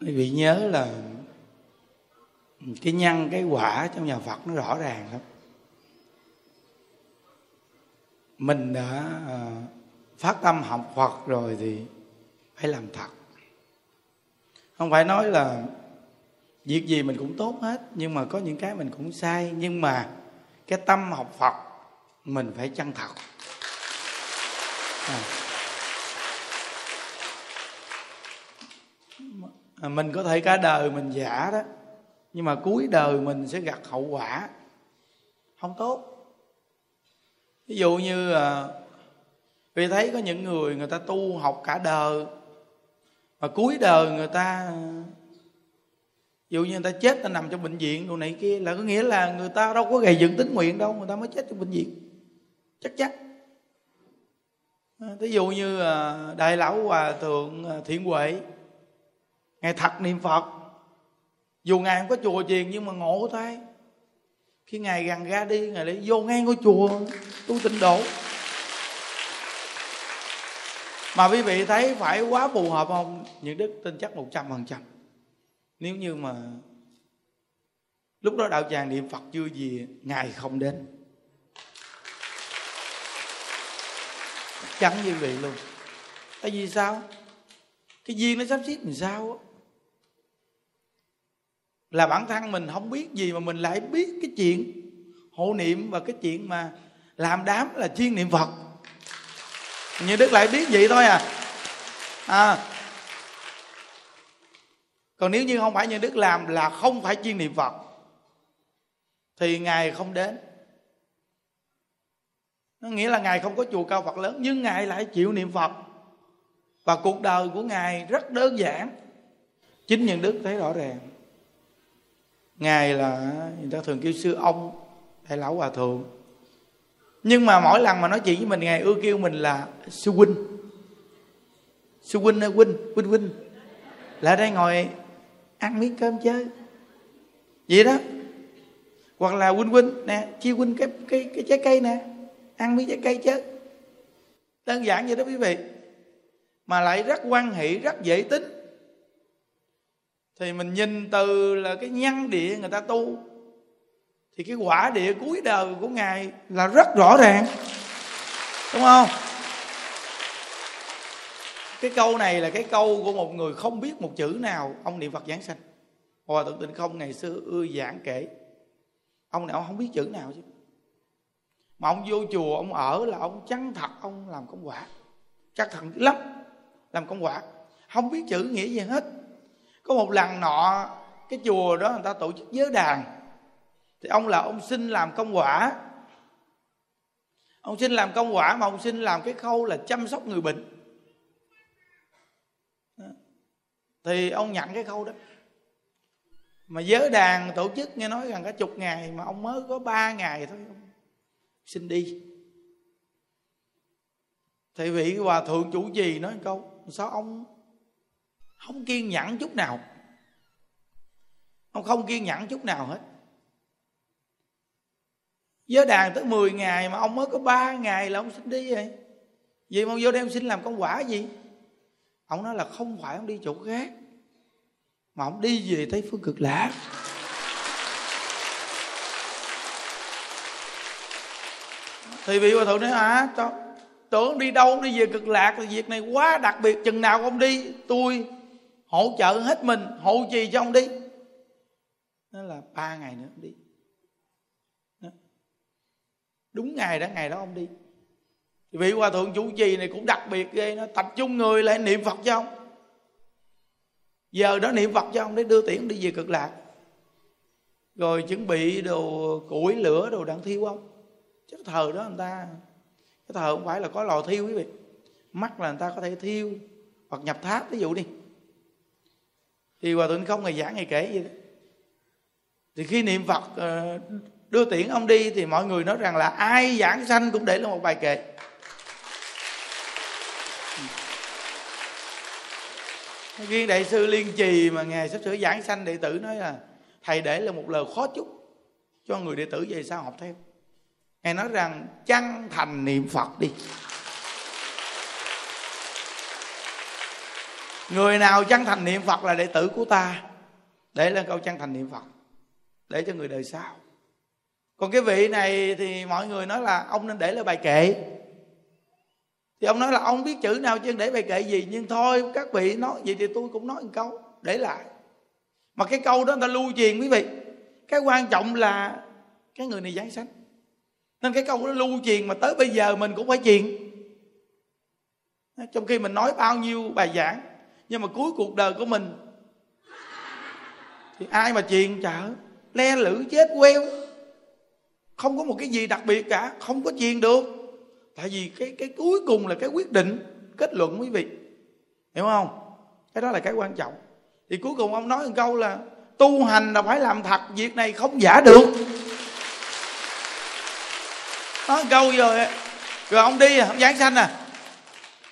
quý vị nhớ là cái nhân cái quả trong nhà phật nó rõ ràng lắm. Mình đã à, phát tâm học phật rồi thì phải làm thật. Không phải nói là việc gì mình cũng tốt hết, nhưng mà có những cái mình cũng sai. Nhưng mà cái tâm học phật mình phải chân thật. À. à À, mình có thể cả đời mình giả đó, nhưng mà cuối đời mình sẽ gặt hậu quả. Không tốt. Ví dụ như à, vì thấy có những người người ta tu học cả đời, mà cuối đời người ta, ví dụ như người ta chết ta nằm trong bệnh viện, đồ này kia, là có nghĩa là người ta đâu có gầy dựng tính nguyện đâu, người ta mới chết trong bệnh viện. Chắc chắn. À, ví dụ như đại lão hòa thượng thiện huệ ngài thật niệm phật. Dù ngài không có chùa chiền nhưng mà ngộ thế khi ngài gần ra đi, ngài lại vô ngay ngôi chùa, tu tịnh độ. Mà quý vị thấy phải quá phù hợp không? Những đức tin chắc một trăm phần trăm. Nếu như mà lúc đó đạo tràng niệm phật chưa gì, ngài không đến. Chắn như vậy luôn. Tại vì sao? Cái duyên nó sắp xếp làm sao là bản thân mình không biết gì mà mình lại biết cái chuyện hộ niệm và cái chuyện mà làm đám là chuyên niệm phật. Như đức lại biết vậy thôi à. À. Còn nếu như không phải như đức làm là không phải chuyên niệm phật, thì ngài không đến. Nó nghĩa là ngài không có chùa cao phật lớn, nhưng ngài lại chịu niệm phật. Và cuộc đời của ngài rất đơn giản. Chính những đức thấy rõ ràng ngài là, người ta thường kêu sư ông hay lão hòa thượng. Nhưng mà mỗi lần mà nói chuyện với mình, ngài ưa kêu mình là sư huynh. Sư huynh ơi, huynh huynh huynh. Lại đây ngồi ăn miếng cơm chơi. Vậy đó. Hoặc là huynh huynh, nè chia huynh cái cái cái trái cây nè, ăn miếng trái cây chứ. Đơn giản vậy đó quý vị. Mà lại rất quan hệ, rất dễ tính thì mình nhìn từ là cái nhân địa người ta tu. Thì cái quả địa cuối đời của ngài là rất rõ ràng. Đúng không? Cái câu này là cái câu của một người không biết một chữ nào, ông niệm phật giảng sanh. Hòa thượng tịnh không, ngày xưa ưa giảng kể. Ông này ông không biết chữ nào chứ. Mà ông vô chùa, ông ở là ông chắn thật, ông làm công quả. Chắc thật lắm, làm công quả. Không biết chữ nghĩa gì hết có một lần nọ, cái chùa đó người ta tổ chức giới đàn. Thì ông là ông xin làm công quả. Ông xin làm công quả mà ông xin làm cái khâu là chăm sóc người bệnh. Thì ông nhận cái khâu đó. Mà giới đàn tổ chức, nghe nói gần cả chục ngày mà ông mới có ba ngày thôi, ông xin đi. Thì vị hòa thượng chủ trì nói câu, sao ông không kiên nhẫn chút nào. Ông không kiên nhẫn chút nào hết. Giới đàn tới 10 ngày mà ông mới có 3 ngày là ông xin đi vậy. Vì mà ông vô đây ông xin làm công quả gì? Ông nói là không phải ông đi chỗ khác, mà ông đi về tây phương cực lạc. Thì vị hòa thượng nói à cho tưởng đi đâu, đi về cực lạc thì việc này quá đặc biệt, chừng nào ông đi, tôi hỗ trợ hết mình hộ trì cho ông đi. Nó là ba ngày nữa ông đi. Đó. đúng ngày đó ngày đó ông đi. Vị hòa thượng chủ trì này cũng đặc biệt ghê, nó tập trung người lại niệm phật cho ông. Giờ đó niệm phật cho ông để đưa tiễn đi về cực lạc. Rồi chuẩn bị đồ củi, lửa, đồ đặng thiêu ông. Chứ thờ đó người ta, cái thờ không phải là có lò thiêu quý vị. Mắt là người ta có thể thiêu hoặc nhập tháp, ví dụ đi thì hòa thượng không ngày giảng ngày kể gì. đó. Thì khi niệm phật ờ, đưa tiễn ông đi thì mọi người nói rằng là ai giảng sanh cũng để là một bài kệ. Riêng đại sư liên trì mà ngài sắp sửa giảng sanh đệ tử nói là, thầy để là một lời khó chút cho người đệ tử về sau học theo. Ngài nói rằng chân thành niệm phật đi. Người nào chân thành niệm phật là đệ tử của ta. Để lên câu chân thành niệm phật. Để cho người đời sau. Còn cái vị này thì mọi người nói là ông nên để lại bài kệ. Thì ông nói là ông biết chữ nào chứ để bài kệ gì. Nhưng thôi, các vị nói gì thì tôi cũng nói một câu. Để lại. Mà cái câu đó người ta lưu truyền quý vị. Cái quan trọng là cái người này giải sanh. Nên cái câu đó lưu truyền mà tới bây giờ mình cũng phải truyền. Trong khi mình nói bao nhiêu bài giảng nhưng mà cuối cuộc đời của mình thì ai mà truyền chở, le lử chết queo. Không có một cái gì đặc biệt cả không có truyền được. Tại vì cái cái cuối cùng là cái quyết định kết luận quý vị. Hiểu không? Cái đó là cái quan trọng. Thì cuối cùng ông nói một câu là tu hành là phải làm thật việc này không giả được. Nói một câu rồi rồi ông đi ông giảng sanh à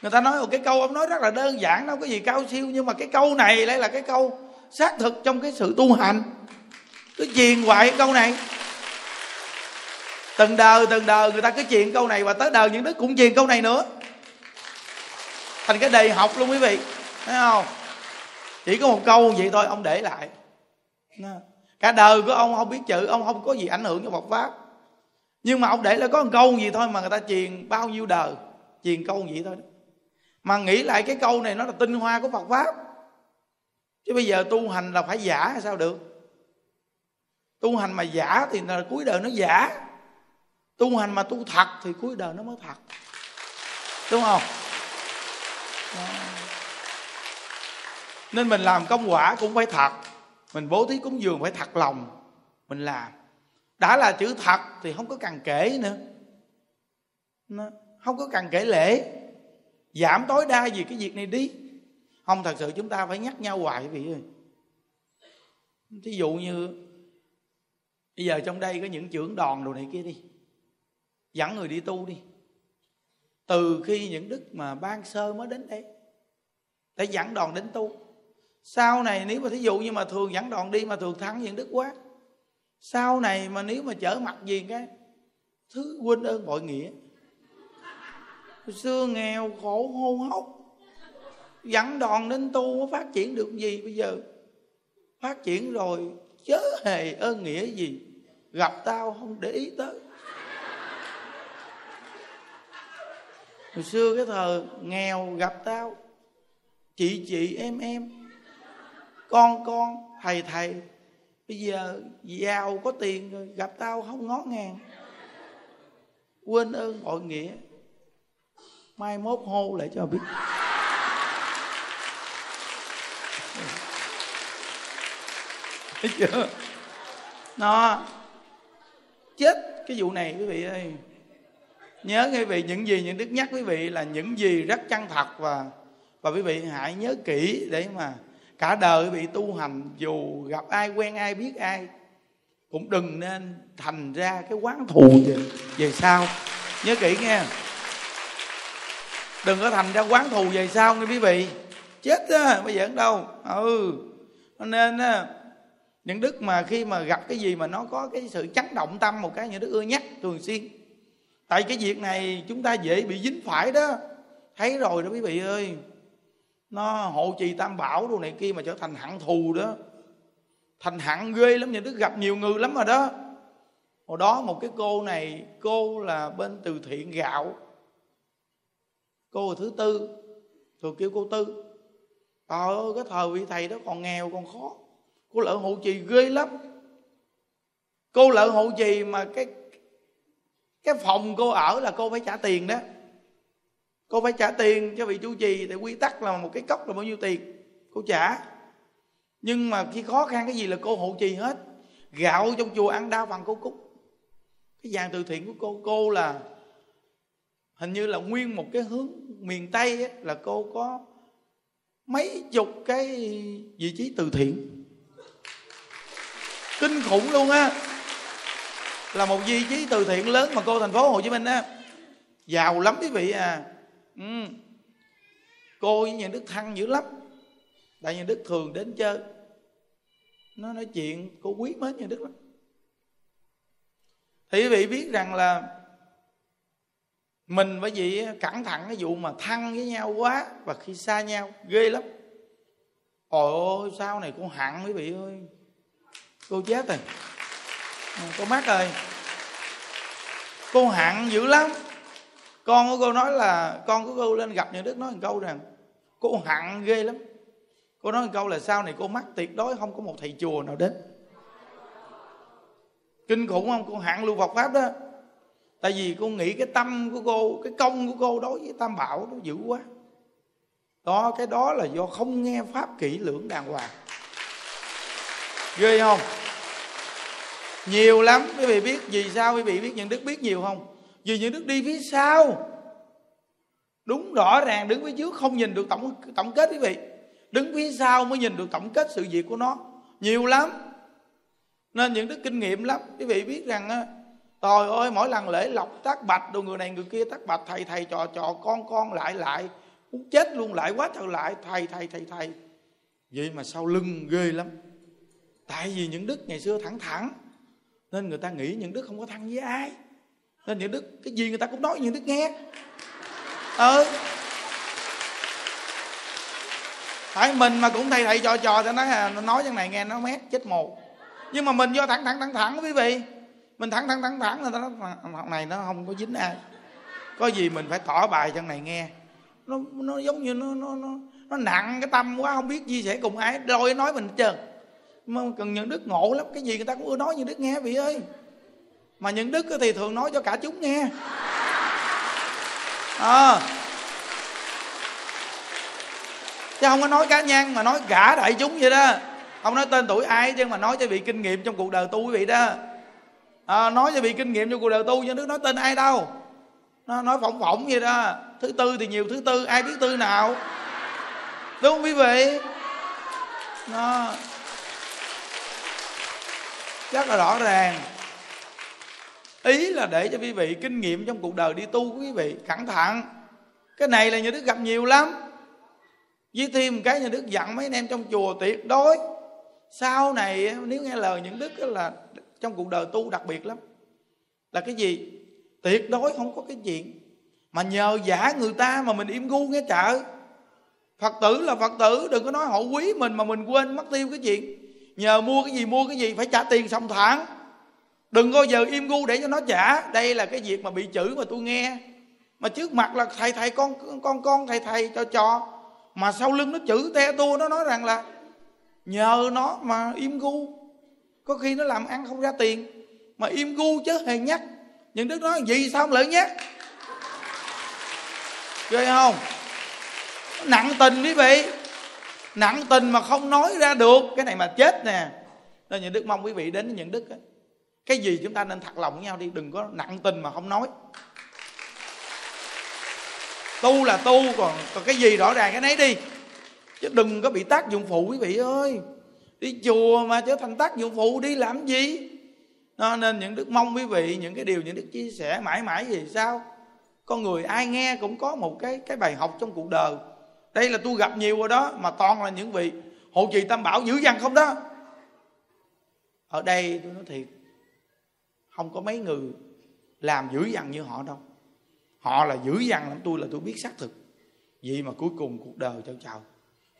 người ta nói một cái câu ông nói rất là đơn giản, đâu có gì cao siêu, nhưng mà cái câu này lại là cái câu xác thực trong cái sự tu hành. Cứ truyền hoài câu này. Từng đời từng đời người ta cứ truyền câu này, và tới đời những đức cũng truyền câu này nữa. Thành cái đề học luôn quý vị, thấy không? Chỉ có một câu vậy thôi, ông để lại. Cả đời của ông không biết chữ, ông không có gì ảnh hưởng cho Phật pháp. Nhưng mà ông để lại có một câu gì thôi mà người ta truyền bao nhiêu đời, truyền câu gì thôi mà nghĩ lại cái câu này nó là tinh hoa của Phật pháp. Chứ bây giờ tu hành là phải giả hay sao được? Tu hành mà giả thì là cuối đời nó giả. Tu hành mà tu thật thì cuối đời nó mới thật. Đúng không? Đó. nên mình làm công quả cũng phải thật. Mình bố thí cúng dường phải thật lòng. Mình làm. Đã là chữ thật thì không có cần kể nữa. Không có cần kể lễ giảm tối đa gì cái việc này đi. Không, thật sự chúng ta phải nhắc nhau hoài vị ơi. Thí dụ như, bây giờ trong đây có những trưởng đoàn đồ này kia đi, dẫn người đi tu đi. Từ khi những đức mà ban sơ mới đến đây để dẫn đoàn đến tu. Sau này nếu mà thí dụ như mà thường dẫn đoàn đi mà thường thắng những đức quá, sau này mà nếu mà trở mặt gì cái thứ quên ơn bội nghĩa hồi xưa nghèo, khổ, hô hốc. Dẫn đoàn đến tu phát triển được gì bây giờ? Phát triển rồi, chớ hề ơn nghĩa gì. Gặp tao không để ý tới. Hồi xưa cái thời nghèo, gặp tao, chị chị, em em, con con, thầy thầy. Bây giờ giàu có tiền rồi, gặp tao không ngó ngàng. Quên ơn mọi nghĩa mai mốt hô lại cho biết. Thấy chưa? Nó chết cái vụ này quý vị ơi. Nhớ quý vị những gì những đức nhắc quý vị là những gì rất chân thật và và quý vị hãy nhớ kỹ để mà cả đời quý vị tu hành dù gặp ai quen ai biết ai cũng đừng nên thành ra cái quán thù về, về sau. Nhớ kỹ nghe đừng có thành ra quán thù về sau nghe quý vị. Chết á, bây giờ đâu? Ừ. Nên á, những đức mà khi mà gặp cái gì mà nó có cái sự chấn động tâm một cái những đức ưa nhắc thường xuyên. Tại cái việc này chúng ta dễ bị dính phải đó. Thấy rồi đó quý vị ơi. Nó hộ trì tam bảo đồ này kia mà trở thành hận thù đó. Thành hận ghê lắm, những đức gặp nhiều người lắm rồi đó. Hồi đó một cái cô này, cô là bên từ thiện gạo cô thứ tư. Thường kêu cô tư, trời ơi, cái thời vị thầy đó còn nghèo, còn khó. Cô lợi hộ trì ghê lắm. Cô lợi hộ trì mà cái cái phòng cô ở là cô phải trả tiền đó. Cô phải trả tiền cho vị chủ trì thì quy tắc là một cái cốc là bao nhiêu tiền? Cô trả. Nhưng mà khi khó khăn cái gì là cô hộ trì hết. Gạo trong chùa ăn đa phần cô cúng. Cái vàng từ thiện của cô cô là hình như là nguyên một cái hướng miền tây ấy, là cô có mấy chục cái vị trí từ thiện. Kinh khủng luôn á. Là một vị trí từ thiện lớn mà cô thành phố hồ chí minh á. Giàu lắm quý vị à. Ừ. cô với nhà đức thăng dữ lắm. Tại nhà đức thường đến chơi. Nó nói chuyện cô quý mến nhà đức lắm. Thì quý vị biết rằng là mình bởi vì cẩn thận cái vụ mà thăng với nhau quá và khi xa nhau, ghê lắm. Ôi ôi sao này cô hận quý vị ơi. Cô chết rồi. À, cô mắc ơi cô hận dữ lắm. Con của cô nói là, con của cô lên gặp những đức nói một câu rằng, cô hận ghê lắm. Cô nói một câu là sau này cô mắc tuyệt đối không có một thầy chùa nào đến. Kinh khủng không? Cô hận lưu vọc pháp đó tại vì cô nghĩ cái tâm của cô, cái công của cô đối với tam bảo nó dữ quá. Đó, cái đó là do không nghe pháp kỹ lưỡng đàng hoàng. Ghê không? Nhiều lắm. Quý vị biết vì sao quý vị biết những đức biết nhiều không? Vì những đức đi phía sau. Đúng rõ ràng đứng phía trước không nhìn được tổng tổng kết quý vị. Đứng phía sau mới nhìn được tổng kết sự việc của nó. Nhiều lắm. Nên những đức kinh nghiệm lắm. Quý vị biết rằng trời ơi, mỗi lần lễ lọc tác bạch đồ, người này người kia tác bạch, thầy thầy, trò trò, con con, lại lại. Muốn chết luôn, lại quá trời lại. Thầy thầy thầy thầy. Vậy mà sau lưng ghê lắm. Tại vì những đức ngày xưa thẳng thẳng. Nên người ta nghĩ những đức không có thân với ai. Nên những đức, cái gì người ta cũng nói, những đức nghe. Ừ. Phải mình mà cũng thầy thầy, trò trò cho nói à, nói cái này nghe nó mét, chết mồ. Nhưng mà mình do thẳng thẳng thẳng thẳng, quý vị mình thẳng thẳng thẳng thẳng là nó học này nó không có dính ai. Có gì mình phải tỏ bài cho này nghe. Nó nó giống như nó nó nó nó nặng cái tâm quá, không biết chia sẻ cùng ai đôi nói mình trơn. Mà cần những đức ngộ lắm. Cái gì người ta cũng ưa nói như đức nghe, vị ơi. Mà những đức thì thường nói cho cả chúng nghe. À. chứ không có nói cá nhân, mà nói cả đại chúng vậy đó. Không nói tên tuổi ai chứ mà nói cho vị kinh nghiệm trong cuộc đời tu quý vị đó à, nói cho bị kinh nghiệm trong cuộc đời tu cho đức nói tên ai đâu. Nó nói phỏng phỏng vậy đó. Thứ tư thì nhiều thứ tư ai biết tư nào? Đúng không quý vị? Nó rất là rõ ràng. Ý là để cho quý vị kinh nghiệm trong cuộc đời đi tu của quý vị cẩn thận. Cái này là nhà đức gặp nhiều lắm. Với thêm một cái nhà đức dặn mấy anh em trong chùa tuyệt đối. Sau này nếu nghe lời những đức là trong cuộc đời tu đặc biệt lắm. Là cái gì? Tuyệt đối không có cái chuyện mà nhờ giả người ta mà mình im gu nghe chợ. Phật tử là phật tử, đừng có nói họ quý mình mà mình quên mất tiêu cái chuyện. Nhờ mua cái gì mua cái gì, phải trả tiền xong tháng đừng bao giờ im gu để cho nó trả. Đây là cái việc mà bị chửi mà tôi nghe. Mà trước mặt là thầy thầy con con con, thầy thầy cho cho mà sau lưng nó chữ te tua, nó nói rằng là nhờ nó mà im gu có khi nó làm ăn không ra tiền, mà im gu chứ hề nhắc những đức nói gì sao không lợi nhắc ghê không? Nặng tình quý vị. Nặng tình mà không nói ra được. Cái này mà chết nè. Nên những đức mong quý vị đến những đức ấy. cái gì chúng ta nên thật lòng với nhau đi, đừng có nặng tình mà không nói. Tu là tu, còn còn cái gì rõ ràng cái nấy đi. Chứ đừng có bị tác dụng phụ quý vị ơi đi chùa mà trở thành tác dụng phụ đi làm gì? Đó, nên những đức mong quý vị những cái điều những đức chia sẻ mãi mãi gì sao? Con người ai nghe cũng có một cái cái bài học trong cuộc đời. Đây là tôi gặp nhiều rồi đó mà toàn là những vị hộ trì tam bảo dữ dằn không đó. Ở đây tôi nói thiệt không có mấy người làm dữ dằn như họ đâu. Họ là dữ dằn lắm tôi là tôi biết xác thực. Vậy mà cuối cùng cuộc đời chào chào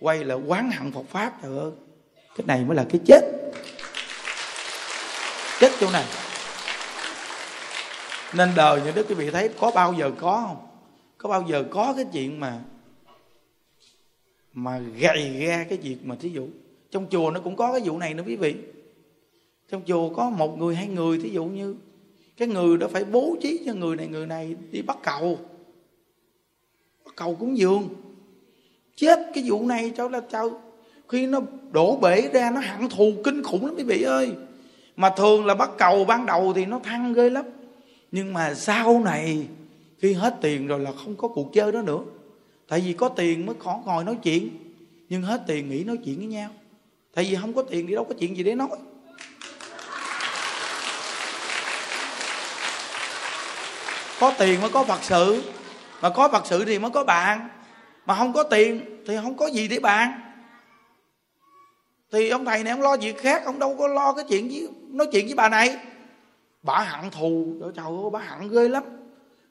quay lại quán hận Phật pháp trời ơi cái này mới là cái chết. Chết chỗ này. Nên đời như đức quý vị thấy có bao giờ có không? Có bao giờ có cái chuyện mà mà gầy ra cái việc mà thí dụ? Trong chùa nó cũng có cái vụ này nữa quý vị. Trong chùa có một người hai người thí dụ như, cái người đó phải bố trí cho người này người này đi bắt cầu. Bắt cầu cúng dường. Chết cái vụ này, cháu là cháu khi nó đổ bể ra, nó hận thù kinh khủng lắm quý vị ơi. Mà thường là bắt cầu, ban đầu thì nó thăng ghê lắm. Nhưng mà sau này, khi hết tiền rồi là không có cuộc chơi đó nữa. Tại vì có tiền mới khó ngồi nói chuyện. Nhưng hết tiền nghĩ nói chuyện với nhau. Tại vì không có tiền thì đâu có chuyện gì để nói. Có tiền mới có phật sự. Mà có phật sự thì mới có bạn. Mà không có tiền thì không có gì để bạn thì ông thầy này ông lo việc khác, ông đâu có lo cái chuyện với, nói chuyện với bà này. Bà hận thù, trời ơi, bà hận ghê lắm.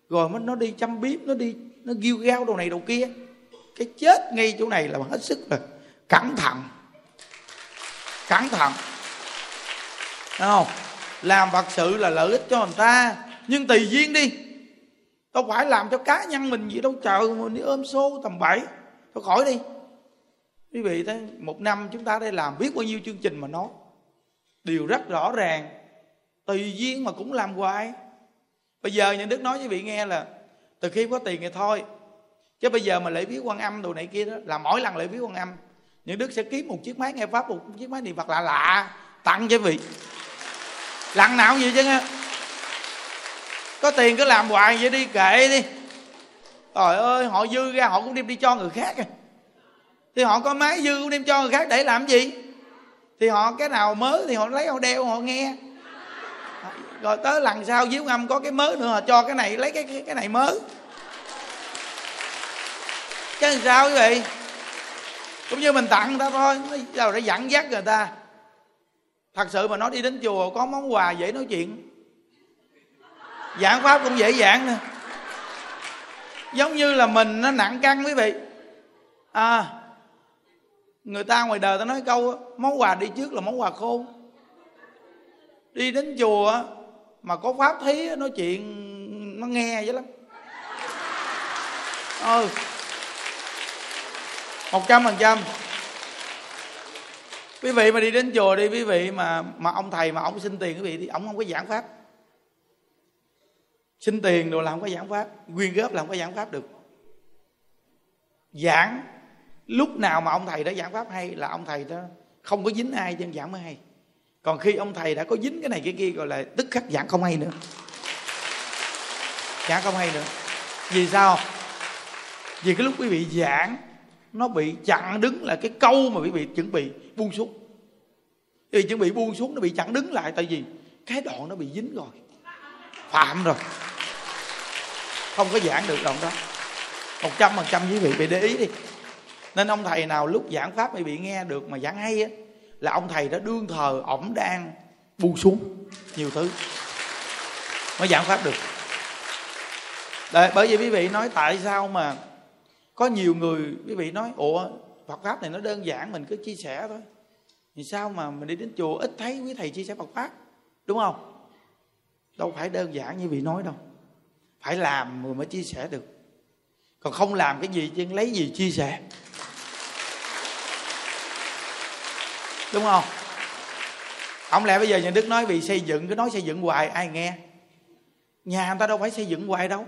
Rồi mới nó đi chăm biếp nó đi, nó ghiêu gao đồ này đồ kia. Cái chết ngay chỗ này là hết sức rồi. Cẩn thận. Cẩn thận. Đúng không? Làm phật sự là lợi ích cho người ta. Nhưng tùy duyên đi. Đâu phải làm cho cá nhân mình gì đâu. Chờ mình đi ôm xô tầm bảy thôi khỏi đi quý vị thấy một năm chúng ta đây làm biết bao nhiêu chương trình mà nói. Điều rất rõ ràng, tùy duyên mà cũng làm hoài. Bây giờ nhà đức nói với vị nghe là, từ khi có tiền thì thôi, chứ bây giờ mà lễ viết quan âm đồ này kia đó, là mỗi lần lễ viết quan âm những đức sẽ kiếm một chiếc máy nghe pháp, một chiếc máy niệm phật lạ lạ, tặng cho vị. Lần nào vậy chứ nghe. Có tiền cứ làm hoài vậy đi, kệ đi. Trời ơi, họ dư ra, họ cũng đem đi cho người khác. à thì họ có máy dư cũng đem cho người khác để làm gì? Thì họ cái nào mới thì họ lấy họ đeo họ nghe. Rồi tới lần sau diếu âm có cái mới nữa họ cho cái này lấy cái cái, cái này mới. Chứ làm sao quý vị? Cũng như mình tặng người ta thôi nó để dẫn dắt người ta. Thật sự mà nói đi đến chùa có món quà dễ nói chuyện. Giảng pháp cũng dễ dàng nè giống như là mình nó nặng cân quý vị. À người ta ngoài đời ta nói câu món quà đi trước là món quà khôn. Đi đến chùa mà có pháp thí nói chuyện, nó nghe vậy lắm. Ừ. Một trăm phần trăm. Quý vị mà đi đến chùa đi, quý vị mà mà ông thầy mà ông xin tiền, quý vị thì ông không có giảng pháp. Xin tiền đồ làm có giảng pháp, quyên góp làm có giảng pháp được. Giảng lúc nào mà ông thầy đã giảng pháp hay là ông thầy đó không có dính ai chân giảng mới hay. Còn khi ông thầy đã có dính cái này cái kia gọi là tức khắc giảng không hay nữa. Giảng không hay nữa. Vì sao? Vì cái lúc quý vị giảng, nó bị chặn đứng là cái câu mà quý vị chuẩn bị buông xuống. Vì chuẩn bị buông xuống nó bị chặn đứng lại tại vì cái đoạn nó bị dính rồi. Phạm rồi. Không có giảng được đoạn đó. Một trăm phần trăm quý vị bị để ý đi nên ông thầy nào lúc giảng pháp mới bị nghe được mà giảng hay á là ông thầy đó đương thờ ổng đang buông xuống nhiều thứ mới giảng pháp được. Đấy, bởi vì quý vị nói tại sao mà có nhiều người quý vị nói ủa Phật pháp này nó đơn giản mình cứ chia sẻ thôi. Thì sao mà mình đi đến chùa ít thấy quý thầy chia sẻ Phật pháp đúng không? Đâu phải đơn giản như vị nói đâu. Phải làm rồi mới chia sẻ được. Còn không làm cái gì chứ lấy gì chia sẻ? Đúng không? Không lẽ bây giờ nhà đức nói vì xây dựng, cứ nói xây dựng hoài, ai nghe? Nhà người ta đâu phải xây dựng hoài đâu.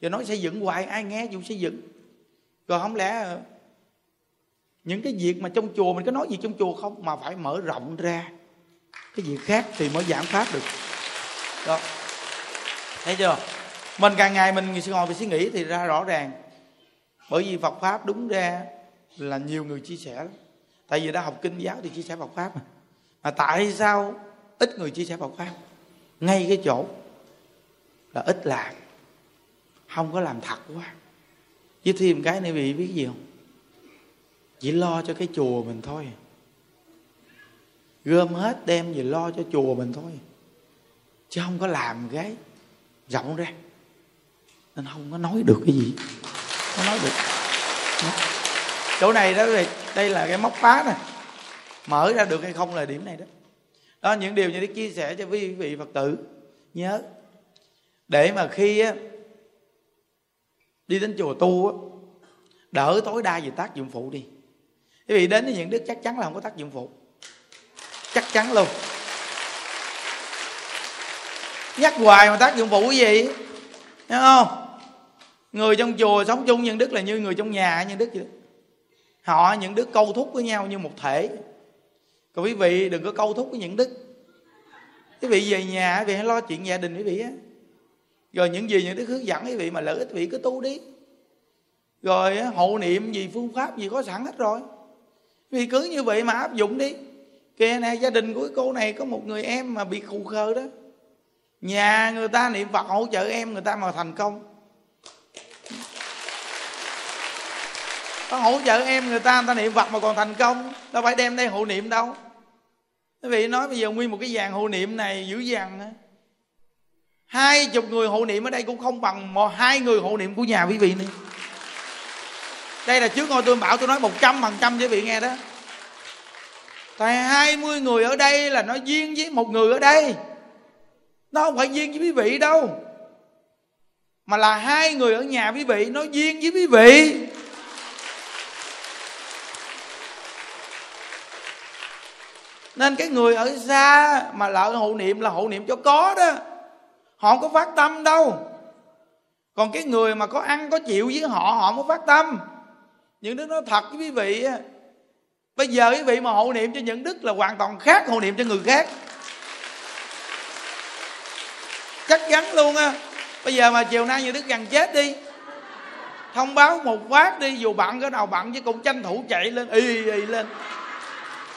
Giờ nói xây dựng hoài, ai nghe dù xây dựng? Rồi không lẽ ờ, những cái việc mà trong chùa mình có nói gì trong chùa không? Mà phải mở rộng ra. Cái việc khác thì mới giảm pháp được. Đó. Thấy chưa? Mình càng ngày mình ngồi về suy nghĩ thì ra rõ ràng. Bởi vì Phật pháp đúng ra là nhiều người chia sẻ lắm tại vì đã học kinh giáo thì chia sẻ Phật pháp mà. Mà tại sao ít người chia sẻ Phật pháp? Ngay cái chỗ là ít làm. Không có làm thật quá. Với thêm cái này bị biết gì không? Chỉ lo cho cái chùa mình thôi. Gom hết đem về lo cho chùa mình thôi. Chứ không có làm cái rộng ra. Nên không có nói được cái gì. Không nói được. Chỗ này đó đây là cái móc phá này mở ra được hay không là điểm này đó. Đó những điều như để chia sẻ cho quý vị phật tử. Nhớ để mà khi á, đi đến chùa tu á, đỡ tối đa về tác dụng phụ đi. Quý vị đến với những đức chắc chắn là không có tác dụng phụ. Chắc chắn luôn. Nhắc hoài mà tác dụng phụ cái gì? Thấy không? Người trong chùa sống chung nhân đức là như người trong nhà nhân đức vậy đó họ, những đứa câu thúc với nhau như một thể. Còn quý vị, đừng có câu thúc với những đức. Quý vị về nhà, quý vị hãy lo chuyện gia đình quý vị á. Rồi những gì những đức hướng dẫn quý vị mà lợi ích, quý vị cứ tu đi. Rồi hộ niệm gì, phương pháp gì có sẵn hết rồi. Vì cứ như vậy mà áp dụng đi. Kìa nè, gia đình của cô này có một người em mà bị khù khờ đó. Nhà người ta niệm phật, hỗ trợ em, người ta mà thành công. Con hỗ trợ em người ta người ta niệm phật mà còn thành công. Đâu phải đem đây hộ niệm đâu. Quý vị nói bây giờ nguyên một cái dàn hộ niệm này dữ dằn hai chục người hộ niệm ở đây cũng không bằng một, hai người hộ niệm của nhà quý vị này. Đây là trước ngôi tôi bảo tôi nói một trăm phần trăm cho vị nghe đó. Tại hai mươi người ở đây là nó duyên với một người ở đây. Nó không phải duyên với quý vị đâu. Mà là hai người ở nhà quý vị, nó duyên với quý vị. Nên cái người ở xa mà lợi hộ niệm là hộ niệm cho có đó. Họ không có phát tâm đâu. Còn cái người mà có ăn, có chịu với họ họ mới phát tâm. Những đức nói thật với quý vị bây giờ quý vị mà hộ niệm cho những đức là hoàn toàn khác hộ niệm cho người khác. Chắc chắn luôn á. Bây giờ mà chiều nay như đức gần chết đi. Thông báo một phát đi, dù bạn cái nào bạn chứ cũng tranh thủ chạy lên, y y lên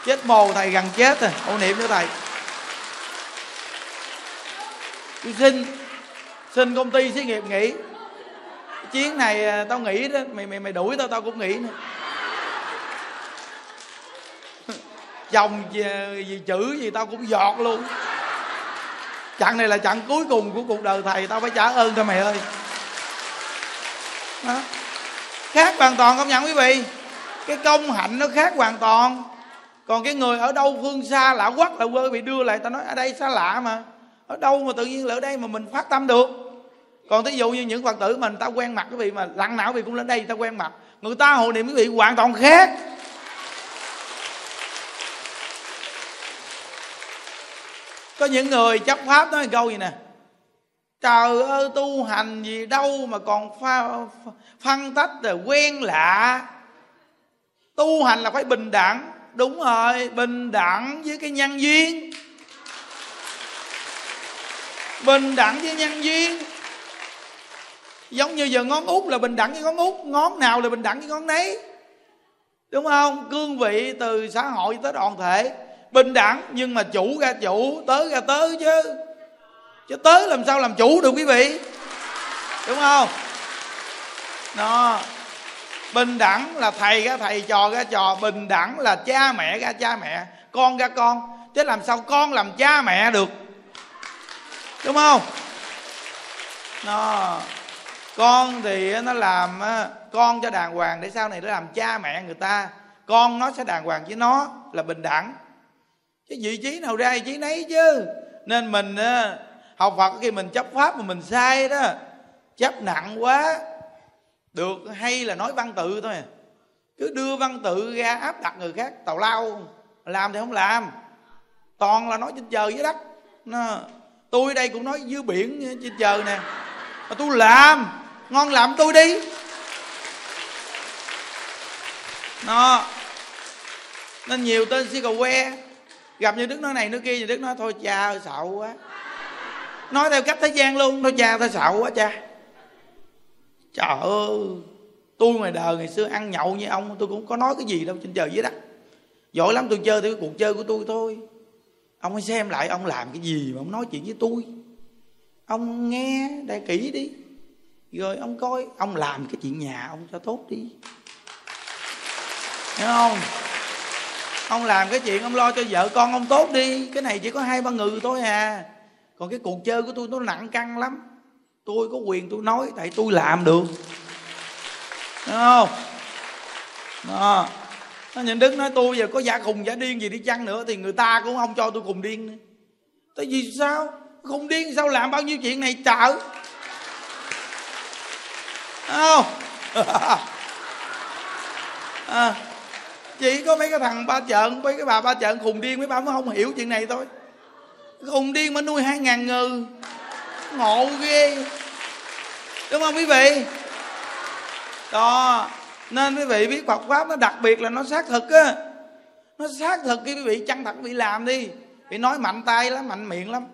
chết mồ thầy gần chết à. rồi ô niệm cho thầy. Tôi xin xin công ty xí nghiệp nghỉ. Chuyến này à, tao nghỉ đó. Mày mày mày đuổi tao tao cũng nghỉ nữa. Chồng gì, gì chữ gì tao cũng giọt luôn. Chặng này là chặng cuối cùng của cuộc đời thầy tao phải trả ơn cho mày ơi. Đó. khác hoàn toàn không nhận quý vị. Cái công hạnh nó khác hoàn toàn còn cái người ở đâu phương xa lạ quắc là quê bị đưa lại tao nói ở đây xa lạ mà. Ở đâu mà tự nhiên là ở đây mà mình phát tâm được? Còn thí dụ như những phật tử mình ta quen mặt quý vị mà lặng não vì cũng lên đây ta quen mặt. Người ta hộ niệm quý vị hoàn toàn khác. Có những người chấp pháp nói câu gì nè? Trời ơi tu hành gì đâu mà còn pha, phân tách rồi quen lạ. Tu hành là phải bình đẳng đúng rồi, bình đẳng với cái nhân duyên. Bình đẳng với nhân duyên. Giống như giờ ngón út là bình đẳng với ngón út, ngón nào là bình đẳng với ngón nấy. Đúng không? Cương vị từ xã hội tới đoàn thể. Bình đẳng, nhưng mà chủ ra chủ, tới ra tới chứ. Chứ tới làm sao làm chủ được quý vị? Đúng không? Nó bình đẳng là thầy ra thầy, trò ra trò. Bình đẳng là cha mẹ ra cha mẹ. Con ra con. Chứ làm sao con làm cha mẹ được? Đúng không? Nó, con thì nó làm con cho đàng hoàng để sau này nó làm cha mẹ người ta. Con nó sẽ đàng hoàng với nó là bình đẳng. Cái vị trí nào ra vị trí nấy chứ. Nên mình học phật khi mình chấp pháp mà mình sai đó, chấp nặng quá được hay là nói văn tự thôi. Cứ đưa văn tự ra áp đặt người khác tào lao. Làm thì không làm. Toàn là nói trên trời dưới đất. Nó, tôi đây cũng nói dưới biển trên trời nè. Mà tôi làm. Ngon làm tôi đi. Nó nên nhiều tên si cầu que. Gặp như đức nói này nói kia như đức nói thôi cha ơi quá. Nói theo cách thế gian luôn. Thôi cha thôi sợ quá cha trời ơi, tôi ngoài đời ngày xưa ăn nhậu như ông, tôi cũng có nói cái gì đâu, trên trời dưới đất. Giỏi lắm, tôi chơi theo cái cuộc chơi của tôi thôi. Ông hãy xem lại, ông làm cái gì mà ông nói chuyện với tôi. Ông nghe đại kỹ đi. Rồi ông coi, ông làm cái chuyện nhà ông cho tốt đi. Hiểu không? Ông làm cái chuyện ông lo cho vợ con ông tốt đi. Cái này chỉ có hai ba người thôi à. Còn cái cuộc chơi của tôi nó nặng căng lắm tôi có quyền tôi nói tại tôi làm được. Đúng không? Đó. Nó nhìn đức nói tôi giờ có giả khùng giả điên gì đi chăng nữa thì người ta cũng không cho tôi cùng điên nữa. Tại vì sao? Khùng điên sao? Làm bao nhiêu chuyện này trợ không? À, chỉ có mấy cái thằng ba trận mấy cái bà ba trận khùng điên mấy bà mới không hiểu chuyện này thôi. Khùng điên mà nuôi hai ngàn ngừ ngộ ghê đúng không quý vị? Đó. Nên quý vị biết Phật pháp nó đặc biệt là nó xác thực á. Nó xác thực khi quý vị chân thật quý vị làm đi. Bị nói mạnh tay lắm mạnh miệng lắm.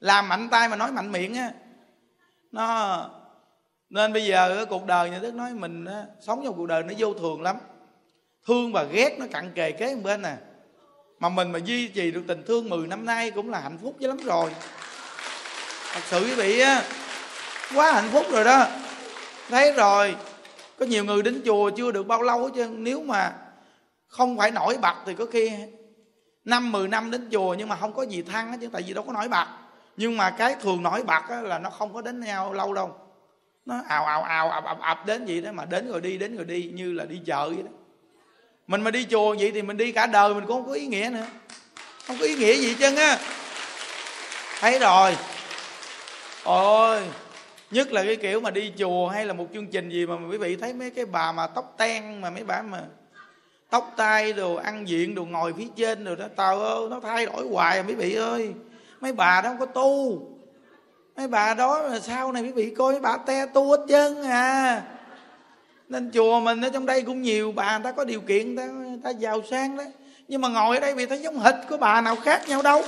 Làm mạnh tay mà nói mạnh miệng á. Nó nên bây giờ cái cuộc đời nhà đức nói mình á, sống trong cuộc đời nó vô thường lắm. Thương và ghét nó cặn kề kế một bên nè mà mình mà duy trì được tình thương 10 năm nay cũng là hạnh phúc chứ lắm rồi. Thật sự quý vị á quá hạnh phúc rồi đó. Thấy rồi, có nhiều người đến chùa chưa được bao lâu chứ nếu mà không phải nổi bật thì có khi năm, mười năm đến chùa nhưng mà không có gì thăng chứ, tại vì đâu có nổi bật nhưng mà cái thường nổi bật là nó không có đến nhau lâu đâu. Nó ào ào ào, ập ập ập đến vậy đó, mà đến rồi đi, đến rồi đi, như là đi chợ vậy đó. Mình mà đi chùa vậy thì mình đi cả đời mình cũng không có ý nghĩa nữa. Không có ý nghĩa gì chân á. Thấy rồi. Ôi nhất là cái kiểu mà đi chùa hay là một chương trình gì mà quý vị thấy mấy cái bà mà tóc ten mà mấy bà mà tóc tai đồ ăn diện đồ ngồi phía trên rồi đó tao ơi nó thay đổi hoài à quý vị ơi. Mấy bà đó không có tu. Mấy bà đó là sau này quý vị coi mấy bà te tu hết trơn à. Nên chùa mình ở trong đây cũng nhiều bà người ta có điều kiện người ta, người ta giàu sang đấy. Nhưng mà ngồi ở đây vì thấy giống hệt của bà nào khác nhau đâu.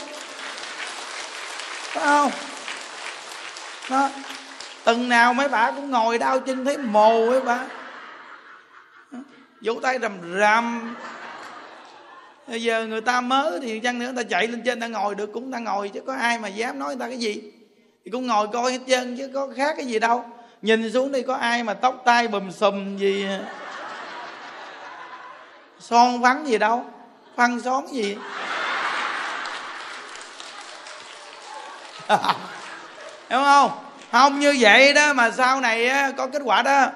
Phải không? Đó từng nào mấy bà cũng ngồi đau chân thấy mồ ấy bà. Vỗ tay rầm rầm. Bây giờ người ta mới thì chăng nữa, người ta chạy lên trên ta ngồi được cũng ta ngồi, chứ có ai mà dám nói người ta cái gì. Thì cũng ngồi coi hết trơn, chứ có khác cái gì đâu. Nhìn xuống đi, có ai mà tóc tai bùm xùm gì, son vắng gì đâu phân xóm gì. Đúng không? Không như vậy đó mà sau này á, có kết quả đó.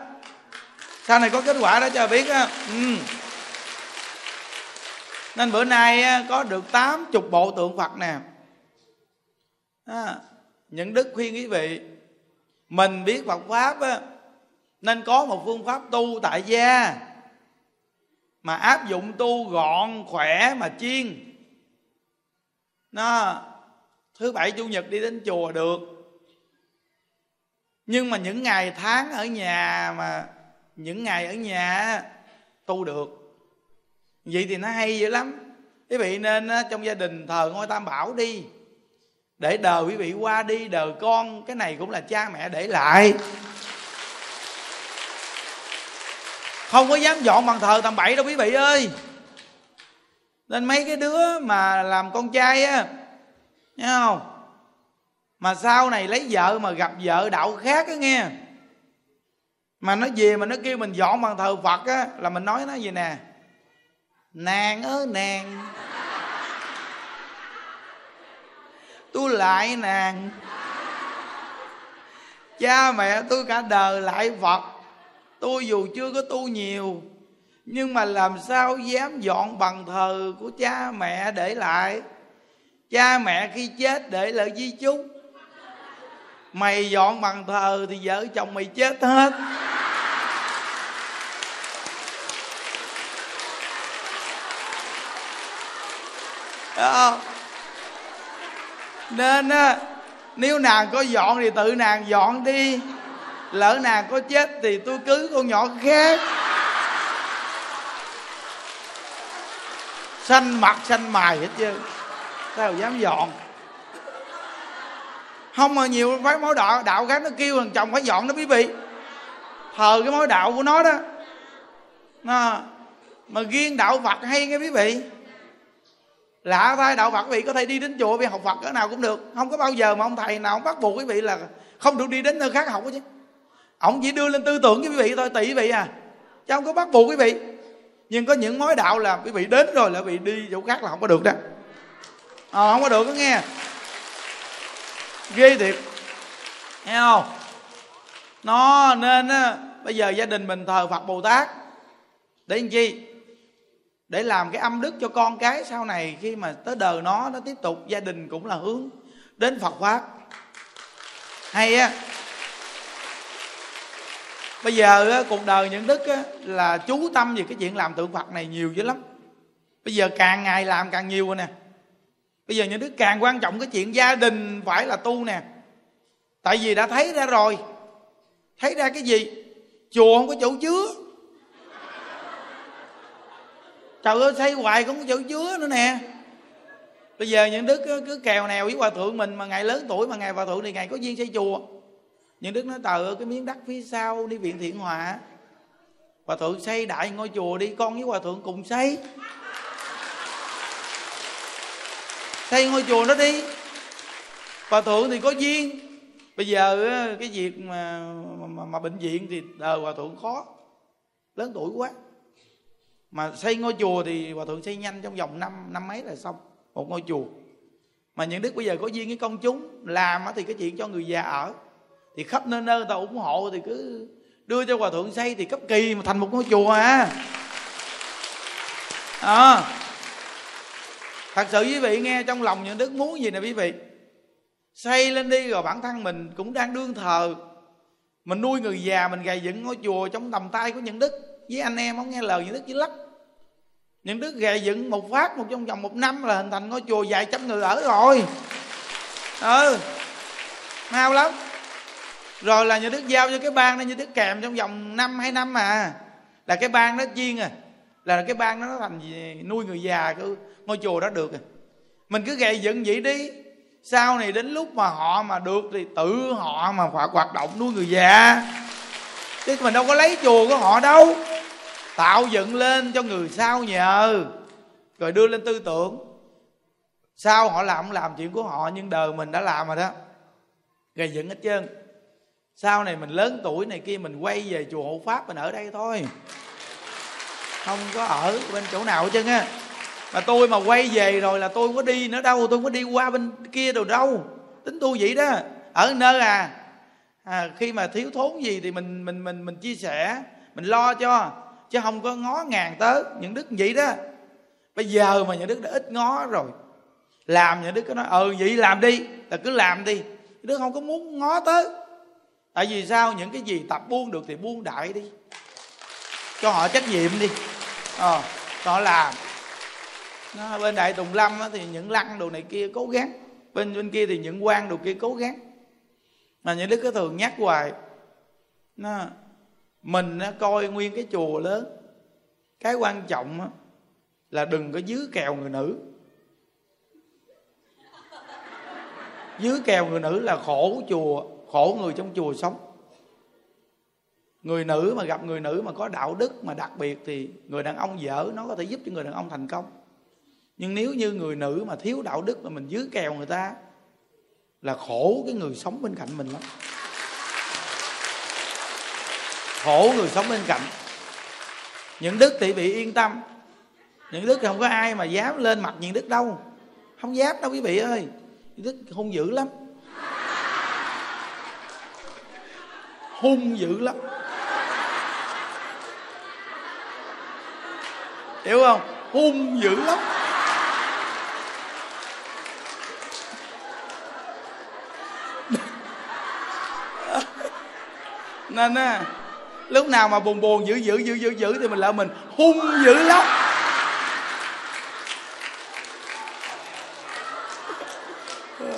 Sau này có kết quả đó cho biết á. Ừ. nên bữa nay á, có được tám chục bộ tượng phật nè. À, những đức khuyên quý vị. Mình biết Phật pháp á, nên có một phương pháp tu tại gia mà áp dụng tu gọn khỏe mà chiên. Nó thứ bảy chủ nhật đi đến chùa được nhưng mà những ngày tháng ở nhà mà, những ngày ở nhà tu được. Vậy thì nó hay dữ lắm. Quý vị nên trong gia đình thờ ngôi tam bảo đi. Để đời quý vị qua đi đời con. Cái này cũng là cha mẹ để lại. Không có dám dọn bằng thờ tầm bậy đâu quý vị ơi. Nên mấy cái đứa mà làm con trai á nghe không? Mà sau này lấy vợ mà gặp vợ đạo khác á nghe. Mà nó về mà nó kêu mình dọn bằng thờ phật á, là mình nói nó gì nè. Nàng ơi, nàng. Tôi lại nàng. Cha mẹ tôi cả đời lại phật. Tôi dù chưa có tu nhiều, nhưng mà làm sao dám dọn bằng thờ của cha mẹ để lại? Cha mẹ khi chết để lại di chúc mày dọn bằng thờ thì vợ chồng mày chết hết. Không? nên á, nếu nàng có dọn thì tự nàng dọn đi. Lỡ nàng có chết thì tôi cưới con nhỏ khác. Xanh mặt xanh mài hết trơn sao dám dọn không mà nhiều cái mối đạo đạo khác nó kêu thằng chồng phải dọn đó quý vị thờ cái mối đạo của nó đó. Nó mà riêng đạo phật hay nghe quý vị lạ thay đạo phật quý vị có thể đi đến chùa vì học phật ở nào cũng được. Không có bao giờ mà ông thầy nào ông bắt buộc quý vị là không được đi đến nơi khác học chứ. Ông chỉ đưa lên tư tưởng với quý vị thôi tỷ quý vị à. Chứ không có bắt buộc quý vị. Nhưng có những mối đạo là quý vị đến rồi là quý vị đi chỗ khác là không có được đó. À, không có được đó nghe ghê thiệt. Nghe không? Nó nên á bây giờ gia đình mình thờ phật bồ tát. Để làm chi? Để làm cái âm đức cho con cái sau này khi mà tới đời nó nó tiếp tục gia đình cũng là hướng đến Phật pháp. Hay á. Bây giờ á, cuộc đời những đức á, là chú tâm về cái chuyện làm tượng Phật này nhiều dữ lắm. Bây giờ càng ngày làm càng nhiều rồi nè bây giờ những đứa càng quan trọng cái chuyện gia đình phải là tu nè. Tại vì đã thấy ra rồi. Thấy ra cái gì? Chùa không có chỗ chứa. Trời ơi, xây hoài cũng chịu chứa nữa nè. Bây giờ những đức cứ kèo nèo với hòa thượng mình mà ngày lớn tuổi mà ngày hòa thượng thì ngày có duyên xây chùa. Những đức nói tờ cái miếng đất phía sau đi viện thiện hòa hòa thượng xây đại ngôi chùa đi, con với hòa thượng cùng xây. Xây ngôi chùa đó đi. Hòa thượng thì có duyên. Bây giờ cái việc mà mà, mà bệnh viện thì đời hòa thượng khó. Lớn tuổi quá. Mà xây ngôi chùa thì hòa thượng xây nhanh trong vòng năm năm mấy là xong một ngôi chùa. Mà những đức bây giờ có duyên với công chúng làm thì cái chuyện cho người già ở. Thì khắp nơi nơi người ta ủng hộ thì cứ đưa cho hòa thượng xây thì cấp kỳ mà thành một ngôi chùa à. À thật sự quý vị nghe trong lòng những đức muốn gì nè quý vị. Xây lên đi rồi bản thân mình cũng đang đương thờ. Mình nuôi người già, mình gầy dựng ngôi chùa trong tầm tay của những đức. Với anh em không nghe lời những đức chỉ lắc những đức gầy dựng một phát, một trong vòng một năm là hình thành ngôi chùa vài trăm người ở rồi. Ừ. Mau lắm. Rồi là nhà đức giao cho cái ban đó, những đức kèm trong vòng năm, hai năm mà là cái ban đó chiên à là cái ban đó nó thành nuôi người già cái ngôi chùa đó được rồi mình cứ gầy dựng vậy đi. Sau này đến lúc mà họ mà được thì tự họ mà phải hoạt động nuôi người già. Chứ mình đâu có lấy chùa của họ đâu. Tạo dựng lên cho người sau nhờ. Rồi đưa lên tư tưởng. Sau họ làm làm chuyện của họ, nhưng đời mình đã làm rồi đó. Gây dựng hết trơn. Sau này mình lớn tuổi này kia, mình quay về chùa hộ pháp, mình ở đây thôi không có ở bên chỗ nào hết trơn á. Mà tôi mà quay về rồi là tôi có đi nữa đâu tôi có đi qua bên kia đâu đâu. Tính tôi vậy đó. Ở nơi à, à khi mà thiếu thốn gì thì mình mình mình mình chia sẻ mình lo cho chứ không có ngó ngàn tới những đức vậy đó. Bây giờ mà những đức đã ít ngó rồi làm những đức có nói ừ vậy làm đi là cứ làm đi. Đức không có muốn ngó tới. Tại vì sao? Những cái gì tập buông được thì buông đại đi. Cho họ trách nhiệm đi ờ đó là nó, bên đại tùng lâm thì những lăng đồ này kia cố gắng bên bên kia thì những quan đồ kia cố gắng. Mà những đức có thường nhắc hoài nó mình coi nguyên cái chùa lớn. Cái quan trọng là đừng có dưới kèo người nữ. Dưới kèo người nữ là khổ chùa khổ người trong chùa sống người nữ mà gặp người nữ mà có đạo đức mà đặc biệt thì người đàn ông dở, nó có thể giúp cho người đàn ông thành công. Nhưng nếu như người nữ mà thiếu đạo đức mà mình dưới kèo người ta, là khổ cái người sống bên cạnh mình lắm. Khổ người sống bên cạnh. Những đức thì bị yên tâm. Những đức thì không có ai mà dám lên mặt những đức đâu. Không dám đâu, quý vị ơi. Những đức hung dữ lắm. Hung dữ lắm. Hiểu không? Hung dữ lắm. Nên á, lúc nào mà buồn buồn dữ dữ dữ dữ dữ thì mình lại mình hung dữ lắm.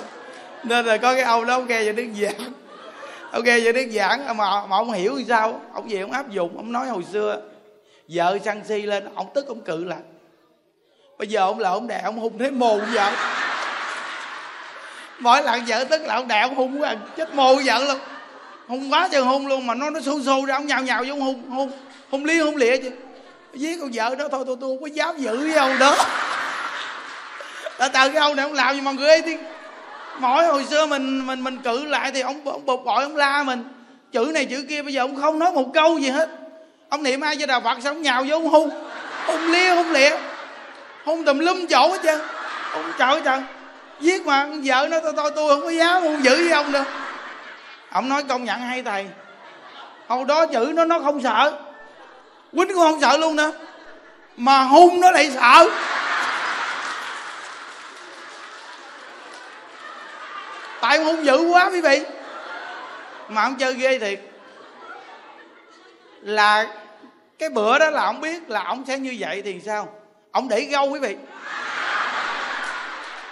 Nên là có cái ông đó, ông nghe về đức giảng ông nghe về đức giảng mà mà ông hiểu sao? Ông về ông áp dụng, ông nói hồi xưa vợ săn si lên, ông tức ông cự lại. Bây giờ ông là ông đè ông hung thấy mù vợ. Mỗi lần vợ tức là ông đè ông hung quá à. chết mù vợ luôn. Hung quá trời hung luôn, mà nó nó xô xô ra, ông nhào nhào vô hung hung hung liên hung lịa chứ. Giết con vợ đó, thôi tôi tôi không có dám giữ với ông đó. Là từ cái ông này ông làm gì mà người tiếng mỗi hồi xưa mình mình mình cự lại thì ông ông bực bội, ông la mình. Chữ này chữ kia, bây giờ ông không nói một câu gì hết ông niệm ai cho đà phật xong nhào vô ông hung? Hung lia, hung lịa. Hung tùm lum chỗ hết trơn. Ông trời trời. Giết mà vợ nó tôi tôi tôi không có dám hung dữ với ông đâu. Ông nói công nhận hay thầy. Hồi đó chữ nó nó không sợ. Quýnh cũng không sợ luôn nữa. Mà hung nó lại sợ. Tại ông hung dữ quá quý vị. Mà ông chơi ghê thiệt. Là cái bữa đó là ông biết là ông sẽ như vậy thì sao? Ông để gâu quý vị.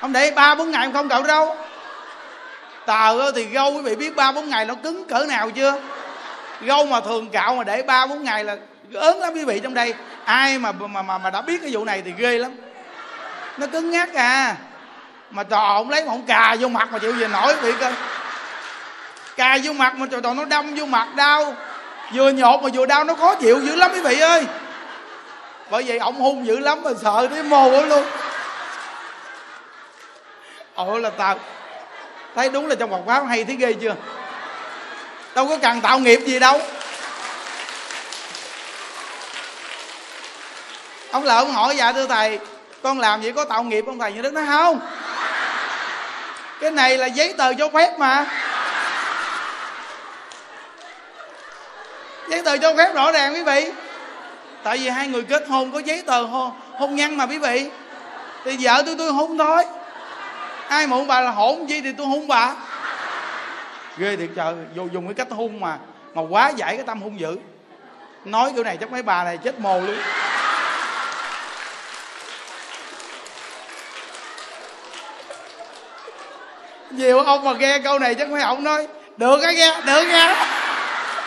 Ông để ba bốn ngày không cậu đâu. Tờ thì gâu quý vị biết ba bốn ngày nó cứng cỡ nào chưa? Gâu mà thường cạo mà để ba bốn ngày là ớn lắm quý vị trong đây. Ai mà mà mà, mà đã biết cái vụ này thì ghê lắm. Nó cứng ngắc à. Mà trò ông lấy mà ông cà vô mặt mà chịu gì nổi bị cơ cà vô mặt mà trò nó đâm vô mặt đau vừa nhột mà vừa đau, nó khó chịu dữ lắm quý vị ơi. Bởi vậy ông hung dữ lắm mà sợ tới mồ luôn. Ôi là tao, thấy đúng là trong Phật pháp hay thấy ghê chưa? Đâu có cần tạo nghiệp gì đâu. Ông lợi ông hỏi dạ thưa thầy, con làm vậy có tạo nghiệp không thầy? Như đức nói không. Cái này là giấy tờ cho phép mà. Giấy tờ cho phép rõ ràng quý vị. Tại vì hai người kết hôn có giấy tờ hôn, hôn nhân mà quý vị. Thì vợ tôi tôi hôn thôi ai mà hôn bà là hỗn gì thì tôi hôn bà. Ghê thiệt trời vô dùng cái cách hôn mà mà quá giải cái tâm hung dữ. Nói kiểu này chắc mấy bà này chết mồ luôn. Nhiều ông mà nghe câu này chắc mấy ông nói được á nghe được nghe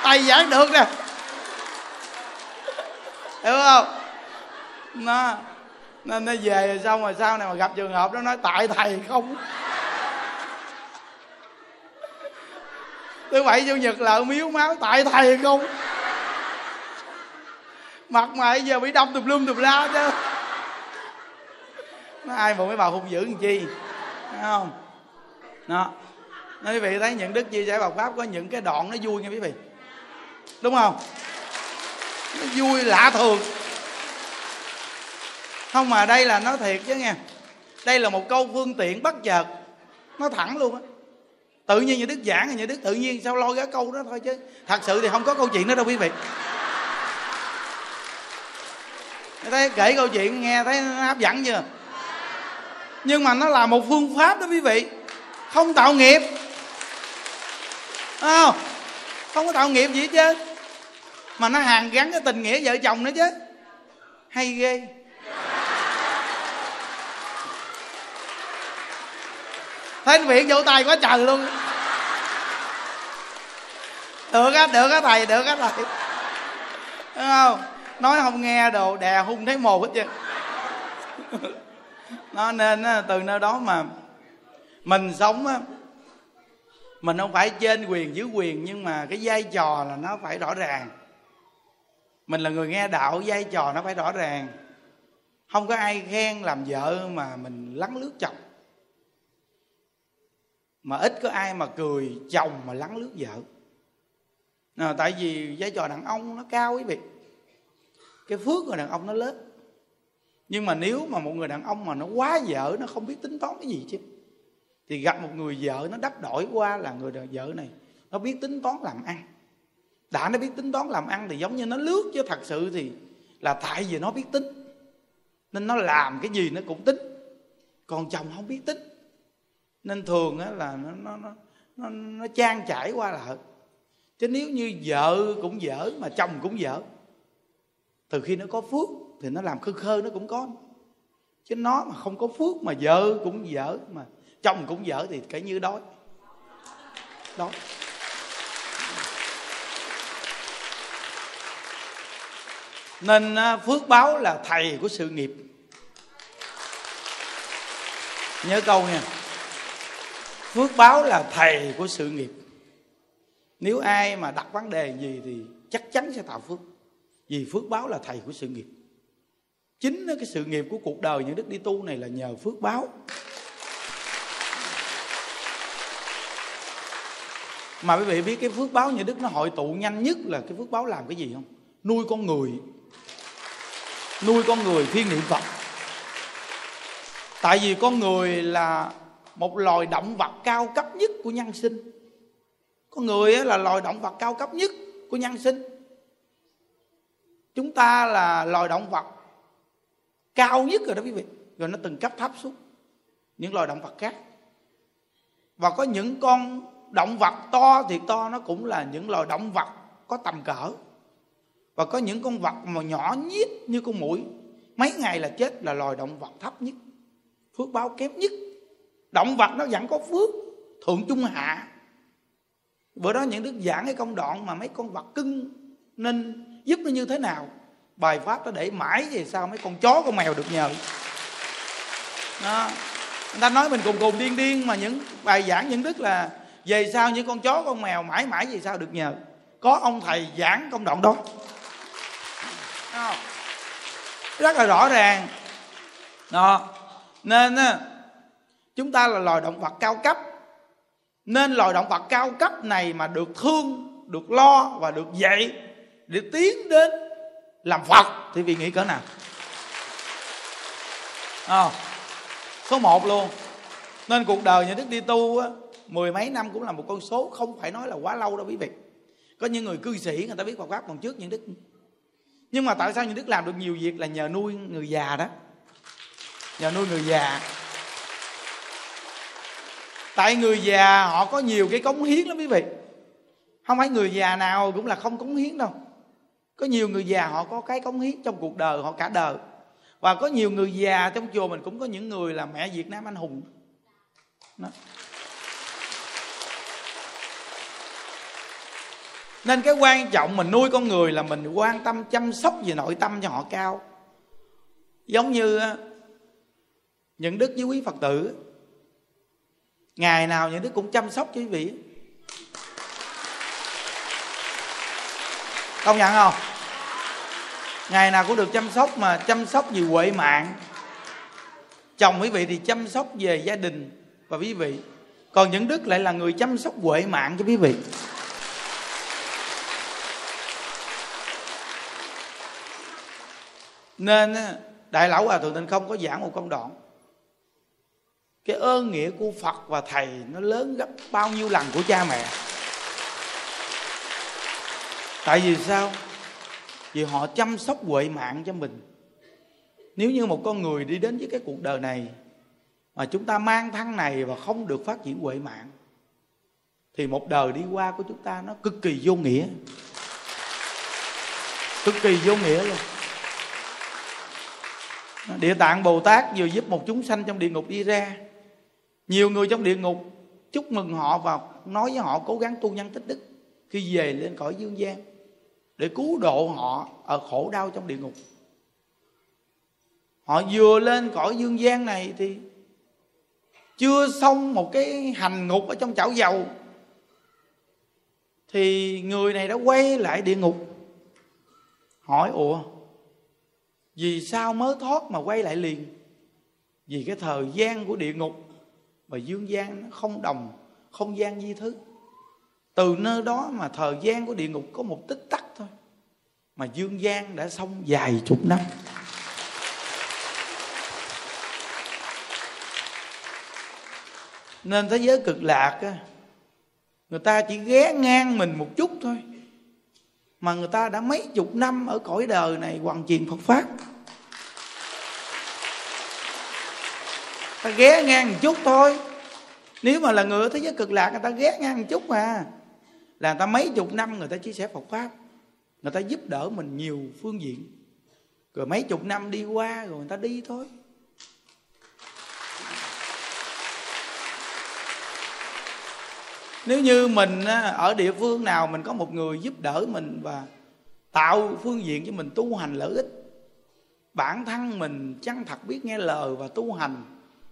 thầy giảng được nè. Hiểu không? Nó nên nó về rồi xong rồi sau này mà gặp trường hợp đó nói, tại thầy không. Thứ bảy chủ nhật là miếu máu, tại thầy không? Mặt mày giờ bị đâm tùm lum tùm la chứ. Nó ai mà mấy bà hung dữ làm chi? Thấy không? Đó. Nói, quý vị thấy những đức chia sẻ bọc pháp có những cái đoạn nó vui nha quý vị đúng không? Nó vui lạ thường. Không mà đây là nó thiệt chứ nghe. Đây là một câu phương tiện bất chợt. Nó thẳng luôn á. Tự nhiên như đức giảng như đức tự nhiên sao lôi cái câu đó thôi chứ. Thật sự thì không có câu chuyện đó đâu quý vị. Thấy kể câu chuyện nghe thấy nó hấp dẫn chưa? Nhưng mà nó là một phương pháp đó quý vị. Không tạo nghiệp. Không? Không có tạo nghiệp gì hết chứ. Mà nó hàn gắn cái tình nghĩa vợ chồng nữa chứ. Hay ghê. Thấy viện vỗ tay quá trời luôn. Được á được á thầy, được á thầy. Đúng không? Nói không nghe đồ đè hung thấy mồ hết chứ. Nó nên từ nơi đó mà mình sống á mình không phải trên quyền dưới quyền nhưng mà cái vai trò là nó phải rõ ràng. Mình là người nghe đạo vai trò nó phải rõ ràng. Không có ai khen làm vợ mà mình lắng lướt chồng. Mà ít có ai mà cười chồng mà lắng lướt vợ. À, tại vì vai trò đàn ông nó cao quý vị. Cái phước của đàn ông nó lớn. Nhưng mà nếu mà một người đàn ông mà nó quá vợ nó không biết tính toán cái gì chứ thì gặp một người vợ nó đắp đổi qua là người vợ này nó biết tính toán làm ăn. Đã nó biết tính toán làm ăn thì giống như nó lướt chứ thật sự thì là tại vì nó biết tính. Nên nó làm cái gì nó cũng tính. Còn chồng không biết tính. Nên thường á là nó nó nó nó, nó trang trải qua là chứ nếu như vợ cũng dở mà chồng cũng dở từ khi nó có phước thì nó làm khơ khơ nó cũng có. Chứ nó mà không có phước mà vợ cũng dở mà chồng cũng dở thì cái như đói. Đó. Nên à, phước báo là thầy của sự nghiệp. Nhớ câu nha. Phước báo là thầy của sự nghiệp. Nếu ai mà đặt vấn đề gì thì chắc chắn sẽ tạo phước. Vì phước báo là thầy của sự nghiệp. Chính cái sự nghiệp của cuộc đời những đức đi tu này là nhờ phước báo. Mà quý vị biết cái phước báo như đức nó hội tụ nhanh nhất là cái phước báo làm cái gì không? Nuôi con người. Nuôi con người thiên niệm phật. Tại vì con người là một loài động vật cao cấp nhất của nhân sinh. Con người là loài động vật cao cấp nhất của nhân sinh. Chúng ta là loài động vật cao nhất rồi đó quý vị. Rồi nó từng cấp thấp xuống. Những loài động vật khác. Và có những con động vật to thì to, nó cũng là những loài động vật có tầm cỡ. Và có những con vật mà nhỏ nhít như con mũi. Mấy ngày là chết là loài động vật thấp nhất, phước báo kém nhất. Động vật nó vẫn có phước, thượng trung hạ. Bữa đó những đức giảng cái công đoạn mà mấy con vật cưng nên giúp nó như thế nào? Bài pháp nó để mãi về sao mấy con chó, con mèo được nhờ. Đó. người ta nói mình cùng cùng điên điên mà những bài giảng những đức là về sau những con chó con mèo mãi mãi về sao được nhờ. Có ông thầy giảng công đoạn đó. Rất là rõ ràng. Đó. Nên chúng ta là loài động vật cao cấp. Nên loài động vật cao cấp này mà được thương được lo và được dạy để tiến đến làm phật thì vị nghĩ cỡ nào? À, số một luôn. Nên cuộc đời nhà đức đi tu á, mười mấy năm cũng là một con số không phải nói là quá lâu đâu quý vị. Có những người cư sĩ, người ta biết Phật pháp còn trước những đức. Nhưng mà tại sao những đức làm được nhiều việc là nhờ nuôi người già đó? Nhờ nuôi người già. Tại người già họ có nhiều cái cống hiến lắm quý vị. Không phải người già nào cũng là không cống hiến đâu. Có nhiều người già họ có cái cống hiến trong cuộc đời họ cả đời. Và có nhiều người già trong chùa mình cũng có những người là mẹ việt nam anh hùng. Đó. Nên cái quan trọng mình nuôi con người là mình quan tâm chăm sóc về nội tâm cho họ cao. Giống như những đức với quý phật tử. Ngày nào những đức cũng chăm sóc cho quý vị. Công nhận không? Ngày nào cũng được chăm sóc mà chăm sóc về huệ mạng. Chồng quý vị thì chăm sóc về gia đình và quý vị. Còn những đức lại là người chăm sóc huệ mạng cho quý vị. Nên đại lão hòa thượng tịnh không có giảng một công đoạn. Cái ơn nghĩa của phật và thầy nó lớn gấp bao nhiêu lần của cha mẹ. Tại vì sao? Vì họ chăm sóc huệ mạng cho mình. Nếu như một con người đi đến với cái cuộc đời này mà chúng ta mang thân này và không được phát triển huệ mạng, thì một đời đi qua của chúng ta nó cực kỳ vô nghĩa. Cực kỳ vô nghĩa luôn địa tạng bồ tát vừa giúp một chúng sanh trong địa ngục đi ra. Nhiều người trong địa ngục chúc mừng họ và nói với họ cố gắng tu nhân tích đức khi về lên cõi dương gian để cứu độ họ ở khổ đau trong địa ngục. Họ vừa lên cõi dương gian này thì chưa xong một cái hành ngục ở trong chảo dầu. Thì người này đã quay lại địa ngục, hỏi, ủa vì sao mới thoát mà quay lại liền? Vì cái thời gian của địa ngục và dương gian nó không đồng, không gian di thứ. Từ nơi đó mà thời gian của địa ngục có một tích tắc thôi, mà dương gian đã xong vài chục năm. Nên thế giới cực lạc á, người ta chỉ ghé ngang mình một chút thôi mà người ta đã mấy chục năm ở cõi đời này hoàn truyền Phật pháp. Ta ghé ngang một chút thôi. Nếu mà là người ở thế giới cực lạc, người ta ghé ngang một chút mà. Là người ta mấy chục năm người ta chia sẻ Phật pháp. Người ta giúp đỡ mình nhiều phương diện. Rồi mấy chục năm đi qua rồi người ta đi thôi. Nếu như mình ở địa phương nào mình có một người giúp đỡ mình và tạo phương diện cho mình tu hành lợi ích, bản thân mình chân thật biết nghe lời và tu hành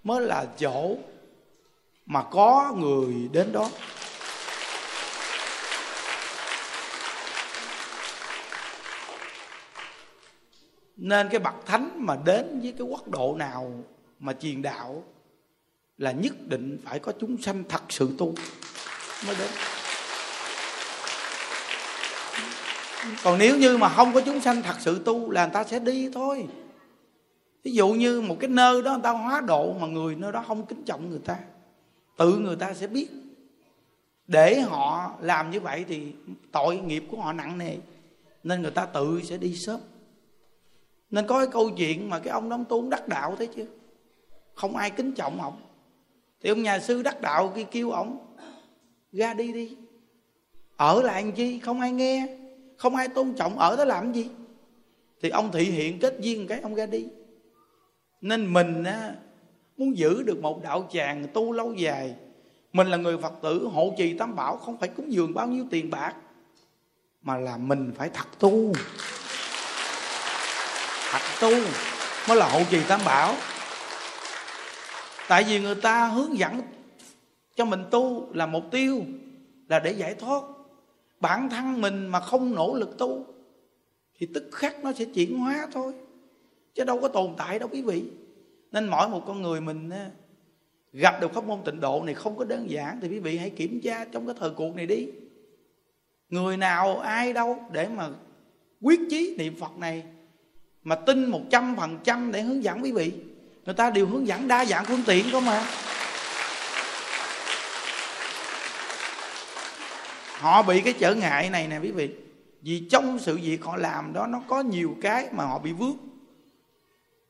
mới là chỗ mà có người đến đó. Nên cái bậc thánh mà đến với cái quốc độ nào mà truyền đạo là nhất định phải có chúng sanh thật sự tu mới đúng còn nếu như mà không có chúng sanh thật sự tu là người ta sẽ đi thôi. Ví dụ như một cái nơi đó người ta hóa độ mà người nơi đó không kính trọng người ta tự người ta sẽ biết. Để họ làm như vậy thì tội nghiệp của họ nặng nề nên người ta tự sẽ đi sớm. Nên có cái câu chuyện mà cái ông đóng tu đắc đạo thế chứ, không ai kính trọng ông. Thì ông nhà sư đắc đạo kia kêu ông ra đi đi. Ở lại làm chi? Không ai nghe. Không ai tôn trọng. Ở đó làm gì? Thì ông thị hiện kết duyên cái ông ra đi. Nên mình á, muốn giữ được một đạo tràng tu lâu dài. Mình là người phật tử hộ trì tam bảo không phải cúng dường bao nhiêu tiền bạc mà là mình phải thật tu. Thật tu mới là hộ trì tam bảo. Tại vì người ta hướng dẫn cho mình tu là mục tiêu, là để giải thoát. Bản thân mình mà không nỗ lực tu, thì tức khắc nó sẽ chuyển hóa thôi, chứ đâu có tồn tại đâu quý vị. Nên mỗi một con người mình gặp được pháp môn tịnh độ này không có đơn giản, thì quý vị hãy kiểm tra trong cái thời cuộc này đi. Người nào, ai đâu, để mà quyết chí niệm phật này, mà tin một trăm phần trăm để hướng dẫn quý vị. Người ta đều hướng dẫn đa dạng phương tiện không mà họ bị cái trở ngại này nè quý vị. Vì trong sự việc họ làm đó, nó có nhiều cái mà họ bị vướng.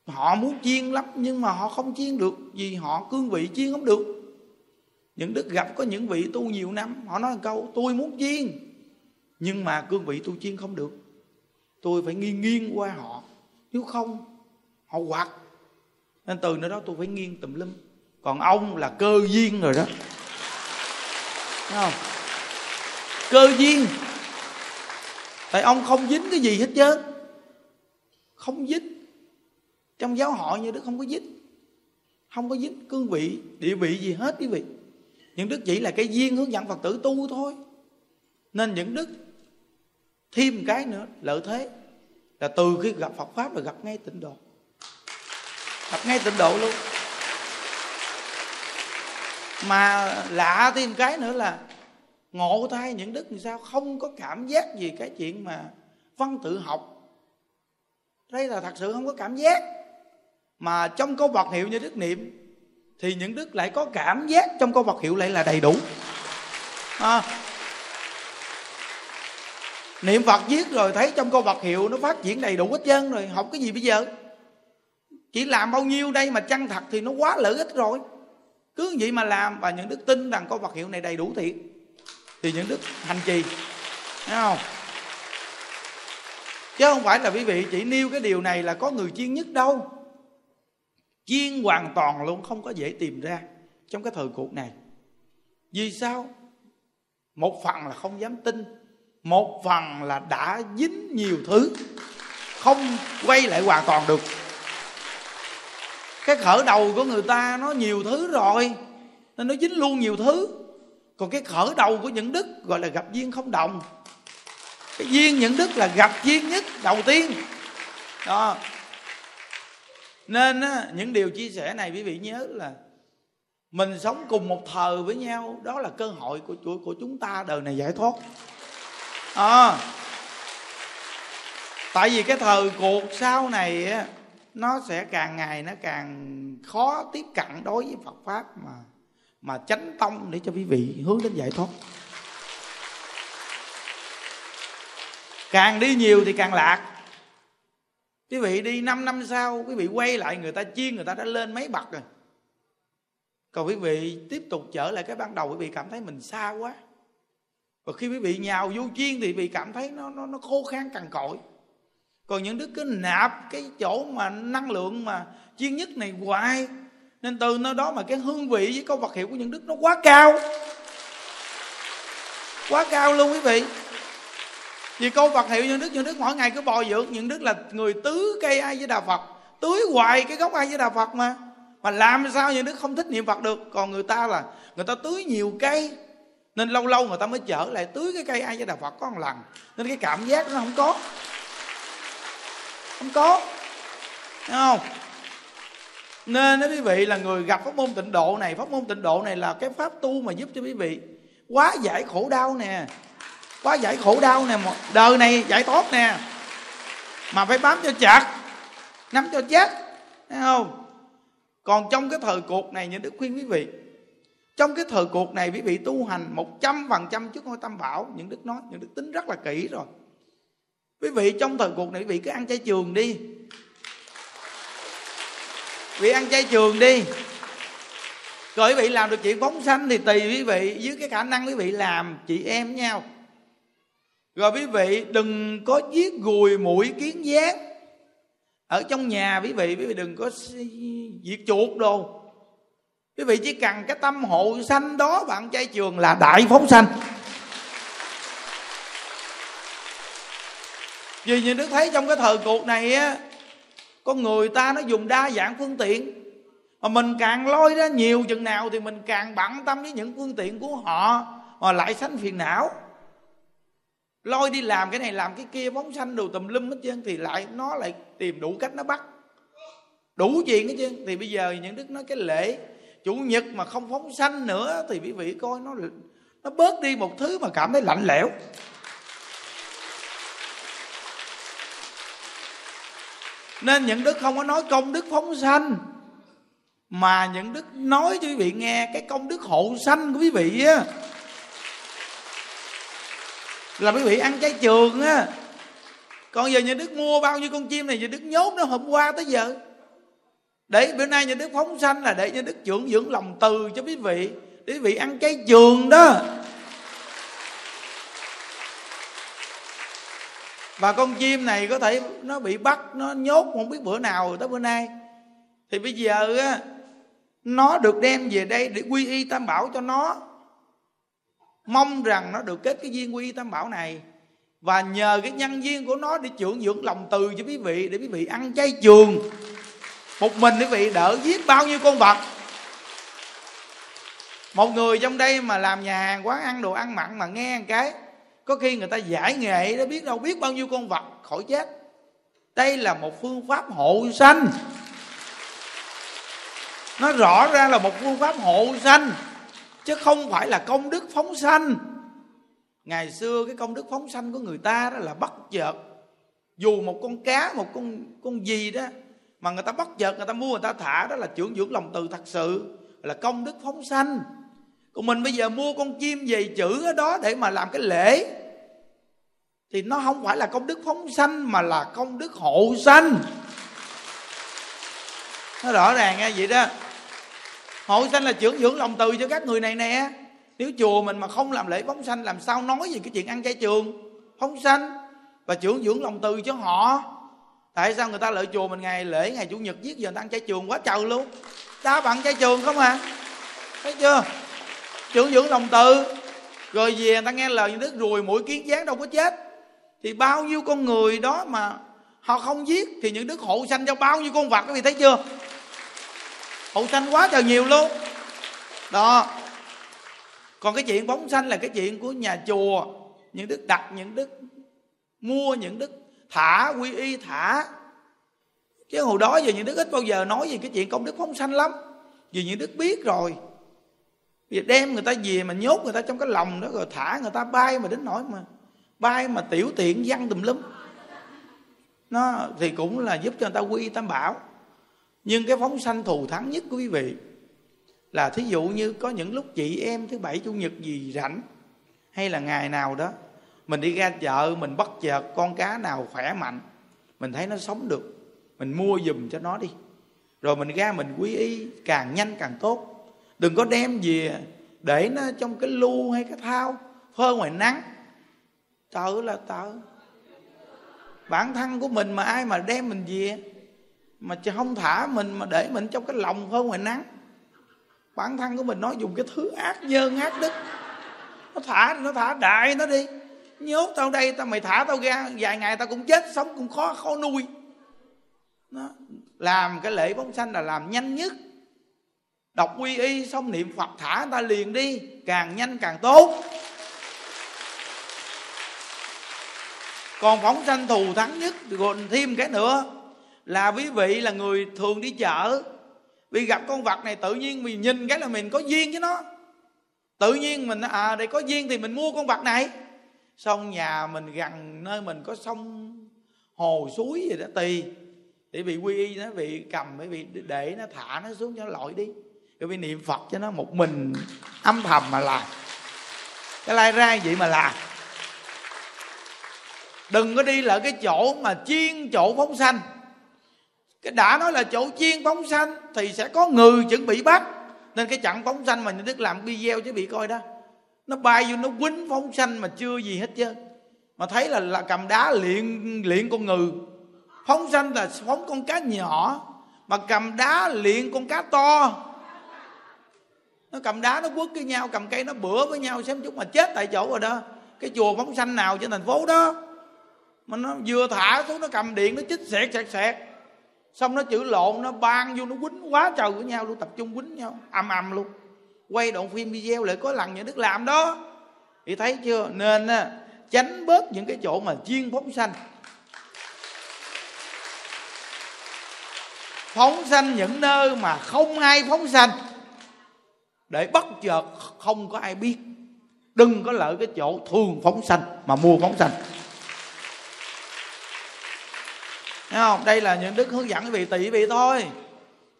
Họ muốn chiên lắm, nhưng mà họ không chiên được, vì họ cương vị chiên không được. Những đức gặp có những vị tu nhiều năm, họ nói một câu, tôi muốn chiên, nhưng mà cương vị tôi chiên không được. Tôi phải nghiêng nghiêng qua họ. Nếu không, họ quạt. Nên từ nơi đó tôi phải nghiêng tùm lum. Còn ông là cơ duyên rồi đó. Thấy không? Cơ duyên. Tại ông không dính cái gì hết trơn. Không dính. Trong giáo hội như đức không có dính. Không có dính cương vị, địa vị gì hết quý vị. Những đức chỉ là cái duyên hướng dẫn phật tử tu thôi. Nên những đức thêm cái nữa lợi thế là từ khi gặp phật pháp là gặp ngay tịnh độ. Gặp ngay tịnh độ luôn. Mà lạ thêm cái nữa là ngộ thai những đức thì sao? Không có cảm giác gì cái chuyện mà văn tự học. Đây là thật sự không có cảm giác. Mà trong câu vật hiệu như đức niệm thì những đức lại có cảm giác trong câu vật hiệu lại là đầy đủ. À, niệm phật viết rồi thấy trong câu vật hiệu nó phát triển đầy đủ hết trơn rồi học cái gì bây giờ? Chỉ làm bao nhiêu đây mà chăng thật thì nó quá lợi ích rồi. Cứ vậy mà làm và những đức tin rằng câu vật hiệu này đầy đủ thiệt thì những đức hành trì. Thấy không? Chứ không phải là quý vị chỉ nêu cái điều này là có người chuyên nhất đâu. Chuyên hoàn toàn luôn, không có dễ tìm ra trong cái thời cuộc này. Vì sao? Một phần là không dám tin, một phần là đã dính nhiều thứ, không quay lại hoàn toàn được. Cái khởi đầu của người ta, nó nhiều thứ rồi, nên nó dính luôn nhiều thứ còn cái khởi đầu của những đức gọi là gặp duyên không đồng. Cái duyên những đức là gặp duyên nhất đầu tiên. Đó. Nên á, những điều chia sẻ này quý vị nhớ là mình sống cùng một thời với nhau đó là cơ hội của của, của chúng ta đời này giải thoát. À, tại vì cái thời cuộc sau này á, nó sẽ càng ngày nó càng khó tiếp cận đối với Phật pháp mà mà tránh tông để cho quý vị hướng đến giải thoát. Càng đi nhiều thì càng lạc. Quý vị đi 5 năm sau, quý vị quay lại người ta chiên, người ta đã lên mấy bậc rồi. Còn quý vị tiếp tục trở lại cái ban đầu, quý vị cảm thấy mình xa quá. Và khi quý vị nhào vô chiên thì quý vị cảm thấy nó nó nó khô khan cằn cội còn những đứa cứ nạp cái chỗ mà năng lượng mà chiên nhất này hoài nên từ nơi đó mà cái hương vị với câu vật hiệu của những đức nó quá cao. Quá cao luôn quý vị. Vì câu vật hiệu những đức những đức mỗi ngày cứ bò dưỡng. Những đức là người tứ cây ai với đà Phật. Tưới hoài cái gốc ai với đà Phật mà. Mà làm sao những đức không thích niệm Phật được? Còn người ta là người ta tưới nhiều cây. Nên lâu lâu người ta mới trở lại tưới cái cây ai với đà Phật có một lần. Nên cái cảm giác nó không có. Không có. Thấy không? Nên đó quý vị là người gặp pháp môn tịnh độ này, pháp môn tịnh độ này là cái pháp tu mà giúp cho quý vị quá giải khổ đau nè. Quá giải khổ đau nè đời này giải thoát nè. Mà phải bám cho chặt nắm cho chắc thấy không? Còn trong cái thời cuộc này như đức khuyên quý vị, trong cái thời cuộc này quý vị tu hành một trăm phần trăm trước ngôi tam bảo, những đức nói, những đức tính rất là kỹ rồi. Quý vị trong thời cuộc này quý vị cứ ăn chay trường đi vị ăn chay trường đi. Rồi quý vị làm được chuyện phóng sanh thì tùy quý vị với cái khả năng quý vị làm, chị em nhau. Rồi quý vị đừng có giết gùi mũi kiến gián. Ở trong nhà quý vị quý vị đừng có diệt chuột đồ. Quý vị chỉ cần cái tâm hộ sanh đó, bạn chay trường là đại phóng sanh. Vì như đức thấy trong cái thời cuộc này á con người ta nó dùng đa dạng phương tiện. Mà mình càng lôi ra nhiều chừng nào thì mình càng bận tâm với những phương tiện của họ mà lại sanh phiền não. Lôi đi làm cái này làm cái kia phóng sanh đồ tùm lum hết trơn thì lại nó lại tìm đủ cách nó bắt. Đủ chuyện hết trơn. Thì bây giờ những đức nói cái lễ, chủ nhật mà không phóng sanh nữa thì quý vị coi nó nó bớt đi một thứ mà cảm thấy lạnh lẽo. Nên những đức không có nói công đức phóng sanh, mà những đức nói cho quý vị nghe cái công đức hộ sanh của quý vị á, là quý vị ăn trái trường á. Còn giờ nhà đức mua bao nhiêu con chim này, nhà đức nhốt nó hôm qua tới giờ. Để bữa nay nhà đức phóng sanh là để nhà đức trưởng dưỡng lòng từ cho quý vị. Để quý vị ăn trái trường đó. Và con chim này có thể nó bị bắt, nó nhốt không biết bữa nào tới bữa nay. Thì bây giờ á, nó được đem về đây để quy y tam bảo cho nó. Mong rằng nó được kết cái duyên quy y tam bảo này. Và nhờ cái nhân duyên của nó để trưởng dưỡng lòng từ cho quý vị, để quý vị ăn chay trường. Một mình quý vị đỡ giết bao nhiêu con vật. Một người trong đây mà làm nhà hàng, quán ăn, đồ ăn mặn mà nghe một cái có khi người ta giải nghệ đó biết đâu biết bao nhiêu con vật khỏi chết. Đây là một phương pháp hộ sanh. Nó rõ ra là một phương pháp hộ sanh, chứ không phải là công đức phóng sanh. Ngày xưa cái công đức phóng sanh của người ta đó là bắt chợt. Dù một con cá, một con con gì đó, mà người ta bắt chợt người ta mua người ta thả đó là trưởng dưỡng lòng từ thật sự, là công đức phóng sanh còn mình bây giờ mua con chim về chữ ở đó để mà làm cái lễ. Thì nó không phải là công đức phóng sanh, mà là công đức hộ sanh. Nó rõ ràng nghe vậy đó. Hộ sanh là trưởng dưỡng lòng từ cho các người này nè. Nếu chùa mình mà không làm lễ phóng sanh, làm sao nói về cái chuyện ăn chay trường, phóng sanh và trưởng dưỡng lòng từ cho họ? Tại sao người ta lợi chùa mình ngày lễ, ngày chủ nhật giết giờ người ta ăn chay trường quá trời luôn. Đá bằng chay trường không à. Thấy chưa? Trưởng dưỡng lòng từ. Rồi về người ta nghe lời như đức rùi mũi kiến gián đâu có chết. Thì bao nhiêu con người đó mà họ không giết, thì những đức hộ sanh cho bao nhiêu con vật các vị thấy chưa? Hộ sanh quá trời nhiều luôn. Đó. Còn cái chuyện phóng sanh là cái chuyện của nhà chùa. Những đức đặt, những đức mua, những đức thả, quy y thả. Chứ hồi đó giờ những đức ít bao giờ nói về cái chuyện công đức phóng sanh lắm. Vì những đức biết rồi vì đem người ta về mà nhốt người ta trong cái lòng đó rồi thả người ta bay mà đến nỗi mà bay mà tiểu tiện văng tùm lum. Nó thì cũng là giúp cho người ta quy tam bảo. Nhưng cái phóng sanh thù thắng nhất của quý vị là thí dụ như có những lúc chị em thứ bảy, chủ nhật gì rảnh, hay là ngày nào đó, mình đi ra chợ, mình bắt chợt con cá nào khỏe mạnh, mình thấy nó sống được, mình mua giùm cho nó đi. Rồi mình ra mình quý y, càng nhanh càng tốt đừng có đem về để nó trong cái lu hay cái thao phơi ngoài nắng. Tớ là tớ. Bản thân của mình mà ai mà đem mình về, mà không thả mình, mà để mình trong cái lòng phơi ngoài nắng. Bản thân của mình nói dùng cái thứ ác nhân ác đức. Nó thả nó thả đại nó đi. Nhốt tao đây, tao mày thả tao ra, vài ngày tao cũng chết, sống cũng khó khó nuôi. Nó làm cái lễ bóng xanh là làm nhanh nhất đọc quy y xong niệm phật thả ta liền đi, càng nhanh càng tốt. Còn phóng sanh thù thắng nhất còn thêm cái nữa, là quý vị là người thường đi chợ. Vì gặp con vật này tự nhiên mình nhìn cái là mình có duyên với nó. Tự nhiên mình à đây có duyên thì mình mua con vật này. Xong nhà mình gần nơi mình có sông, hồ, suối gì đó tùy để bị quy y nó bị cầm bởi vì để nó thả nó xuống cho nó lội đi rồi bị niệm phật cho nó một mình âm thầm mà làm. Cái lai ra vậy mà làm. Đừng có đi lại cái chỗ mà chiên chỗ phóng sanh. Cái đã nói là chỗ chiên phóng sanh thì sẽ có người chuẩn bị bắt. Nên cái chặn phóng sanh mà nhà đức làm video chứ bị coi đó. Nó bay vô nó quýnh phóng sanh mà chưa gì hết chứ. Mà thấy là, là cầm đá luyện luyện con ngừ. Phóng sanh là phóng con cá nhỏ. Mà cầm đá luyện con cá to nó cầm đá, nó quất với nhau, cầm cây, nó bữa với nhau xem chút mà chết tại chỗ rồi đó. Cái chùa phóng sanh nào trên thành phố đó. Mà nó vừa thả xuống, nó cầm điện, nó chích xẹt xẹt xẹt. Xong nó chữ lộn, nó ban vô, nó quýnh quá trời với nhau luôn, tập trung quýnh nhau ầm ầm luôn. Quay đoạn phim video lại có lần nhà đức làm đó. Thì thấy chưa? Nên á tránh bớt những cái chỗ mà chuyên phóng sanh phóng sanh những nơi mà không ai phóng sanh để bất chợt không có ai biết. Đừng có lợi cái chỗ thường phóng sanh mà mua phóng sanh. Thấy không? Đây là những đức hướng dẫn quý vị tùy vị thôi.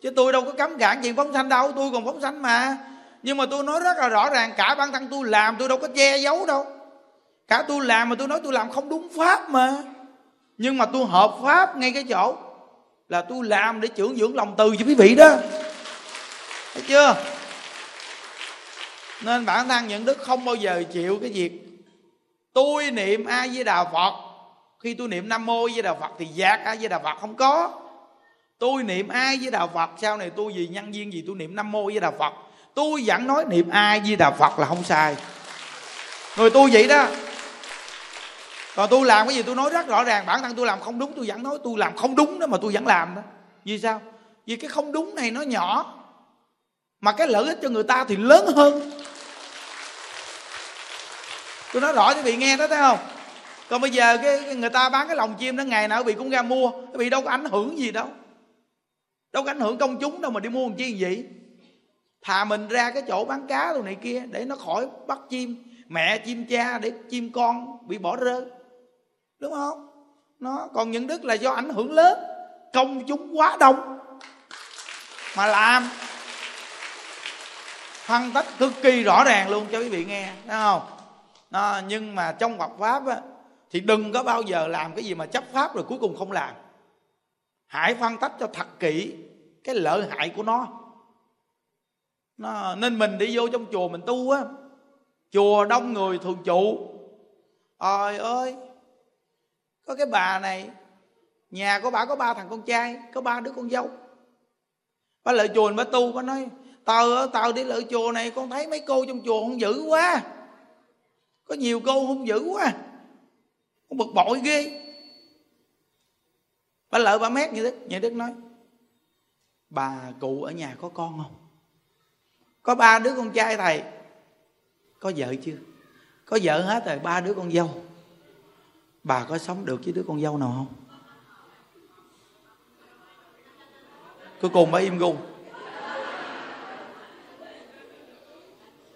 Chứ tôi đâu có cấm cản chuyện phóng sanh đâu, Tôi còn phóng sanh mà. Nhưng mà tôi nói rất là rõ ràng, Cả bản thân tôi làm tôi đâu có che giấu đâu. Cả tôi làm mà tôi nói tôi làm không đúng pháp mà. Nhưng mà tôi hợp pháp ngay cái chỗ là tôi làm để trưởng dưỡng lòng từ cho quý vị đó. Thấy chưa? Nên bản thân những đức không bao giờ chịu cái việc tôi niệm a di đà phật. Khi tôi niệm nam mô với đà phật thì giác a di đà phật không có. Tôi niệm a với đà phật, sau này tôi vì nhân viên gì tôi niệm nam mô với đà phật, tôi vẫn nói niệm a với đà phật là không sai. Người tôi vậy đó. Còn tôi làm cái gì tôi nói rất rõ ràng, bản thân tôi làm không đúng tôi vẫn nói, tôi làm không đúng đó mà tôi vẫn làm đó. Vì sao? Vì cái không đúng này nó nhỏ, mà cái lợi ích cho người ta thì lớn hơn tôi nói rõ cho vị nghe đó thấy không? Còn bây giờ cái, người ta bán cái lòng chim đó ngày nào vị cũng ra mua cái vị đâu có ảnh hưởng gì đâu. Đâu có ảnh hưởng công chúng đâu mà đi mua làm chi vậy thà mình ra cái chỗ bán cá đồ này kia để nó khỏi bắt chim mẹ chim cha để chim con bị bỏ rơi. Đúng không? Nó còn những đức là do ảnh hưởng lớn. Công chúng quá đông mà làm. Phân tích cực kỳ rõ ràng luôn cho quý vị nghe thấy không? À, nhưng mà trong Phật pháp á, thì đừng có bao giờ làm cái gì mà chấp pháp rồi cuối cùng không làm. Hãy phân tích cho thật kỹ cái lợi hại của nó, nó nên mình đi vô trong chùa mình tu á chùa đông người thường trụ. Ôi ơi có cái bà này nhà của bà có ba thằng con trai có ba đứa con dâu. Bà lợi chùa bà tu bà nói tao tao đi lợi chùa này con thấy mấy cô trong chùa không dữ quá có nhiều cô hung dữ quá. Con bực bội ghê. Bà lợi bà mét như đức như đức nói. Bà cụ ở nhà có con không? Có ba đứa con trai thầy. Có vợ chưa? Có vợ hết rồi, ba đứa con dâu. Bà có sống được với đứa con dâu nào không? Cuối cùng bà im gu.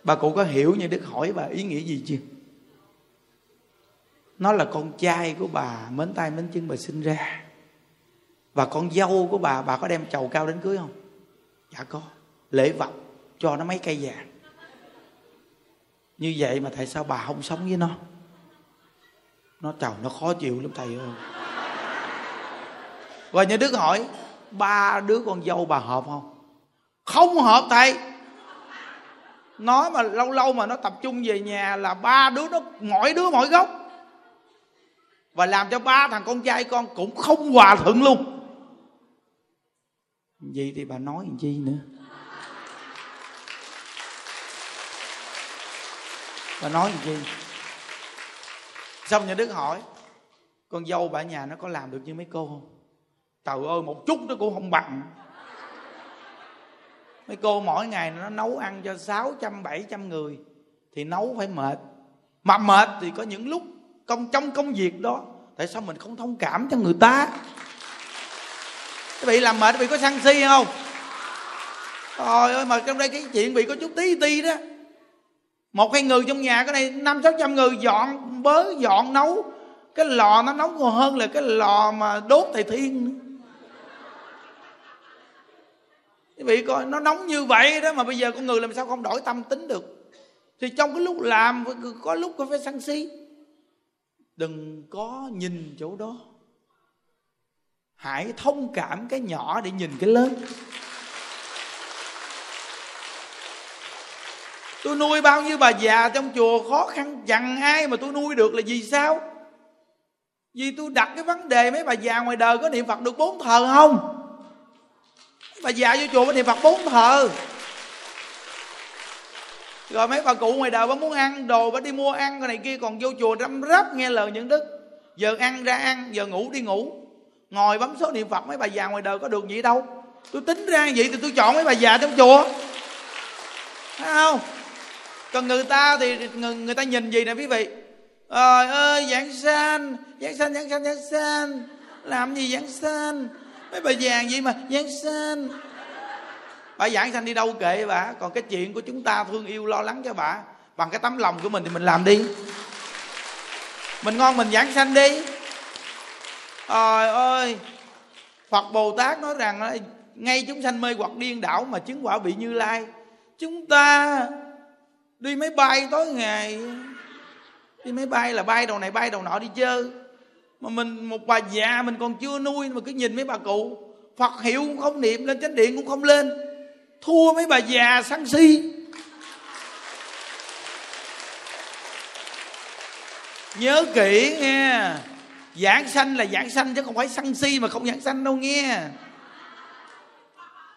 Bà cụ có hiểu như đức hỏi bà ý nghĩa gì chưa? Nó là con trai của bà, mến tay mến chân bà sinh ra. Và con dâu của bà bà có đem chầu cao đến cưới không? Dạ có. Lễ vật, cho nó mấy cây vàng. Như vậy mà tại sao bà không sống với nó? Nó chồng nó khó chịu lắm, thầy ơi. Và như đức hỏi, ba đứa con dâu bà hợp không? Không hợp, thầy. Nó mà lâu lâu mà nó tập trung về nhà là ba đứa nó, mỗi đứa mỗi góc và làm cho ba thằng con trai con cũng không hòa thuận luôn. Vậy thì bà nói làm chi nữa? Bà nói làm chi? Xong nhà đức hỏi con dâu bà nhà nó có làm được như mấy cô không? Trời ơi một chút nó cũng không bằng. Mấy cô mỗi ngày nó nấu ăn cho sáu trăm bảy trăm người thì nấu phải mệt. Mà mệt thì có những lúc công, trong công việc đó. Tại sao mình không thông cảm cho người ta? Bị làm mệt bị có sân si không? Trời ơi, mà trong đây cái chuyện bị có chút tí ti đó. Một hai người trong nhà, cái này năm, sáu trăm người dọn bớ, dọn nấu. Cái lò nó nóng còn hơn là cái lò mà đốt thầy thiên quý vị coi, nó nóng như vậy đó, mà bây giờ con người làm sao không đổi tâm tính được? Thì trong cái lúc làm, có lúc có phải sân si đừng có nhìn chỗ đó. Hãy thông cảm cái nhỏ để nhìn cái lớn. Tôi nuôi bao nhiêu bà già trong chùa khó khăn chẳng ai mà tôi nuôi được là vì sao? Vì tôi đặt cái vấn đề mấy bà già ngoài đời có niệm phật được bốn thờ không? Bà già vô chùa có niệm phật bốn thờ rồi mấy bà cụ ngoài đời bà muốn ăn đồ bà đi mua ăn cái này kia còn vô chùa răm rắp nghe lời những đức. Giờ ăn ra ăn giờ ngủ đi ngủ. Ngồi bấm số niệm phật mấy bà già ngoài đời có được gì đâu. Tôi tính ra vậy thì tôi chọn mấy bà già trong chùa. Thấy không? Còn người ta thì người, người ta nhìn gì nè quý vị? Trời ơi giảng sanh giảng sanh giảng sanh giảng sanh làm gì giảng sanh mấy bà già gì mà giảng sanh bà giảng sanh đi đâu kệ bà? Còn cái chuyện của chúng ta thương yêu lo lắng cho bà. Bằng cái tấm lòng của mình thì mình làm đi. Mình ngon mình giảng sanh đi. Trời ơi. Phật bồ tát nói rằng ngay chúng sanh mê hoặc điên đảo mà chứng quả bị như lai. Chúng ta đi máy bay tối ngày. Đi máy bay là bay đầu này bay đầu nọ đi chơi mà mình, một bà già mình còn chưa nuôi mà cứ nhìn mấy bà cụ. Phật hiệu cũng không niệm lên, chánh điện cũng không lên thua mấy bà già săn si. Nhớ kỹ nghe. Giảng sanh là giảng sanh chứ không phải săn si mà không giảng sanh đâu nghe.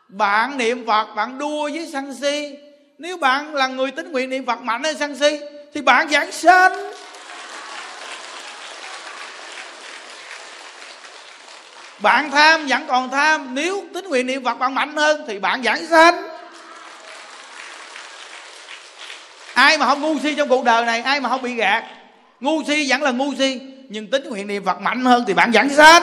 Bạn niệm phật, bạn đua với sân si. Nếu bạn là người tính nguyện niệm phật mạnh hơn sân si, thì bạn giảng sanh. Bạn tham vẫn còn tham, nếu tính nguyện niệm phật bạn mạnh hơn thì bạn giảng sanh. Ai mà không ngu si trong cuộc đời này, ai mà không bị gạt. Ngu si vẫn là ngu si, nhưng tính nguyện niệm phật mạnh hơn thì bạn giảng sanh.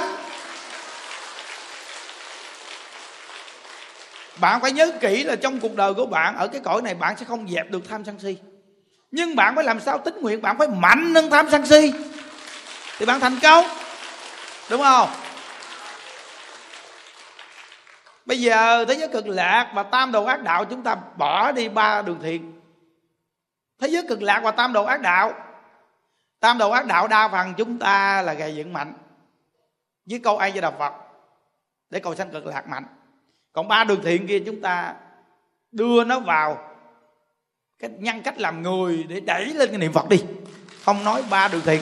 Bạn phải nhớ kỹ là trong cuộc đời của bạn, ở cái cõi này bạn sẽ không dẹp được tham sân si. Nhưng bạn phải làm sao tính nguyện bạn phải mạnh hơn tham sân si thì bạn thành công. Đúng không? Bây giờ thế giới cực lạc và tam đồ ác đạo chúng ta bỏ đi ba đường thiện. Thế giới cực lạc và tam đồ ác đạo. Tam đồ ác đạo đa phần chúng ta là gầy dựng mạnh. Với câu ai với đạo phật, để cầu sanh cực lạc mạnh. Còn ba đường thiện kia chúng ta đưa nó vào cái nhân cách làm người để đẩy lên cái niệm phật đi. Không nói ba đường thiện.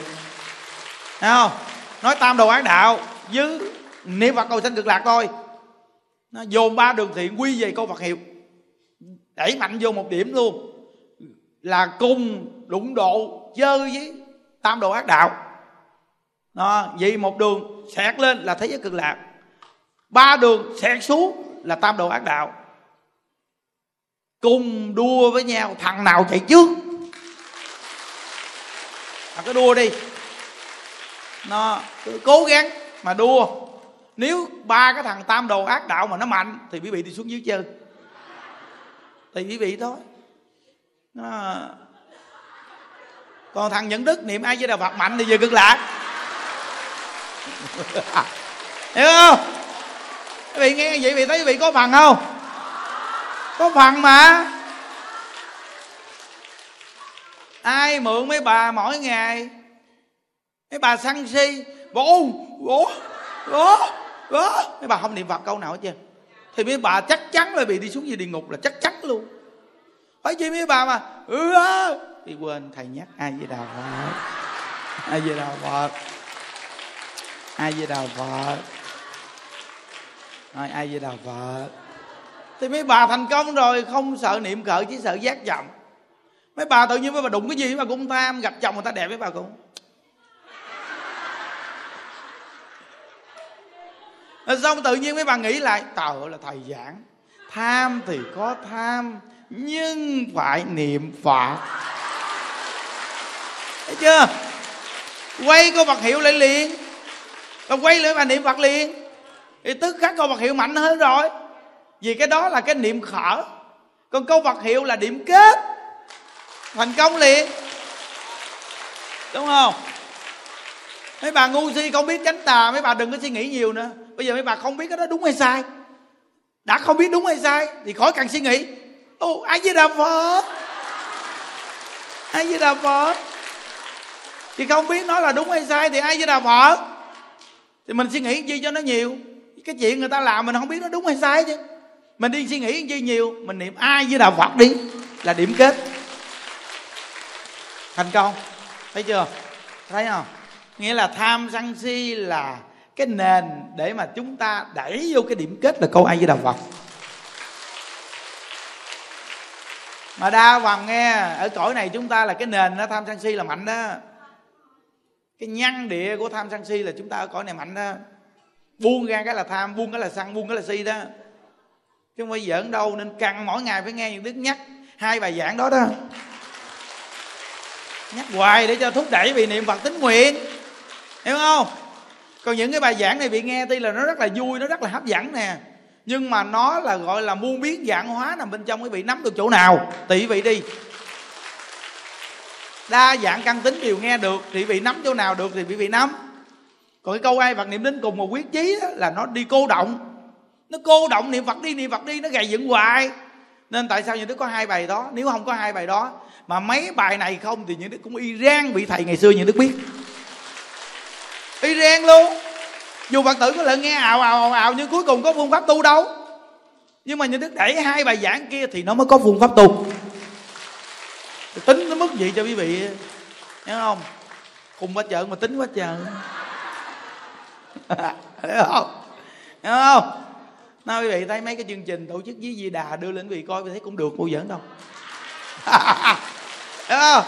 Thấy không? Nói tam đồ ác đạo với niệm phật cầu sanh cực lạc thôi nó dồn ba đường thiện quy về câu phật hiệu. Đẩy mạnh vô một điểm luôn. Là cùng đụng độ chơi với tam đồ ác đạo. Đó, vì một đường xẹt lên là thế giới cực lạc. Ba đường xẹt xuống là tam đồ ác đạo. Cùng đua với nhau thằng nào chạy trước? Thằng cứ đua đi. Nó cứ cố gắng mà đua nếu ba cái thằng tam đồ ác đạo mà nó mạnh, thì quý vị đi xuống dưới chơi. Thì quý vị thôi. Nó... còn thằng nhận đức niệm ai với đạo phật mạnh thì giờ cực lạc. Hiểu không? Quý vị nghe vậy vị thấy quý vị có phần không? Có phần mà. Ai mượn mấy bà mỗi ngày? Mấy bà săn si. Bố bố bố đó, mấy bà không niệm phật câu nào hết trơn. Thì mấy bà chắc chắn là bị đi xuống dưới địa ngục là chắc chắn luôn. Phải chi mấy bà mà ừ, ừ, ừ. thì quên, thầy nhắc ai với đào phật. Ai với đào phật. Ai với đào phật. Ai với đào phật. Thì mấy bà thành công rồi, không sợ niệm cỡ chỉ sợ giác chậm. mấy bà tự nhiên mấy bà đụng cái gì mà cũng tham gặp chồng người ta đẹp, mấy bà cũng xong tự nhiên mấy bà nghĩ lại, trời là thầy giảng. Tham thì có tham, nhưng phải niệm phật. Thấy chưa? Quay câu bậc hiệu lại liền. Và quay lại bà niệm Phật liền. Thì tức khắc câu bậc hiệu mạnh hơn rồi. Vì cái đó là cái niệm khở. Còn câu bậc hiệu là điểm kết. Thành công liền. Đúng không? Mấy bà ngu si không biết chánh tà, mấy bà đừng có suy nghĩ nhiều nữa bây giờ mấy bà không biết cái đó đúng hay sai? Đã không biết đúng hay sai thì khỏi cần suy nghĩ. Ô ai với đà phật. Ai với đà phật. Thì không biết nó là đúng hay sai thì ai với đà phật. Thì mình suy nghĩ gì cho nó nhiều. Cái chuyện người ta làm mình không biết nó đúng hay sai chứ. Mình đi suy nghĩ chi nhiều, mình niệm ai với đạo phật đi là điểm kết. Thành công. Thấy chưa? Thấy không? Nghĩa là tham sân si là cái nền để mà chúng ta đẩy vô cái điểm kết là câu ai với đà phật. Mà đa phần nghe, ở cõi này chúng ta là cái nền nó tham sân si là mạnh đó. Cái nhăn địa của tham sân si là chúng ta ở cõi này mạnh đó. Buông ra cái là tham, buông cái là sân, buông cái là si đó. Chứ không phải giỡn đâu, nên căng mỗi ngày phải nghe những đức nhắc hai bài giảng đó đó. Nhắc hoài để cho thúc đẩy vì niệm phật tính nguyện. Hiểu không? Còn những cái bài giảng này bị nghe tuy là nó rất là vui, nó rất là hấp dẫn nè. Nhưng mà nó là gọi là muôn biến dạng hóa nằm bên trong quý vị nắm được chỗ nào tỷ vị đi. Đa dạng căn tính đều nghe được thì vị nắm chỗ nào được thì quý vị nắm. Còn cái câu ai phật niệm đến cùng một quyết chí là nó đi cô động. Nó cô động niệm phật đi, niệm phật đi, nó gầy dựng hoài. Nên tại sao những đứa có hai bài đó? Nếu không có hai bài đó, mà mấy bài này không thì những đứa cũng y rang vị thầy ngày xưa, những đứa biết y luôn. Dù phật tử có lần nghe ào ào ào ào nhưng cuối cùng có phương pháp tu đâu. Nhưng mà những đức đẩy hai bài giảng kia thì nó mới có phương pháp tu. Tính nó mất gì cho quý vị, nhớ không? Cùng quá chợ mà tính quá chợ hiểu không? Hiểu không? Nói quý vị, thấy mấy cái chương trình tổ chức với di đà đưa lên quý vị coi quý thấy cũng được cô giỡn đâu. Hiểu không?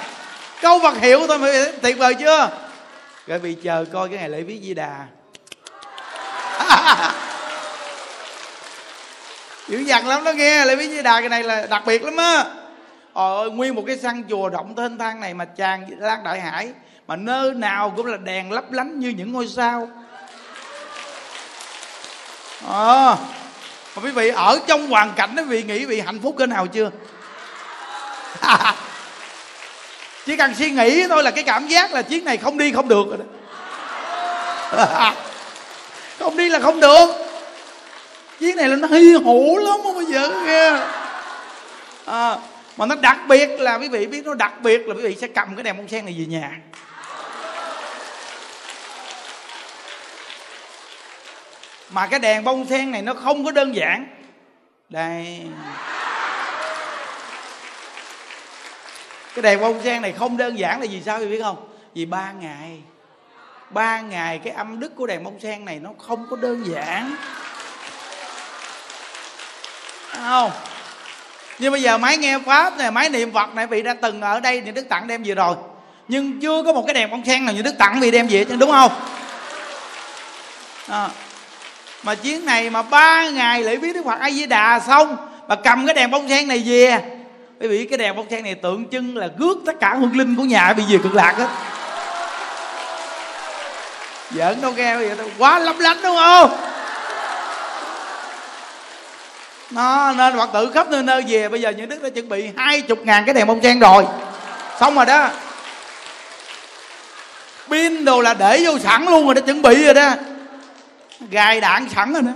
Câu vật hiệu thôi mà tuyệt vời chưa? Rồi bị chờ coi cái ngày lễ viết di đà. Dữ dằn lắm đó nghe lễ viết di đà cái này là đặc biệt lắm á. Ôi nguyên một cái săn chùa rộng thênh thang này mà tràn lan đại hải mà nơi nào cũng là đèn lấp lánh như những ngôi sao. Ờ à, mà quý vị ở trong hoàn cảnh đó vị nghĩ vị hạnh phúc cỡ nào chưa? chỉ cần suy nghĩ thôi là cái cảm giác là chiếc này không đi không được rồi đó. Không đi là không được. Chiếc này là nó hy hữu lắm không bây giờ nghe. À, mà nó đặc biệt là quý vị biết nó đặc biệt là quý vị sẽ cầm cái đèn bông sen này về nhà. Mà cái đèn bông sen này nó không có đơn giản. Đây. Cái đèn bông sen này không đơn giản là vì sao quý biết không? Vì ba ngày. Ba ngày cái âm đức của đèn bông sen này nó không có đơn giản. Không? Nhưng bây giờ máy nghe pháp này, máy niệm phật này, vị đã từng ở đây thì đức tặng đem về rồi. Nhưng chưa có một cái đèn bông sen nào như đức tặng vì đem về chứ đúng không? À. mà chuyến này mà ba ngày lễ viết đức phật a di đà xong, mà cầm cái đèn bông sen này về bởi vì cái đèn bông sen này tượng trưng là rước tất cả hương linh của nhà bị về cực lạc hết, giỡn đâu nghe vậy đâu quá lấp lánh đúng không? Nó nên phật tử khắp nơi nơi về bây giờ những đức đã chuẩn bị hai chục ngàn cái đèn bông sen rồi. Xong rồi đó. Pin đồ là để vô sẵn luôn rồi đã chuẩn bị rồi đó. Gài đạn sẵn rồi đó.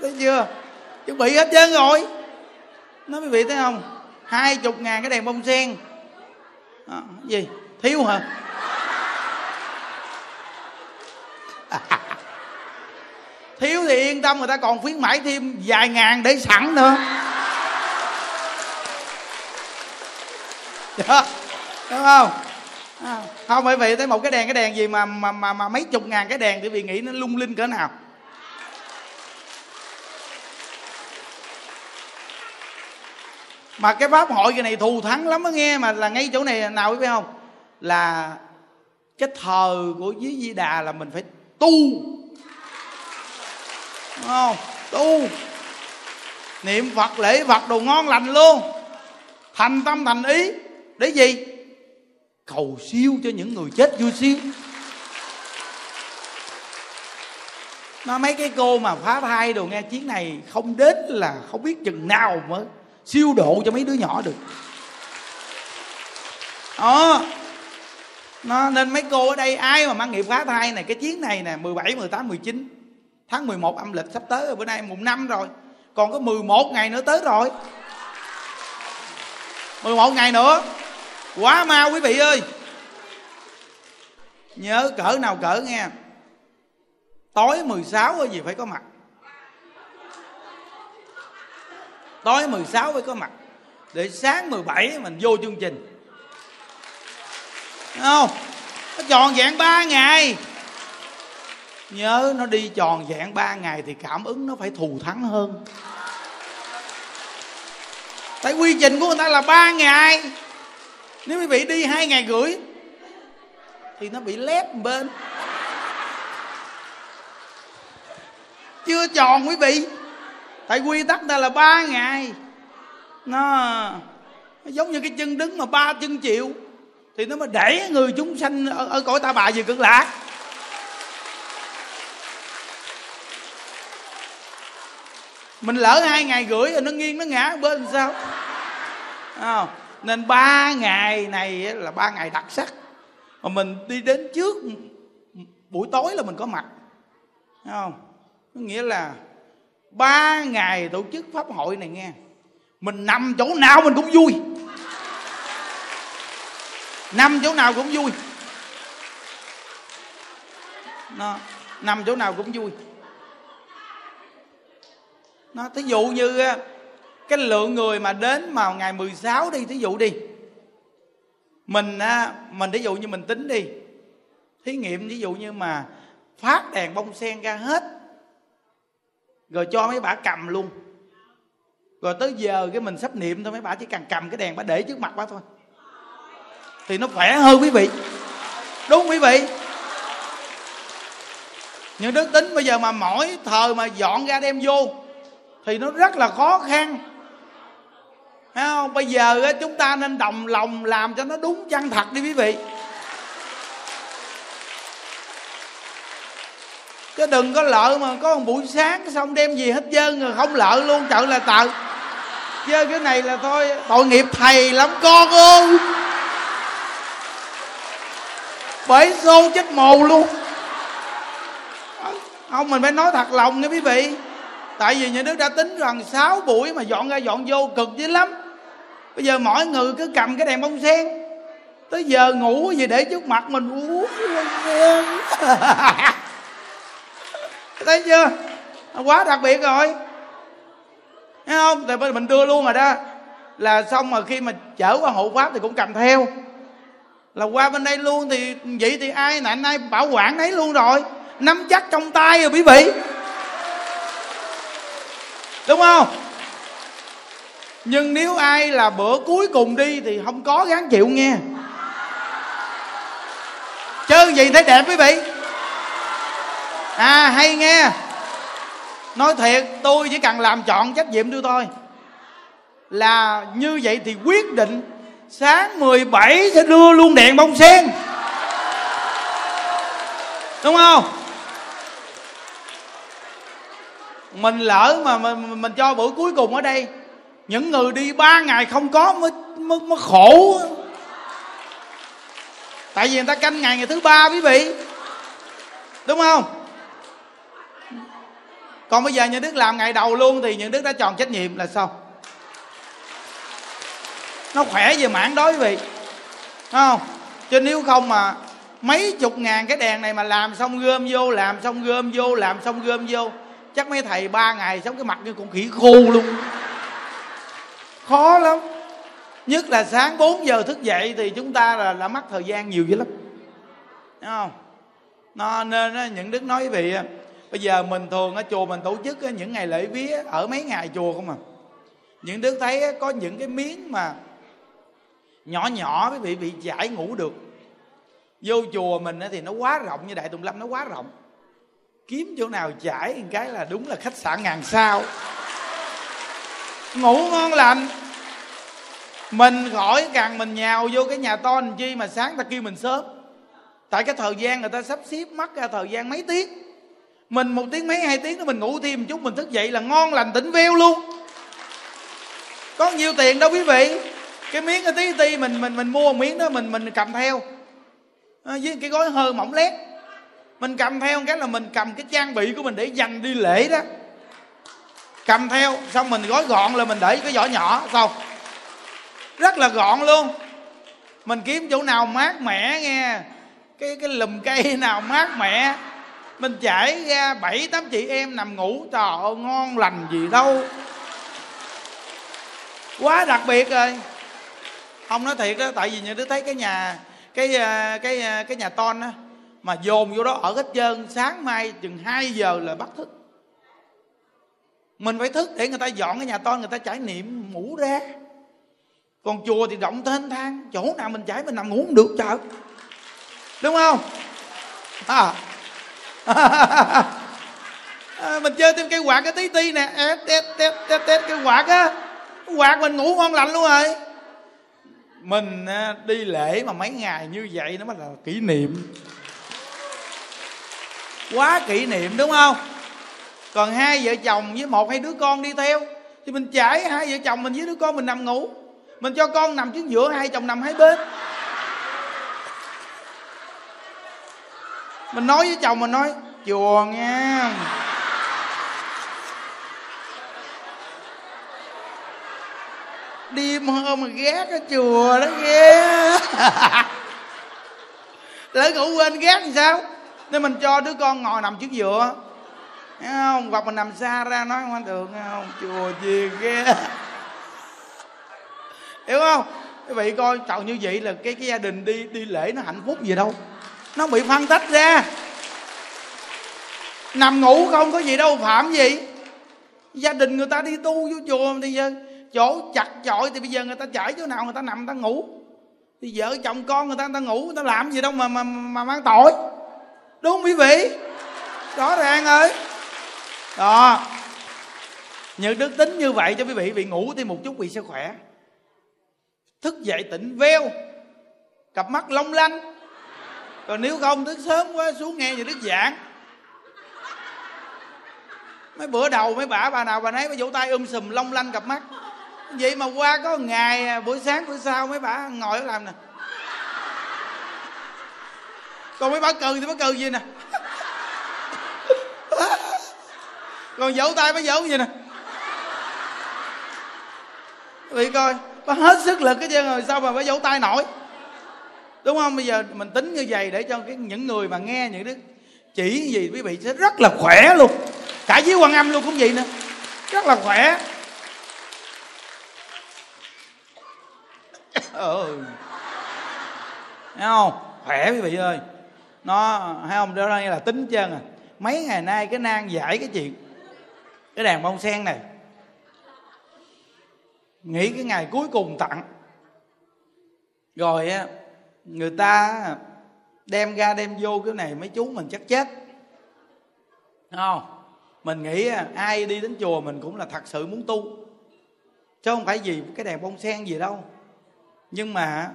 Thấy chưa? Chuẩn bị hết trơn rồi. Nói quý vị thấy không? Hai chục ngàn cái đèn bông sen. À, gì? Thiếu hả? Thiếu thì yên tâm người ta còn khuyến mãi thêm vài ngàn để sẵn nữa. Dạ, đúng không? À, không bởi vì thấy một cái đèn cái đèn gì mà mà mà, mà mấy chục ngàn cái đèn thì vì nghĩ nó lung linh cỡ nào? Mà cái pháp hội cái này thù thắng lắm á nghe mà là ngay chỗ này nào biết không? Là cái thờ của dưới di đà là mình phải tu. Đúng không? Tu. Niệm phật, lễ phật đồ ngon lành luôn. Thành tâm, thành ý. Để gì? Cầu siêu cho những người chết vui siêu nó mấy cái cô mà phá thai đồ nghe chiến này không đến là không biết chừng nào mới siêu độ cho mấy đứa nhỏ được. Đó. Nó nên mấy cô ở đây ai mà mang nghiệp phá thai này cái chuyến này nè 17, 18, 19 tháng 11 âm lịch sắp tới rồi bữa nay mùng 5 rồi. Còn có 11 ngày nữa tới rồi. 11 ngày nữa. Quá mau quý vị ơi. Nhớ cỡ nào cỡ nghe. Tối 16 cái gì phải có mặt. Tối 16 mới có mặt. Để sáng 17 mình vô chương trình. Đúng không? Nó tròn vẹn 3 ngày. Nhớ nó đi tròn vẹn 3 ngày thì cảm ứng nó phải thù thắng hơn. Tại quy trình của người ta là 3 ngày. Nếu quý vị đi hai ngày rưỡi, thì nó bị lép một bên. Chưa tròn quý vị tại quy tắc ta là ba ngày. Nó, nó giống như cái chân đứng mà ba chân chịu thì nó mới đẩy người chúng sanh ở, ở cõi ta bà về cực lạc. Mình lỡ hai ngày rưỡi rồi nó nghiêng nó ngã bên sao? À, nên ba ngày này là ba ngày đặc sắc. Mà mình đi đến trước buổi tối là mình có mặt. Thấy không? Có nghĩa là ba ngày tổ chức pháp hội này nghe. Mình nằm chỗ nào mình cũng vui. Nằm chỗ nào cũng vui. Nó, nằm chỗ nào cũng vui. Nó, thí dụ như cái lượng người mà đến vào ngày 16 đi, thí dụ đi. Mình mình thí dụ như mình tính đi. Thí nghiệm thí dụ như mà phát đèn bông sen ra hết rồi cho mấy bà cầm luôn. Rồi tới giờ cái mình sắp niệm thôi, mấy bà chỉ cần cầm cái đèn bà để trước mặt bà thôi. Thì nó khỏe hơn quý vị. Đúng quý vị. Những đức tính bây giờ mà mỗi thời mà dọn ra đem vô, thì nó rất là khó khăn. Thấy không? Bây giờ chúng ta nên đồng lòng làm cho nó đúng chân thật đi quý vị. Chứ đừng có lợ mà có một buổi sáng xong đem gì hết trơn rồi không lợ luôn chợ là tợ Chứ cái này là thôi, tội nghiệp thầy lắm con ơi Bởi xô chết mồ luôn. Không, mình phải nói thật lòng nha quý vị. Tại vì nhà nước đã tính rằng 6 buổi mà dọn ra dọn vô cực dữ lắm. Bây giờ mỗi người cứ cầm cái đèn bông sen. Tới giờ ngủ gì để trước mặt mình, uống Thấy chưa? Quá đặc biệt rồi. Thấy không? Thì mình đưa luôn rồi đó. Là xong mà khi mà chở qua hộ pháp thì cũng cầm theo. Là qua bên đây luôn thì Vậy thì ai nãy nay bảo quản đấy luôn rồi. Nắm chắc trong tay rồi quý vị. Đúng không? Nhưng nếu ai là bữa cuối cùng đi Thì không có gán chịu nghe. Chơi gì thấy đẹp quý vị. À hay nghe. Nói thiệt tôi chỉ cần làm chọn trách nhiệm tôi. Thôi Là như vậy thì quyết định Sáng 17 sẽ đưa luôn đèn bông sen. Đúng không? Mình lỡ mà mình, mình cho bữa cuối cùng ở đây Những người đi ba ngày không có mới, mới, mới khổ. Tại vì người ta canh ngày ngày thứ ba quý vị. Đúng không? Còn bây giờ những đức làm ngày đầu luôn thì những đức đã tròn trách nhiệm là sao? Nó khỏe về mảng đó quý vị. Đúng không? Chứ nếu không mà mấy chục ngàn cái đèn này mà làm xong gom vô, làm xong gom vô, làm xong gom vô, chắc mấy thầy ba ngày sống cái mặt như con khỉ khô luôn. Khó lắm. Nhất là sáng 4 giờ thức dậy thì chúng ta là đã mất thời gian nhiều dữ lắm. Đúng không? Nó nên những đức nói với vị bây giờ mình thường ở chùa mình tổ chức những ngày lễ vía ở mấy ngày chùa không à? Những đứa thấy có những cái miếng mà nhỏ nhỏ quý vị bị giải ngủ được. Vô chùa mình thì nó quá rộng như đại tùng lâm, nó quá rộng. Kiếm chỗ nào giải một cái là đúng là khách sạn ngàn sao. Ngủ ngon lành. Mình khỏi càng mình nhào vô cái nhà to làm chi mà sáng ta kêu mình sớm. Tại cái thời gian người ta sắp xếp mất ra thời gian mấy tiếng mình một tiếng mấy hai tiếng nữa mình ngủ thêm một chút mình thức dậy là ngon lành tỉnh veo luôn. Có nhiều tiền đâu quý vị. Cái miếng cái tí ti mình mình mình mua một miếng đó mình mình cầm theo. À, với cái gói hơi mỏng lét. Mình cầm theo cái là mình cầm cái trang bị của mình để dành đi lễ đó. Cầm theo xong mình gói gọn là mình để cái vỏ nhỏ xong. Rất là gọn luôn. Mình kiếm chỗ nào mát mẻ nghe. Cái cái lùm cây nào mát mẻ mình chảy ra bảy tám chị em nằm ngủ trời ơi ngon lành gì đâu. Quá đặc biệt rồi. Không nói thiệt á tại vì như đứa thấy cái nhà cái ờ, cái ờ, cái nhà ton á mà dồn vô đó ở hết trơn sáng mai chừng 2 giờ là bắt thức. Mình phải thức để người ta dọn cái nhà ton người ta trải niệm ngủ ra. Còn chùa thì rộng thênh thang chỗ nào mình trải mình nằm ngủ không được trời. Đúng không? À, à, mình chơi thêm cây quạt cái tí ti nè. Tét tét tét tét tét cây quạt á. Quạt mình ngủ ngon lành luôn rồi. Mình à, đi lễ mà mấy ngày như vậy nó mới là kỷ niệm. Quá kỷ niệm đúng không? Còn hai vợ chồng với một hai đứa con đi theo thì mình chảy hai vợ chồng mình với đứa con mình nằm ngủ. Mình cho con nằm trước giữa hai chồng nằm hai bên. mình nói với chồng mình nói, chùa nghe đêm hôm mà ghét cái chùa đó ghê. Lỡ ngủ quên ghét làm sao? Nên mình cho đứa con ngồi nằm trước giữa Thấy không? Hoặc mình nằm xa ra nói không được không? Chùa gì ghê. Hiểu không? Quý vị coi chồng như vậy là cái cái gia đình đi đi lễ nó hạnh phúc gì đâu nó bị phân tách ra. Nằm ngủ không có gì đâu, phạm gì? Gia đình người ta đi tu vô chùa thì giờ chỗ chặt chội thì bây giờ người ta chảy chỗ nào người ta nằm, người ta ngủ. Thì vợ chồng con người ta người ta ngủ, người ta làm gì đâu mà mà mà mang tội. Đúng không quý vị? Rõ ràng rồi. Đó. Những đức tính như vậy cho quý vị bị ngủ thì một chút vì sẽ khỏe. Thức dậy tỉnh veo, cặp mắt long lanh còn nếu không thức sớm quá, xuống nghe gì đức giảng. Mấy bữa đầu, mấy bà bà nào bà nấy bà vỗ tay um sùm, long lanh cặp mắt. Vậy mà qua có ngày à, buổi sáng, buổi sau, mấy bà ngồi làm nè. Còn mấy bà cười thì bà cười gì nè. Còn vỗ tay bà vỗ gì nè. Vậy coi, bà hết sức lực cái chân rồi, sao mà bà vỗ tay nổi? Đúng không? Bây giờ mình tính như vậy để cho cái những người mà nghe những đức chỉ gì quý vị sẽ rất là khỏe luôn. Cả dưới quan âm luôn cũng vậy nữa. Rất là khỏe. Ừ thấy không? Khỏe quý vị ơi. Nó, thấy không? Đó là tính chân à. Mấy ngày nay cái nan giải cái chuyện. Cái đàn bông sen này. Nghĩ cái ngày cuối cùng tặng. Rồi á người ta đem ra đem vô cái này, mấy chú mình chắc chết. Đúng không? Mình nghĩ à, ai đi đến chùa mình cũng là thật sự muốn tu. Chứ không phải gì cái đèn bông sen gì đâu. Nhưng mà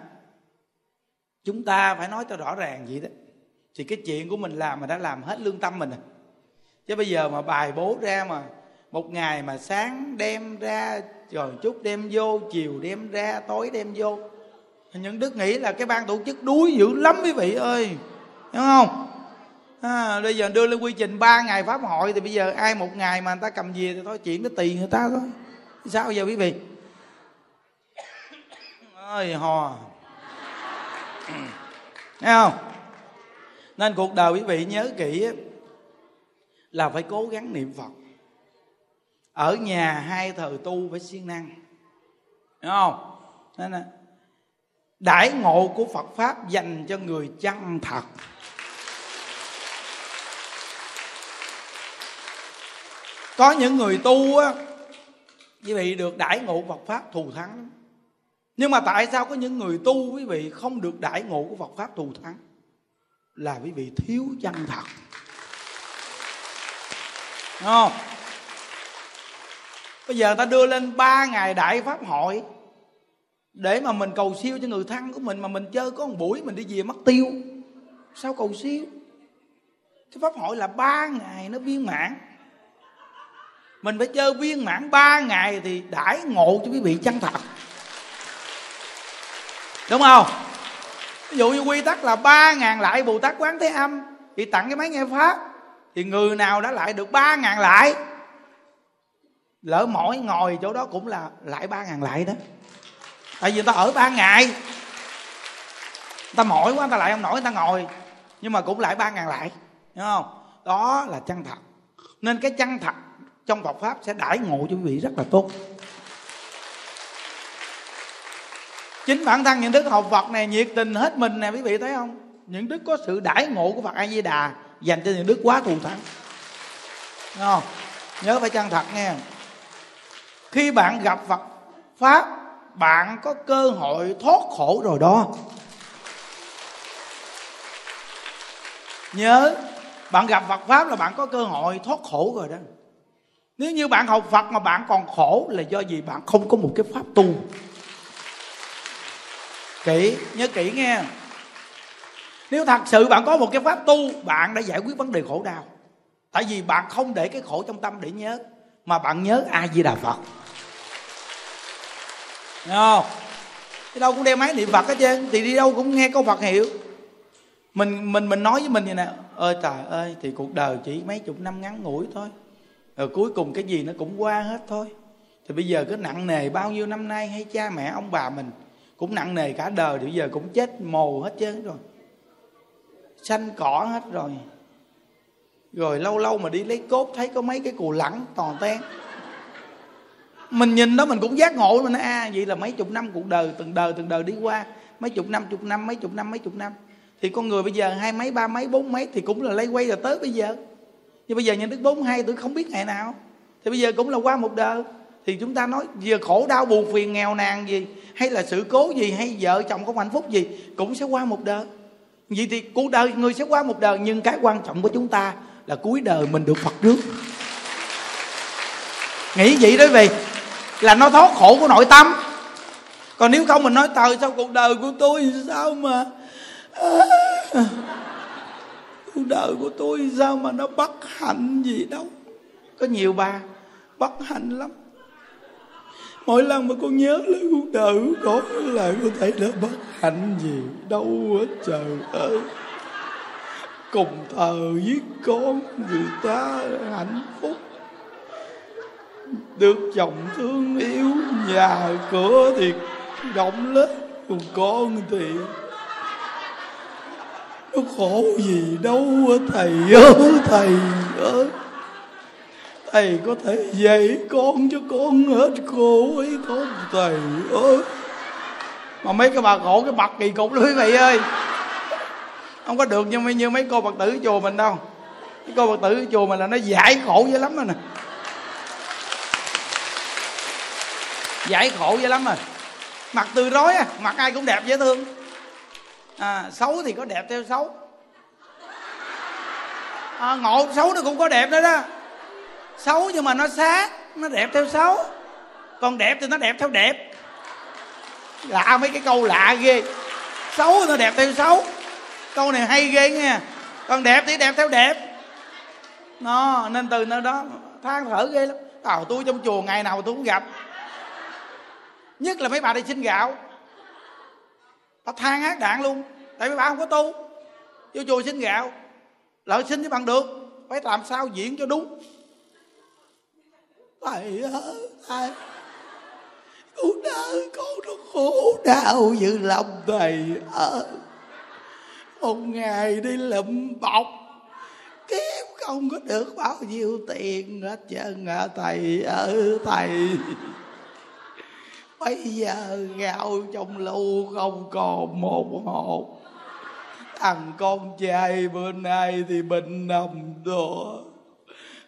chúng ta phải nói cho rõ ràng vậy đó. Thì cái chuyện của mình làm mà đã làm hết lương tâm mình rồi. Chứ bây giờ mà bài bố ra mà một ngày mà sáng đem ra, rồi chút đem vô, chiều đem ra, tối đem vô những đức nghĩ là cái ban tổ chức đuối dữ lắm quý vị ơi. Hiểu không? À, bây giờ đưa lên quy trình 3 ngày pháp hội thì bây giờ ai một ngày mà người ta cầm về thì thôi chuyện nó tiền người ta thôi. Sao giờ quý vị? Ơi hò. Nghe không? Nên cuộc đời quý vị nhớ kỹ là phải cố gắng niệm phật. Ở nhà hai thờ tu phải siêng năng. Hiểu không? Nên là đại ngộ của phật pháp dành cho người chân thật. Có những người tu á, quý vị được đại ngộ Phật pháp thù thắng. Nhưng mà tại sao có những người tu, quý vị, không được đại ngộ của Phật pháp thù thắng? Là quý vị thiếu chân thật. Đúng không? Bây giờ ta đưa lên ba ngày đại pháp hội để mà mình cầu siêu cho người thân của mình mà mình chơi có một buổi mình đi về mất tiêu. Sao cầu siêu? Cái pháp hội là ba ngày nó viên mãn. Mình phải chơi viên mãn ba ngày thì đãi ngộ cho quý vị chân thật. Đúng không? Ví dụ như quy tắc là ba ngàn lại bồ tát quán thế âm, thì tặng cái máy nghe pháp, thì người nào đã lại được ba ngàn lại? Lỡ mỗi ngồi chỗ đó cũng là lại ba ngàn lại đó tại vì người ta ở ba ngày. Người ta mỏi quá, người ta lại không nổi, người ta ngồi. Nhưng mà cũng lại ba ngàn lại, hiểu không? Đó là chân thật. Nên cái chân thật trong Phật pháp sẽ đãi ngộ cho quý vị rất là tốt. Chính bản thân những đức học Phật này nhiệt tình hết mình nè, quý vị thấy không? Những đức có sự đãi ngộ của Phật A Di Đà dành cho những đức quá thù thắng. Không? Nhớ phải chân thật nghe. Khi bạn gặp Phật pháp bạn có cơ hội thoát khổ rồi đó. Nhớ, bạn gặp Phật pháp là bạn có cơ hội thoát khổ rồi đó. Nếu như bạn học phật mà bạn còn khổ là do gì bạn không có một cái pháp tu. Kỹ, nhớ kỹ nghe. Nếu thật sự bạn có một cái pháp tu, bạn đã giải quyết vấn đề khổ đau. Tại vì bạn không để cái khổ trong tâm để nhớ, mà bạn nhớ a di đà phật. Thấy không? Đi đâu cũng đeo máy niệm phật hết trơn. Thì đi đâu cũng nghe câu phật hiệu mình mình mình nói với mình vậy nè. Ơi trời ơi, thì cuộc đời chỉ mấy chục năm ngắn ngủi thôi. Rồi cuối cùng cái gì nó cũng qua hết thôi. Thì bây giờ cứ nặng nề bao nhiêu năm nay hay cha mẹ, ông bà mình cũng nặng nề cả đời thì bây giờ cũng chết mồ hết trơn rồi. Xanh cỏ hết rồi. Rồi lâu lâu mà đi lấy cốt thấy có mấy cái cù lẳng toàn ten mình nhìn đó mình cũng giác ngộ mình nói à, vậy là mấy chục năm cuộc đời từng đời từng đời đi qua. Mấy chục năm chục năm mấy chục năm mấy chục năm. Thì con người bây giờ hai mấy ba mấy bốn mấy thì cũng là lây quay rồi tới bây giờ. Nhưng bây giờ nhận đức bốn hai tôi không biết ngày nào. Thì bây giờ cũng là qua một đời. Thì chúng ta nói giờ khổ đau buồn phiền nghèo nàn gì hay là sự cố gì hay vợ chồng không hạnh phúc gì cũng sẽ qua một đời. Vậy thì cuộc đời người sẽ qua một đời nhưng cái quan trọng của chúng ta là cuối đời mình được phật trước. Nghĩ vậy đó vì là nó thoát khổ của nội tâm. Còn nếu không mình nói trời sao cuộc đời của tôi sao mà à, cuộc đời của tôi sao mà nó bất hạnh gì đâu? Có nhiều bà bất hạnh lắm. Mỗi lần mà con nhớ lại cuộc đời của con là có thấy nó bất hạnh gì đâu hết trời ơi. Cùng thờ với con người ta hạnh phúc được chồng thương yêu nhà cửa thì động lớn còn con thì nó khổ gì đâu thầy ơi thầy ơi. Thầy có thể dạy con cho con hết khổ ấy không thầy ơi? Mà mấy cái bà khổ cái mặt kỳ cục lắm quý vị ơi. Không có được như, như mấy cô phật tử chùa mình đâu. Cái cô phật tử chùa mình là nó giải khổ dữ lắm rồi nè. Giải khổ dữ lắm rồi. Mặt từ rối à mặt ai cũng đẹp dễ thương. À, xấu thì có đẹp theo xấu. À, ngộ xấu nó cũng có đẹp nữa đó. Xấu nhưng mà nó xá nó đẹp theo xấu. Còn đẹp thì nó đẹp theo đẹp. Lạ mấy cái câu lạ ghê. Xấu nó đẹp theo xấu. Câu này hay ghê nha. Còn đẹp thì đẹp theo đẹp. Nó nên từ nơi đó than thở ghê lắm. Tào tôi trong chùa ngày nào tôi cũng gặp nhất là mấy bà đi xin gạo. Bà than ác đạn luôn. Tại vì bà không có tu. Vô chùa xin gạo. Lợi xin chứ bằng được. Phải làm sao diễn cho đúng. Thầy ơi, thầy. Con đỡ con nó khổ đau dữ lòng thầy ơi. Một ngày đi lụm bọc. Kiếm không có được bao nhiêu tiền hết trơn à thầy ơi, thầy bây giờ gạo trong lưu không còn một hột thằng con trai bữa nay thì bệnh nằm đó.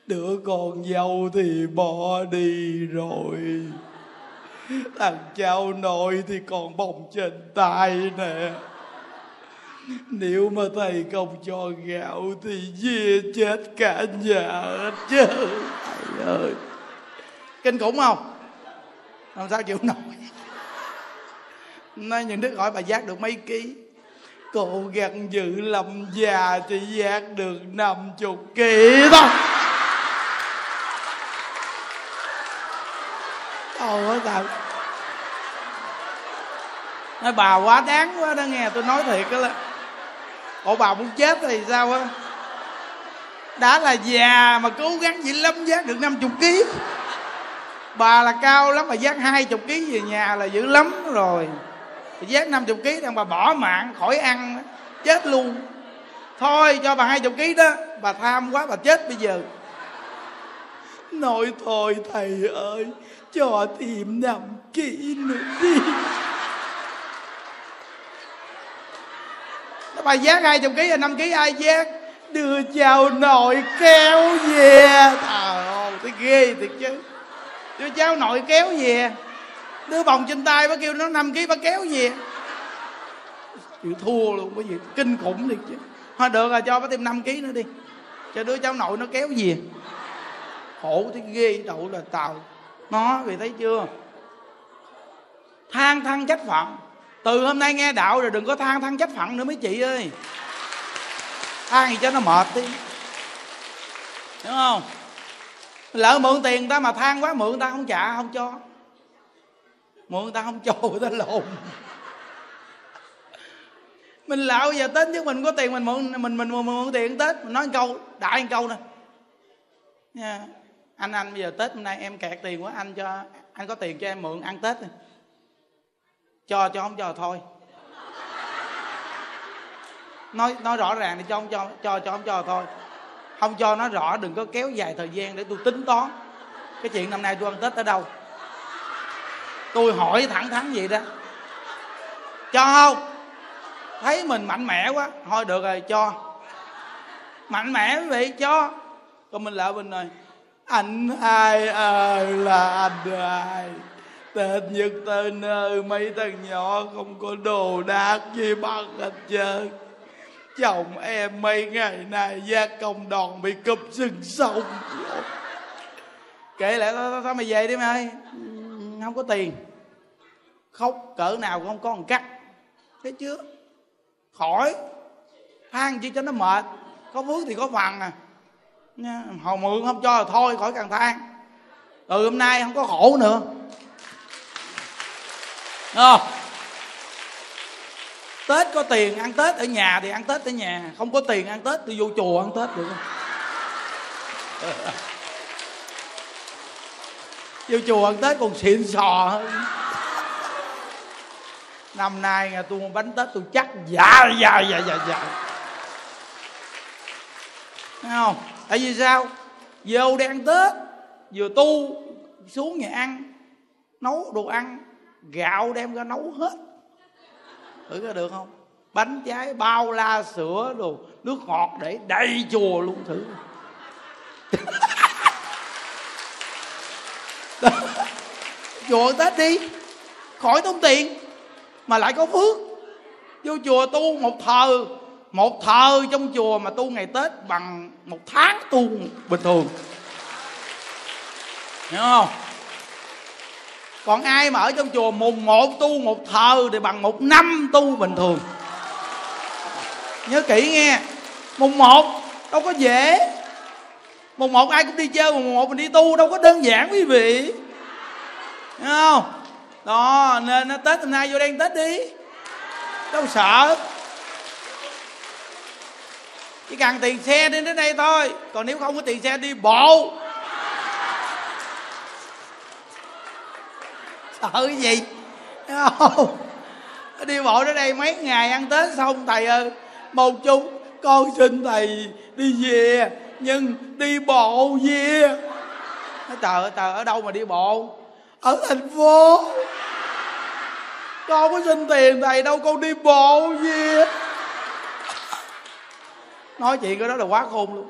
Đứa con dâu thì bỏ đi rồi. Thằng cháu nội thì còn bồng trên tay nè. Nếu mà thầy không cho gạo thì dê chết cả nhà hết chứ thầy ơi. Kinh khủng không? Làm sao chịu nổi nay những đứa hỏi bà giác được mấy ký? Cụ gần dự lầm già chỉ giác được năm chục ký thôi. Trời ơi thật nói, bà quá đáng quá đó nghe, tôi nói thiệt đó là ủa bà muốn chết thì sao á? Đã là già mà cố gắng vậy lắm, giác được năm chục ký bà là cao lắm mà giác hai chục ký về nhà là dữ lắm rồi. Giác năm chục ký đang bà bỏ mạng khỏi ăn chết luôn. Thôi cho bà hai chục ký đó, bà tham quá bà chết bây giờ. Nói thôi, thầy ơi, cho tìm năm ký nữa đi. Bà giác hai chục ký là năm ký ai giác đưa chào nội kéo về. Trời ơi, thấy ghê thiệt chứ cho cháu nội kéo về à? đứa bồng trên tay bà kêu nó năm ký bà kéo về à? chịu thua luôn, bởi vì kinh khủng đi chứ. Thôi, được rồi, cho bà thêm 5 ký nữa đi. Cho đứa cháu nội nó kéo về à? khổ thấy ghê đậu là tàu nó vì thấy chưa? Than thăng trách phận. Từ hôm nay nghe đạo rồi đừng có than thăng trách phận nữa mấy chị ơi. Than gì cho nó mệt đi. Đúng không? Lỡ mượn tiền ta mà than quá mượn ta không trả không cho. Mượn ta không cho người ta lộn. Mình lạo giờ tết chứ mình có tiền mình mượn mình mình mượn, mượn, mượn tiền tết mình nói một câu đại một câu nè. Nha anh anh bây giờ tết hôm nay em kẹt tiền của anh cho anh có tiền cho em mượn ăn tết cho cho không cho thôi. Nói nói rõ ràng thì cho không cho cho cho không cho thôi không, cho nó rõ, đừng có kéo dài thời gian để tôi tính toán. Cái chuyện năm nay tôi ăn tết ở đâu? Tôi hỏi thẳng thắn vậy đó. Cho không? Thấy mình mạnh mẽ quá. Thôi, được rồi, cho. Mạnh mẽ quý vị, cho. Còn mình lại mình rồi anh ai ơi, là anh ai Tết Nhật tới nơi, mấy thằng nhỏ không có đồ đạc gì bằng hết trơn. Chồng em mấy ngày nay gia công đòn bị cụp sừng sông Kể lại thôi, thôi mày về đi mày. Không có tiền. Khóc cỡ nào cũng không có một cắt. Thấy chưa Khỏi. Than chi cho nó mệt. Có phước thì có phần à. Nha hồi mượn không cho là thôi khỏi cần than. Từ hôm nay không có khổ nữa. Không? Tết có tiền ăn tết ở nhà thì ăn tết ở nhà. Không có tiền ăn tết thì vô chùa ăn tết được không? Vô chùa ăn tết còn xịn sò hơn. Năm nay nhà tôi mua bánh tết tôi chắc dạ dạ dạ dạ dạ. Thấy không? Tại vì sao? Vô đi ăn tết, vừa tu xuống nhà ăn, nấu đồ ăn, gạo đem ra nấu hết thử có được không? Bánh trái bao la sữa đồ, nước ngọt để đầy chùa luôn thử. Chùa tết đi, khỏi tốn tiền, mà lại có phước. Vô chùa tu một thờ một thờ trong chùa mà tu ngày tết bằng một tháng tu bình thường. Hiểu không? Còn ai mà ở trong chùa mùng một tu một thờ thì bằng một năm tu bình thường? Nhớ kỹ nghe. Mùng một, đâu có dễ. Mùng một ai cũng đi chơi, mùng một mình đi tu, đâu có đơn giản quý vị. Hiểu không? Đó, nên tết hôm nay vô đen tết đi. Đâu sợ. Chỉ cần tiền xe đi đến đây thôi. Còn nếu không có tiền xe đi bộ. Sợ gì? Không. Đi bộ đến đây mấy ngày ăn tết xong, thầy ơi một chút con xin thầy đi về, nhưng đi bộ về. Nói, trời ơi, trời, ở đâu mà đi bộ? Ở thành phố. Con có xin tiền thầy đâu, con đi bộ về. Nói chuyện cái đó là quá khôn luôn.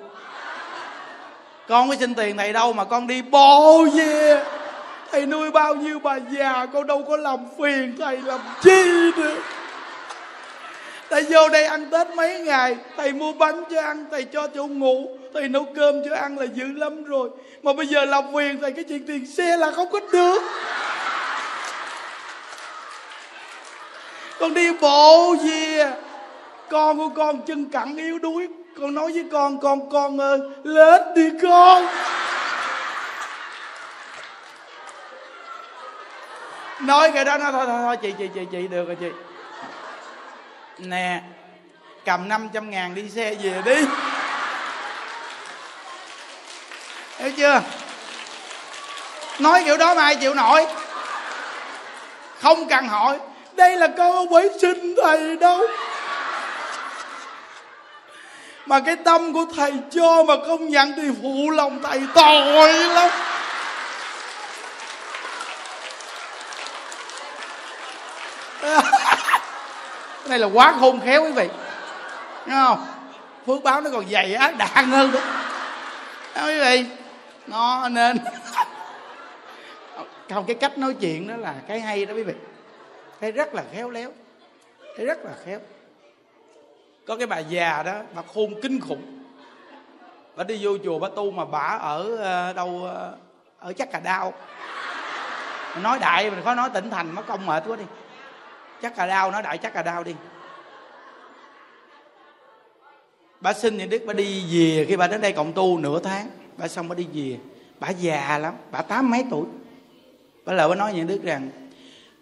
Con có xin tiền thầy đâu mà con đi bộ về thầy nuôi bao nhiêu bà già, con đâu có làm phiền thầy làm chi nữa thầy vô đây ăn tết mấy ngày, thầy mua bánh cho ăn, thầy cho chỗ ngủ, thầy nấu cơm cho ăn là dữ lắm rồi. Mà bây giờ làm phiền thầy, cái chuyện tiền xe là không có được. Con đi bộ về, con của con chân cẳng yếu đuối. Con nói với con con con ơi, lết đi con. Nói cái đó nó thôi thôi thôi, chị chị chị chị, được rồi, chị. Nè, cầm 500 ngàn đi xe về đi. Hiểu chưa? Nói kiểu đó mà ai chịu nổi. Không cần hỏi. Đây là con ông sinh xin thầy đâu. Mà cái tâm của thầy cho mà không nhận thì phụ lòng thầy tội lắm. Cái này là quá khôn khéo quý vị. Đúng không? Phước báo nó còn dày, ác đạn hơn đó, quý vị. Nó nên. Không, cái cách nói chuyện đó là cái hay đó quý vị. Cái rất là khéo léo. Cái rất là khéo. Có cái bà già đó, bà khôn kinh khủng. Bà đi vô chùa bà tu mà bà ở ờ, đâu ờ, ở chắc cà đao. Nói đại mình khó nói tỉnh thành mất công mệt quá đi chắc cà đau nó đại chắc cà đau đi. Bà xin những đức bà đi về, khi bà đến đây cộng tu nửa tháng bà xong bà đi về. Bà già lắm bà tám mấy tuổi. Bà lại bà nói những đức rằng,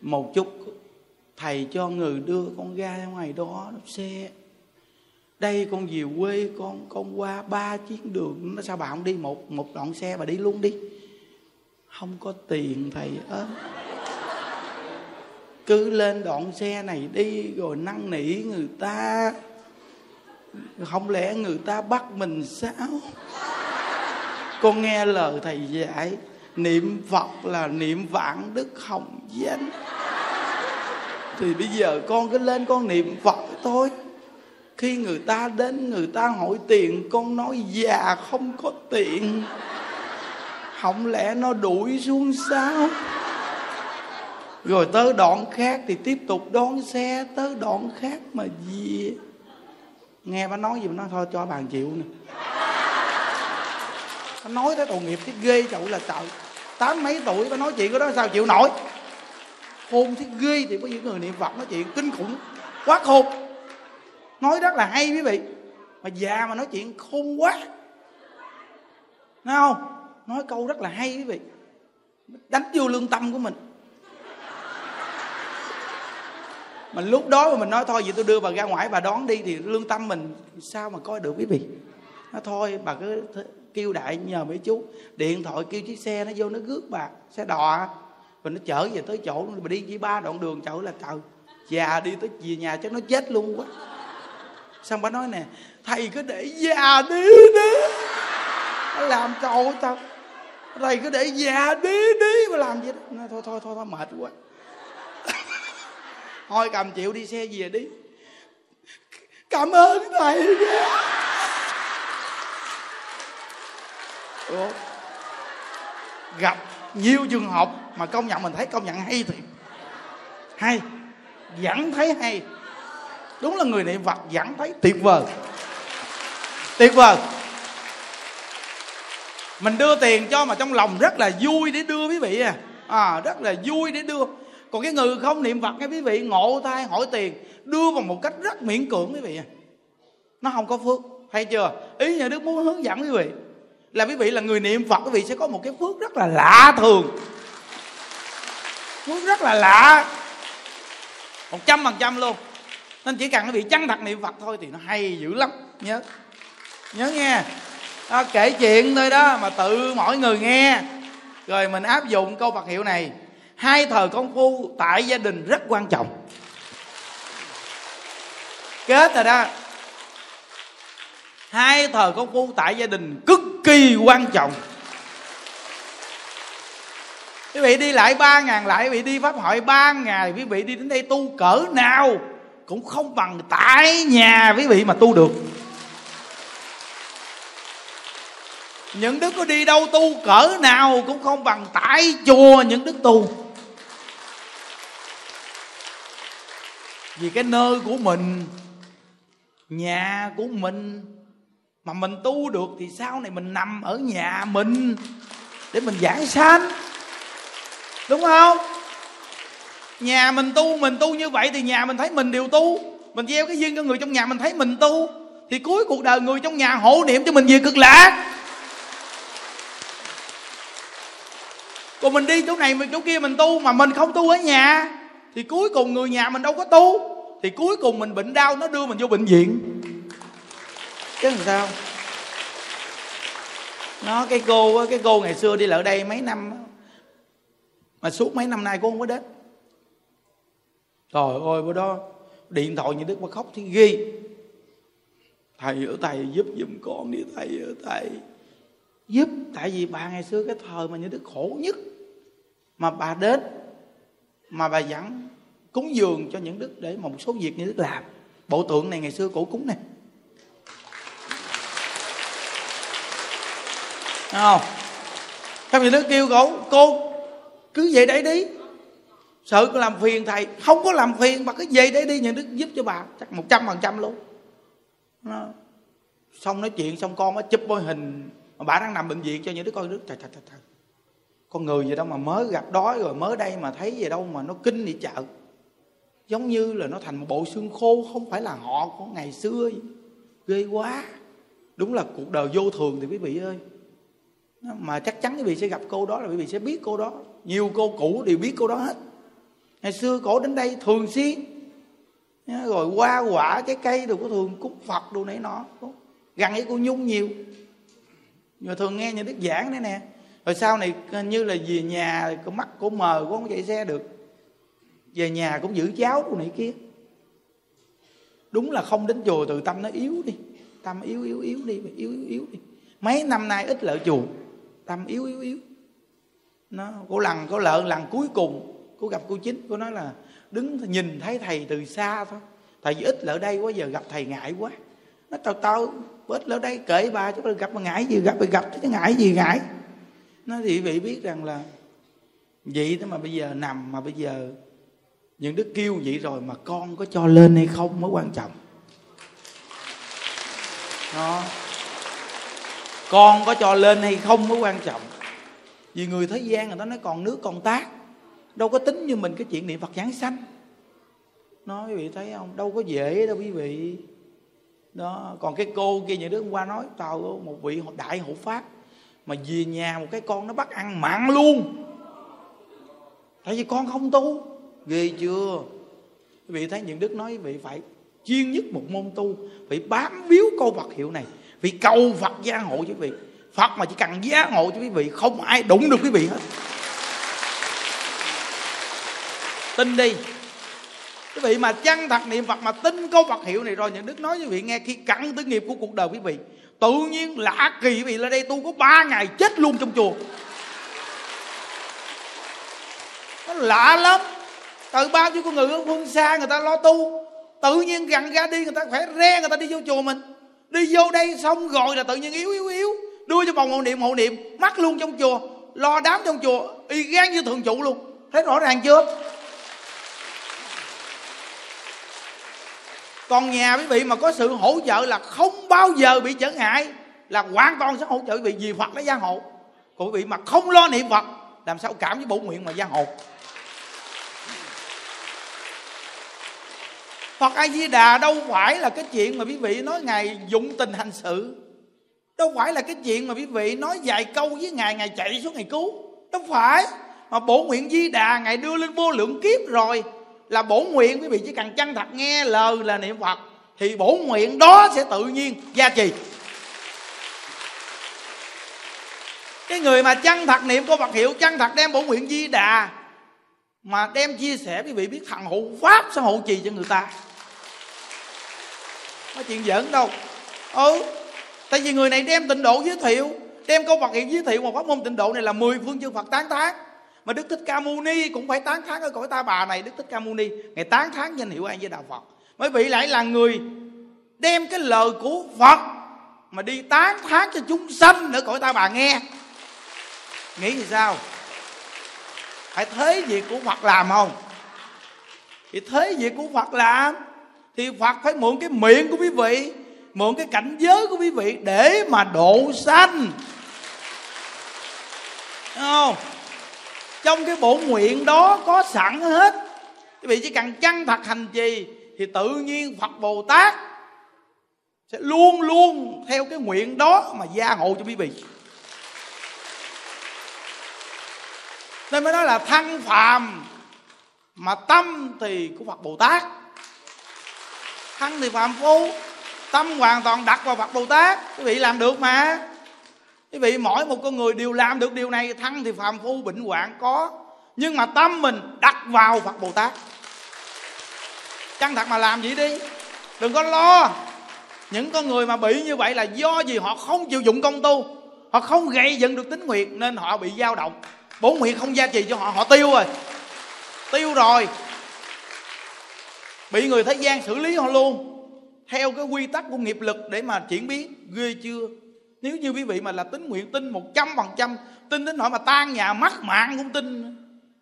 một chút, thầy cho người đưa con ra ngoài đó xe. Đây con về quê con con qua ba chuyến đường. Nó sao bà không đi, một một đoạn xe bà đi luôn đi. Không có tiền, thầy ơi cứ lên đoạn xe này đi rồi năn nỉ người ta. Không lẽ người ta bắt mình sao? Con nghe lời thầy dạy, niệm phật là niệm vạn đức hồng danh. Thì bây giờ con cứ lên con niệm phật thôi. Khi người ta đến, người ta hỏi tiền, con nói già không có tiền. Không lẽ nó đuổi xuống sao? Rồi tới đoạn khác thì tiếp tục đón xe, tới đoạn khác mà gì nghe bà nói gì mà nói, thôi cho bà chịu nè. Bà nói tới tội nghiệp, cái ghê chậu là trời. Tám mấy tuổi bà nói chuyện cái đó sao chịu nổi? Khôn thấy ghê thì có những người niệm phật nói chuyện kinh khủng, quá khôn. Nói rất là hay quý vị, mà già mà nói chuyện khôn quá. Nghe không? Nói câu rất là hay quý vị. Đánh vô lương tâm của mình. Mà lúc đó mà mình nói thôi vậy tôi đưa bà ra ngoài bà đón đi. Thì lương tâm mình sao mà coi được quý vị? Nó thôi bà cứ kêu đại nhờ mấy chú. Điện thoại kêu chiếc xe nó vô nó rước bà xe đò. Và nó chở về tới chỗ bà đi chỉ ba đoạn đường chở là trời. Già đi tới về nhà chắc nó chết luôn quá. Xong bà nói nè thầy cứ để già đi đi. Nó làm trâu tao. Thầy cứ để già đi đi. Mà làm gì đó. Nó, thôi thôi thôi thôi mệt quá thôi cầm chịu đi xe về đi. Cảm ơn thầy. Ủa? gặp nhiều trường hợp mà công nhận mình thấy công nhận hay thì hay. Vẫn thấy hay. Đúng là người niệm phật vẫn thấy tuyệt vời. Tuyệt vời. Mình đưa tiền cho mà trong lòng rất là vui để đưa quý vị à, à rất là vui để đưa còn cái người không niệm phật nghe quý vị ngộ thai hỏi tiền đưa bằng một cách rất miễn cưỡng quý vị nó không có phước hay chưa? Ý nhà đức muốn hướng dẫn quý vị là quý vị là người niệm phật quý vị sẽ có một cái phước rất là lạ thường. Phước rất là lạ. Một trăm phần trăm luôn. Nên chỉ cần quý vị chân thật niệm phật thôi thì nó hay dữ lắm. Nhớ. Nhớ nghe. Đó, kể chuyện thôi đó mà tự mỗi người nghe. Rồi mình áp dụng câu Phật hiệu này hai thời công phu tại gia đình rất quan trọng. Kết rồi đó. Hai thời công phu tại gia đình cực kỳ quan trọng. Quý vị đi lại ba ngàn lại, quý vị đi pháp hội ba ngày quý vị đi đến đây tu cỡ nào cũng không bằng tại nhà quý vị mà tu được. Những đức có đi đâu tu cỡ nào cũng không bằng tại chùa những đức tu. Vì cái nơi của mình, nhà của mình, mà mình tu được thì sau này mình nằm ở nhà mình để mình giảng sanh. Đúng không? Nhà mình tu mình tu như vậy thì nhà mình thấy mình đều tu. Mình gieo cái duyên cho người trong nhà mình thấy mình tu. Thì cuối cuộc đời người trong nhà hộ niệm cho mình về cực lạc. Còn mình đi chỗ này, mình chỗ kia mình tu mà mình không tu ở nhà thì cuối cùng người nhà mình đâu có tu. Thì cuối cùng mình bệnh đau, nó đưa mình vô bệnh viện. Chứ làm sao? Nó, cái cô cái cô ngày xưa đi lại đây mấy năm mà suốt mấy năm nay cô không có đến. Trời ơi, bữa đó điện thoại như đức mà khóc thì ghi. Thầy ở thầy giúp giùm con đi, thầy ở thầy giúp, tại vì bà ngày xưa cái thời mà như đức khổ nhất mà bà đến mà bà dẫn cúng dường cho những đức để một số việc như đức làm. Bộ tượng này ngày xưa cổ cúng này Thấy không? Các vị đức kêu cổ cô cứ về đấy đi. Sợ làm phiền thầy. Không có làm phiền mà cứ về đấy đi những đức giúp cho bà chắc một trăm phần trăm luôn. Nó, xong nói chuyện xong con mới chụp bôi hình mà bà đang nằm bệnh viện cho những đứa coi đức trời trời trời trời con người gì đâu mà mới gặp đói rồi mới đây mà thấy gì đâu mà nó kinh đi chợ. Giống như là nó thành một bộ xương khô, không phải là họ của ngày xưa ghê quá. Đúng là cuộc đời vô thường thì quý vị ơi. Mà chắc chắn quý vị sẽ gặp cô đó là quý vị sẽ biết cô đó. Nhiều cô cũ đều biết cô đó hết. Ngày xưa cổ đến đây thường xuyên. Rồi hoa quả, trái cây đều có thường cúng phật đồ này nọ. Gần ấy cô nhung nhiều. Rồi thường nghe những đức giảng đấy nè rồi sau này như là về nhà có mắt cũng mờ cũng không chạy xe được. Về nhà cũng giữ cháu của này kia. Đúng là không đến chùa từ tâm nó yếu đi. Tâm yếu yếu yếu đi yếu yếu yếu đi. Mấy năm nay ít lợi chùa. Tâm yếu yếu yếu. Nó, cô lần cô lợn lần cuối cùng cô gặp cô chính, cô nói là đứng nhìn thấy thầy từ xa thôi. Thầy vì ít lỡ đây quá, giờ gặp thầy ngại quá. Nó tao tao ít lỡ đây, kể bà chứ gặp mà ngại gì, gặp thì gặp chứ ngại gì, ngại nó thì vị biết rằng là vậy đó mà bây giờ nằm, mà bây giờ những đức kêu vậy rồi mà con có cho lên hay không mới quan trọng. Đó. Con có cho lên hay không mới quan trọng. Vì người thế gian người ta nói còn nước, còn tác. Đâu có tính như mình cái chuyện niệm phật giáng sanh. Nói quý vị thấy không? Đâu có dễ đâu quý vị. Đó, còn cái cô kia những đứa hôm qua nói tao một vị đại hộ pháp mà về nhà một cái con nó bắt ăn mặn luôn. Tại vì con không tu. Ghê chưa? Quý vị thấy những đức nói vị phải chuyên nhất một môn tu, phải bám víu câu Phật hiệu này vì cầu Phật gia hộ cho quý vị. Phật mà chỉ cần gia hộ cho quý vị, không ai đụng được quý vị hết. Tin đi. Quý vị mà chăng thật niệm Phật mà tin câu Phật hiệu này rồi, những đức nói với quý vị, nghe khi cặn tới nghiệp của cuộc đời quý vị tự nhiên lạ kỳ vì là đây tu có ba ngày chết luôn trong chùa. Nó lạ lắm. Từ bao nhiêu con người ở phương xa, người ta lo tu. Tự nhiên gần ra đi, người ta khỏe re người ta đi vô chùa mình. Đi vô đây xong rồi là tự nhiên yếu yếu yếu. Đưa cho vòng hộ niệm hộ niệm. Mắc luôn trong chùa. Lo đám trong chùa, y gan như thường trụ luôn. Thấy rõ ràng chưa? Còn nhà quý vị mà có sự hỗ trợ là không bao giờ bị trở ngại, là hoàn toàn sẽ hỗ trợ quý vị vì phật nó gia hộ. Còn quý vị mà không lo niệm phật, làm sao cảm với bổ nguyện mà gia hộ? Phật A Di Đà đâu phải là cái chuyện mà quý vị nói ngài dụng tình hành sự. Đâu phải là cái chuyện mà quý vị nói vài câu với ngài ngài chạy xuống ngài cứu. Đâu phải. Mà bổ nguyện Di Đà ngài đưa lên vô lượng kiếp rồi là bổ nguyện quý vị chỉ cần chân thật nghe lời là niệm phật, thì bổ nguyện đó sẽ tự nhiên gia trì. Cái người mà chân thật niệm câu Phật hiệu, chân thật đem bổ nguyện di đà, mà đem chia sẻ quý vị biết thằng hộ pháp sẽ hộ trì cho người ta. Có chuyện giỡn đâu. Ừ tại vì người này đem tịnh độ giới thiệu, đem câu Phật hiệu giới thiệu một pháp môn tịnh độ này là mười phương chư Phật tán tán mà đức thích ca mâu ni cũng phải tán thán ở cõi ta bà này, đức thích ca mâu ni. Ngài tán thán danh hiệu an với đạo phật. Bởi vị lại là người đem cái lời của phật mà đi tán thán cho chúng sanh ở cõi ta bà nghe. Nghĩ thì sao? Phải thế việc của phật làm không? Thì thế việc của phật làm? Thì phật phải mượn cái miệng của quý vị, mượn cái cảnh giới của quý vị để mà độ sanh. Không? Trong cái bổ nguyện đó có sẵn hết. Quý vị chỉ cần chân thật hành trì thì tự nhiên phật bồ tát sẽ luôn luôn theo cái nguyện đó mà gia hộ cho quý vị. Nên mới nói là thân phàm mà tâm thì của phật bồ tát. Thân thì phàm phu, tâm hoàn toàn đặt vào phật bồ tát. Quý vị làm được mà quý vị, mỗi một con người đều làm được điều này thân thì phàm phu, bệnh hoạn có. Nhưng mà tâm mình đặt vào phật bồ tát. Chân thật mà làm vậy đi. Đừng có lo. Những con người mà bị như vậy là do gì họ không chịu dụng công tu. Họ không gây dựng được tính nguyện, nên họ bị dao động. Bốn nguyện không gia trì cho họ họ tiêu rồi. Tiêu rồi. Bị người thế gian xử lý họ luôn. Theo cái quy tắc của nghiệp lực để mà chuyển biến, ghê chưa? Nếu như quý vị mà là tính nguyện tin một trăm phần trăm, tin đến nỗi mà tan nhà mất mạng cũng tin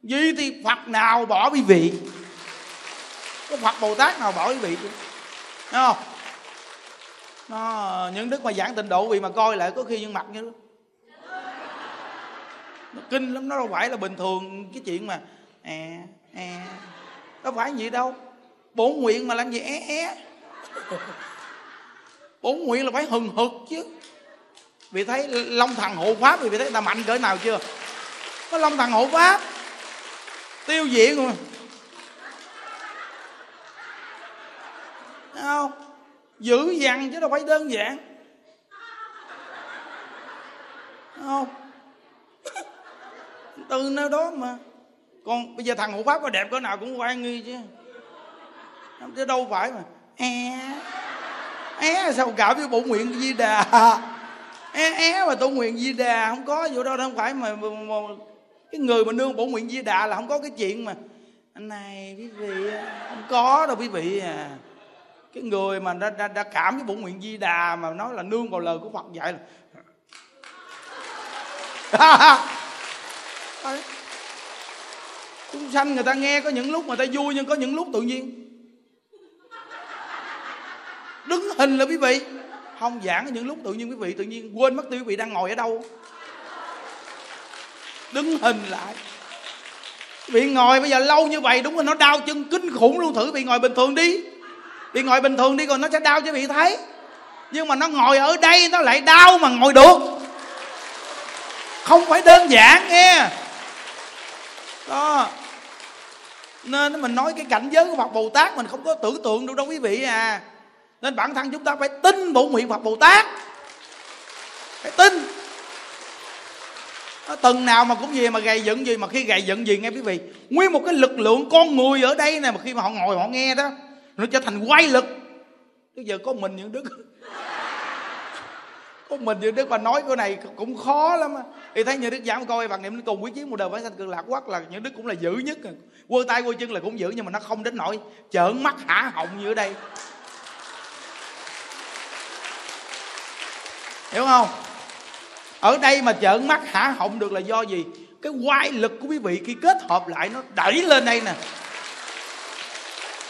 gì thì phật nào bỏ quý vị? Có phật bồ tát nào bỏ quý vị chứ? Không? Nó, những đức mà giảng tịnh độ vì mà coi lại, có khi nhưng mặt như đó nó kinh lắm, nó đâu phải là bình thường cái chuyện mà à à đâu phải gì đâu. Bốn nguyện mà làm gì e, é é bốn nguyện là phải hừng hực chứ vì thấy long thần hộ pháp vì thấy ta mạnh cỡ nào chưa? Có long thần hộ pháp. Tiêu diệt rồi Thấy không? Dữ dằn chứ đâu phải đơn giản. Thấy không? Từ nơi đó mà. Còn bây giờ thằng hộ pháp có đẹp cỡ nào cũng quan nghi chứ. Chứ đâu phải mà. É é sao gạo với bổ nguyện di đà? É é mà tổ nguyện di đà không có vụ đâu không phải mà, mà, mà cái người mà nương bổ nguyện di đà là không có cái chuyện mà anh này quý vị không có đâu quý vị à. Cái người mà đã, đã, đã cảm với bổ nguyện di đà mà nói là nương vào lời của phật dạy là chúng sanh người ta nghe có những lúc mà ta vui nhưng có những lúc tự nhiên. Đứng hình là quý vị không giảng những lúc tự nhiên quý vị, tự nhiên quên mất tiêu quý vị đang ngồi ở đâu. Đứng hình lại. Bị ngồi bây giờ lâu như vậy, đúng là nó đau chân kinh khủng luôn, thử bị ngồi bình thường đi. Bị ngồi bình thường đi, còn nó sẽ đau cho vị thấy. Nhưng mà nó ngồi ở đây, nó lại đau mà ngồi được. Không phải đơn giản, nghe. Đó. Nên mình nói cái cảnh giới của Phật Bồ Tát mình không có tưởng tượng được đâu quý vị à nên bản thân chúng ta phải tin bổ nguyện Phật Bồ Tát. Phải tin. Nó từng nào mà cũng gì mà gầy dựng gì, mà khi gầy dựng gì nghe quý vị, nguyên một cái lực lượng con người ở đây này mà khi mà họ ngồi họ nghe đó, nó trở thành quay lực. Bây giờ có mình những đức có mình những đức mà nói cái này cũng khó lắm thì thấy những đức giảng coi bằng niệm cùng quý chiến một đời phải sanh cực lạc quắc là những đức cũng là dữ nhất. Quơ tay quơ chân là cũng dữ nhưng mà nó không đến nỗi trợn mắt hả họng như ở đây. Hiểu không? Ở đây mà trợn mắt hả? Họng được là do gì? Cái quay lực của quý vị khi kết hợp lại nó đẩy lên đây nè.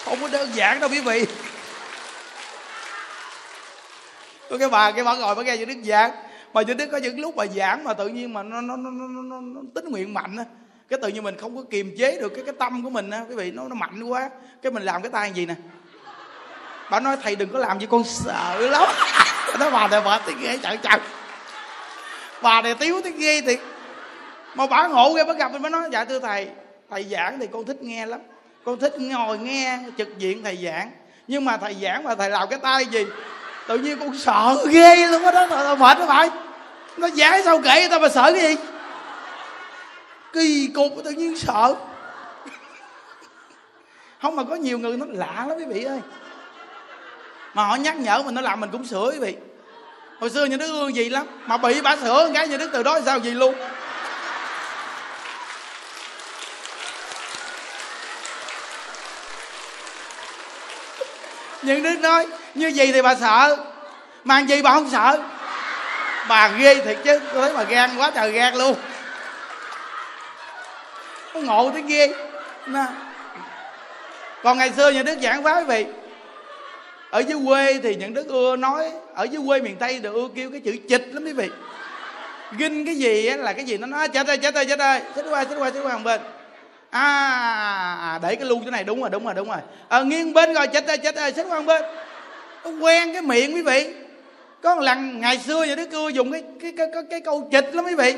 Không có đơn giản đâu quý vị. Có cái bà cái bà ngồi bà nghe những đức giảng. Mà những đức có những lúc mà giảng mà tự nhiên mà nó nó nó nó, nó, nó tính nguyện mạnh á. Cái tự nhiên mình không có kiềm chế được cái cái tâm của mình á. Quý vị nó nó mạnh quá. Cái mình làm cái tay gì nè? Bà nói, thầy đừng có làm gì con sợ lắm. Nó bà này bà tiếng ghê, trời trời. Bà này tiếu tiếng ghê thì mà bà ngộ ghê bà gặp mình mới nói dạ thưa thầy thầy giảng thì con thích nghe lắm. Con thích ngồi nghe trực diện thầy giảng. Nhưng mà thầy giảng mà thầy làm cái tay gì? Tự nhiên con sợ ghê luôn á đó thầy mệt đó phải nó giảng sao kể người ta mà sợ cái gì? Kỳ cục, tự nhiên sợ. Không mà có nhiều người nó lạ lắm quý vị ơi mà họ nhắc nhở mình nó làm mình cũng sửa quý vị hồi xưa nhà đức ương gì lắm, mà bị bà sửa cái nhà đức từ đó sao gì luôn. Nhưng đức nói, như gì thì bà sợ, mà gì bà không sợ? Bà ghê thiệt chứ, tôi thấy bà gan quá trời gan luôn. Nó ngộ tới ghê. Nè. còn ngày xưa nhà đức giảng pháp quý vị ở dưới quê thì những đức ưa nói ở dưới quê miền tây được ưa kêu cái chữ chịch lắm quý vị. Ginh cái gì á là cái gì nó nói chết ơi chết ơi chết ơi chết qua chết qua chết qua một bên. À, à để cái lu chỗ này đúng rồi đúng rồi đúng rồi. À, nghiêng bên rồi chết ơi chết ơi chết qua một bên. Nó quen cái miệng quý vị. Có một lần ngày xưa nhà đức ưa dùng cái cái cái cái, cái câu chịch lắm quý vị.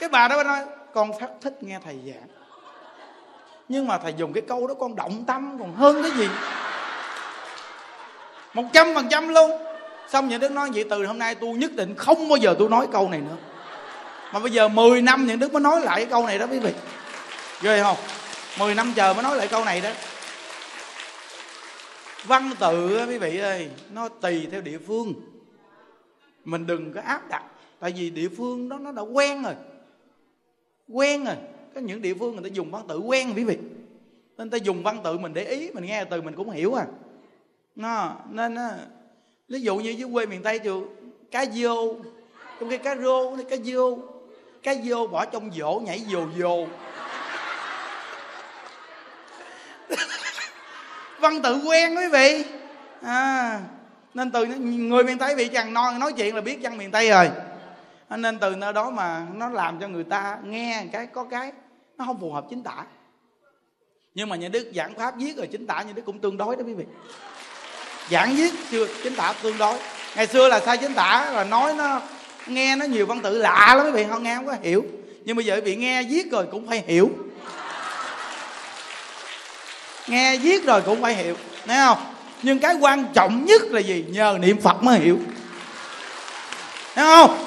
Cái bà đó nói con phát thích nghe thầy giảng. Nhưng mà thầy dùng cái câu đó con động tâm còn hơn cái gì? Một trăm phần trăm luôn. Xong những đức nói vậy, từ hôm nay tôi nhất định không bao giờ tôi nói câu này nữa. Mà bây giờ 10 năm những đức mới nói lại cái câu này đó quý vị. Ghê không? 10 năm chờ mới nói lại câu này đó. Văn tự quý vị ơi, nó tùy theo địa phương. Mình đừng có áp đặt, tại vì địa phương đó nó đã quen rồi. Quen rồi. Có những địa phương người ta dùng văn tự quen quý vị. Nên ta dùng văn tự mình để ý, mình nghe từ mình cũng hiểu à nó nên nó ví dụ như dưới quê miền tây chịu cá vô trong cái cá rô cá vô cá vô bỏ trong vỗ nhảy dồ dồ văn tự quen quý vị. À, nên từ người miền tây bị chàng non nói chuyện là biết dân miền tây rồi. À, nên từ nơi đó mà nó làm cho người ta nghe cái có cái nó không phù hợp chính tả. Nhưng mà nhà đức giảng pháp viết rồi chính tả nhà đức cũng tương đối đó quý vị giảng viết chưa, chính tả tương đối. Ngày xưa là sai chính tả, là nói nó, nghe nó nhiều văn tự lạ lắm quý vị không nghe không có hiểu. Nhưng bây giờ quý vị nghe viết rồi cũng phải hiểu. Nghe viết rồi cũng phải hiểu, thấy không? Nhưng cái quan trọng nhất là gì? Nhờ niệm phật mới hiểu. Thấy không?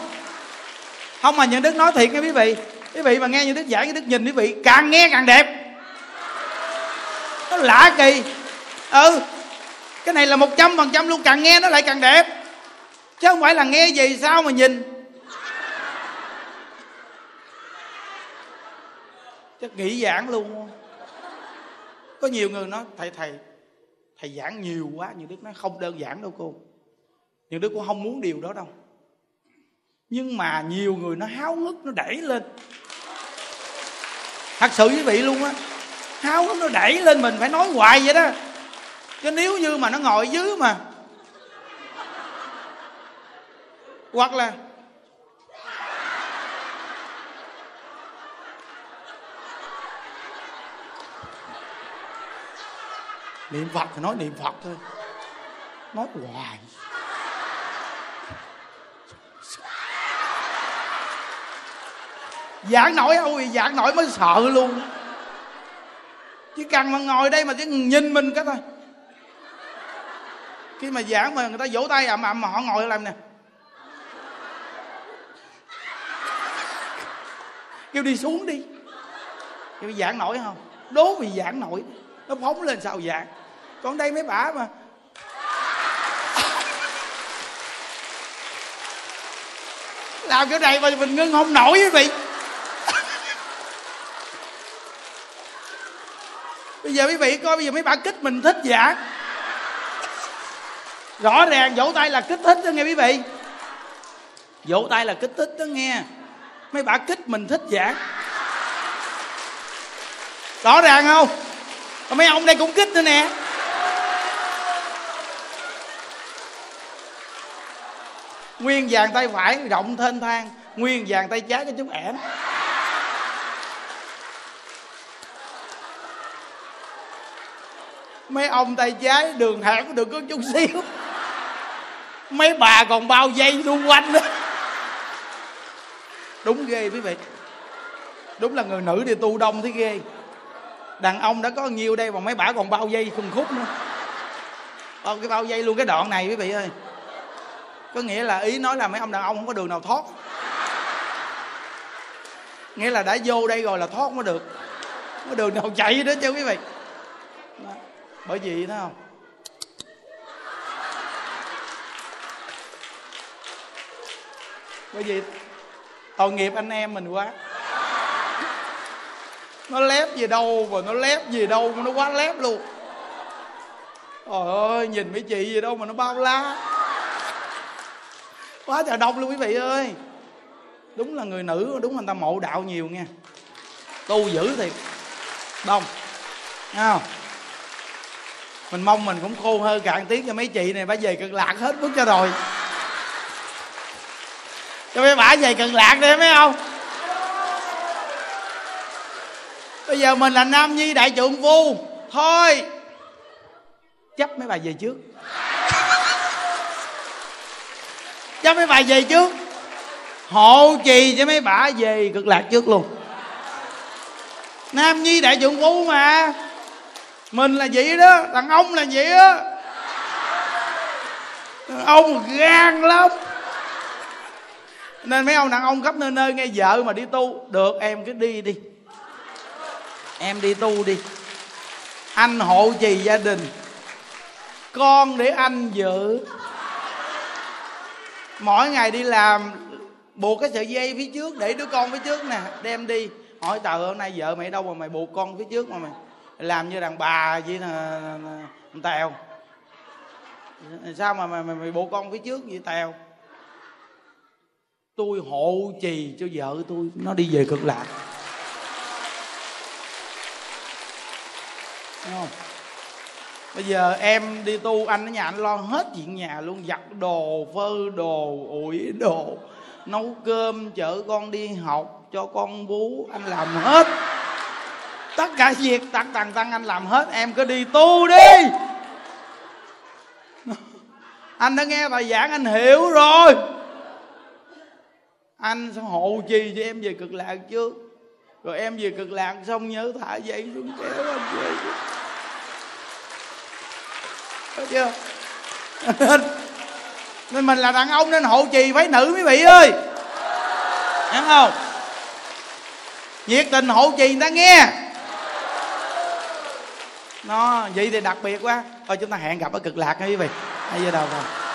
Không mà những đức nói thiệt nghe quý vị. Quý vị mà nghe như đức giảng như đức nhìn quý vị càng nghe càng đẹp. Nó lạ kỳ. Ừ cái này là một trăm phần trăm luôn, càng nghe nó lại càng đẹp. Chứ không phải là nghe gì, sao mà nhìn? Chắc nghỉ giảng luôn. Có nhiều người nói, thầy thầy thầy giảng nhiều quá nhiều đức nói không đơn giản đâu cô. Nhưng đức cũng không muốn điều đó đâu. Nhưng mà nhiều người nó háo hức, nó đẩy lên. Thật sự quý vị luôn á, háo hức nó đẩy lên mình, phải nói hoài vậy đó chứ nếu như mà nó ngồi dưới mà. Hoặc là, niệm phật thì nói niệm phật thôi. Nói hoài. Giảng nổi ôi, giảng nổi mới sợ luôn. Chỉ cần mà ngồi đây mà chỉ nhìn mình cái thôi khi mà giảng mà người ta vỗ tay, ầm ầm, mà họ ngồi làm nè. Kêu đi xuống đi. Kêu giảng nổi không? Đố vì giảng nổi. Nó phóng lên sao giảng? Còn đây mấy bà mà. Làm kiểu này mà mình ngưng không nổi quý vị bây giờ quý vị coi, bây giờ mấy bà kích mình thích giảng rõ ràng vỗ tay là kích thích đó nghe quý vị. Vỗ tay là kích thích đó nghe. Mấy bà kích mình thích giảng. Rõ ràng không? Còn mấy ông đây cũng kích nữa nè. Nguyên vàng tay phải rộng thênh thang, nguyên vàng tay trái cho chút ẻm. Mấy ông tay trái đường hẻm cũng được có chút xíu mấy bà còn bao dây xung quanh đó. Đúng ghê quý vị. Đúng là người nữ đi tu đông thấy ghê. Đàn ông đã có nhiều đây mà mấy bà còn bao dây khùng khúc nữa. Bao, cái bao dây luôn cái đoạn này quý vị ơi. Có nghĩa là ý nói là mấy ông đàn ông không có đường nào thoát. Nghĩa là đã vô đây rồi là thoát không có được. Không có đường nào chạy đó chứ quý vị. Bởi vì thấy không? Bởi vì tội nghiệp anh em mình quá. Nó lép gì đâu mà nó lép gì đâu mà nó quá lép luôn. Trời ơi, nhìn mấy chị gì đâu mà nó bao la. Quá trời đông luôn quý vị ơi. Đúng là người nữ, đúng là người ta mộ đạo nhiều nha. Tu dữ thiệt. Đông. Nghe không? Mình mong mình cũng khô hơn cạn tiếng cho mấy chị này bà về cực lạc hết bước cho rồi cho mấy bả về cực lạc đi, mấy không bây giờ mình là nam nhi đại trượng phu. Thôi. Chấp mấy bà về trước. Chấp mấy bà về trước. Hộ trì cho mấy bà về cực lạc trước luôn. Nam nhi đại trượng phu mà. Mình là vậy đó. Đàn ông là vậy đó đàn ông gan lắm nên mấy ông đàn ông khắp nơi nơi nghe vợ mà đi tu. Được em cứ đi đi. Em đi tu đi. Anh hộ trì gia đình. Con để anh giữ. Mỗi ngày đi làm buộc cái sợi dây phía trước để đứa con phía trước nè đem đi. Hỏi tờ hôm nay vợ mày đâu mà mày buộc con phía trước mà mày làm như đàn bà vậy là tèo? Sao mà mày, mày, mày buộc con phía trước vậy tèo? Tôi hộ trì cho vợ tôi, nó đi về cực lạc. Đúng không? Bây giờ em đi tu, anh ở nhà anh lo hết chuyện nhà luôn, giặt đồ phơ đồ, ủi đồ, nấu cơm, chở con đi học cho con bú, anh làm hết. Tất cả việc tặng tặng tăng anh làm hết, em cứ đi tu đi. Anh đã nghe bài giảng, anh hiểu rồi anh sẽ hộ trì cho em về cực lạc trước rồi em về cực lạc xong nhớ thả dây xuống kéo anh về Thấy chưa? Nên mình là đàn ông nên hộ trì phải nữ mấy vị ơi. Hiểu không? Nhiệt tình hộ trì người ta nghe. Nó, vậy thì đặc biệt quá. Thôi chúng ta hẹn gặp ở cực lạc nha quý vị. Hay giờ đâu rồi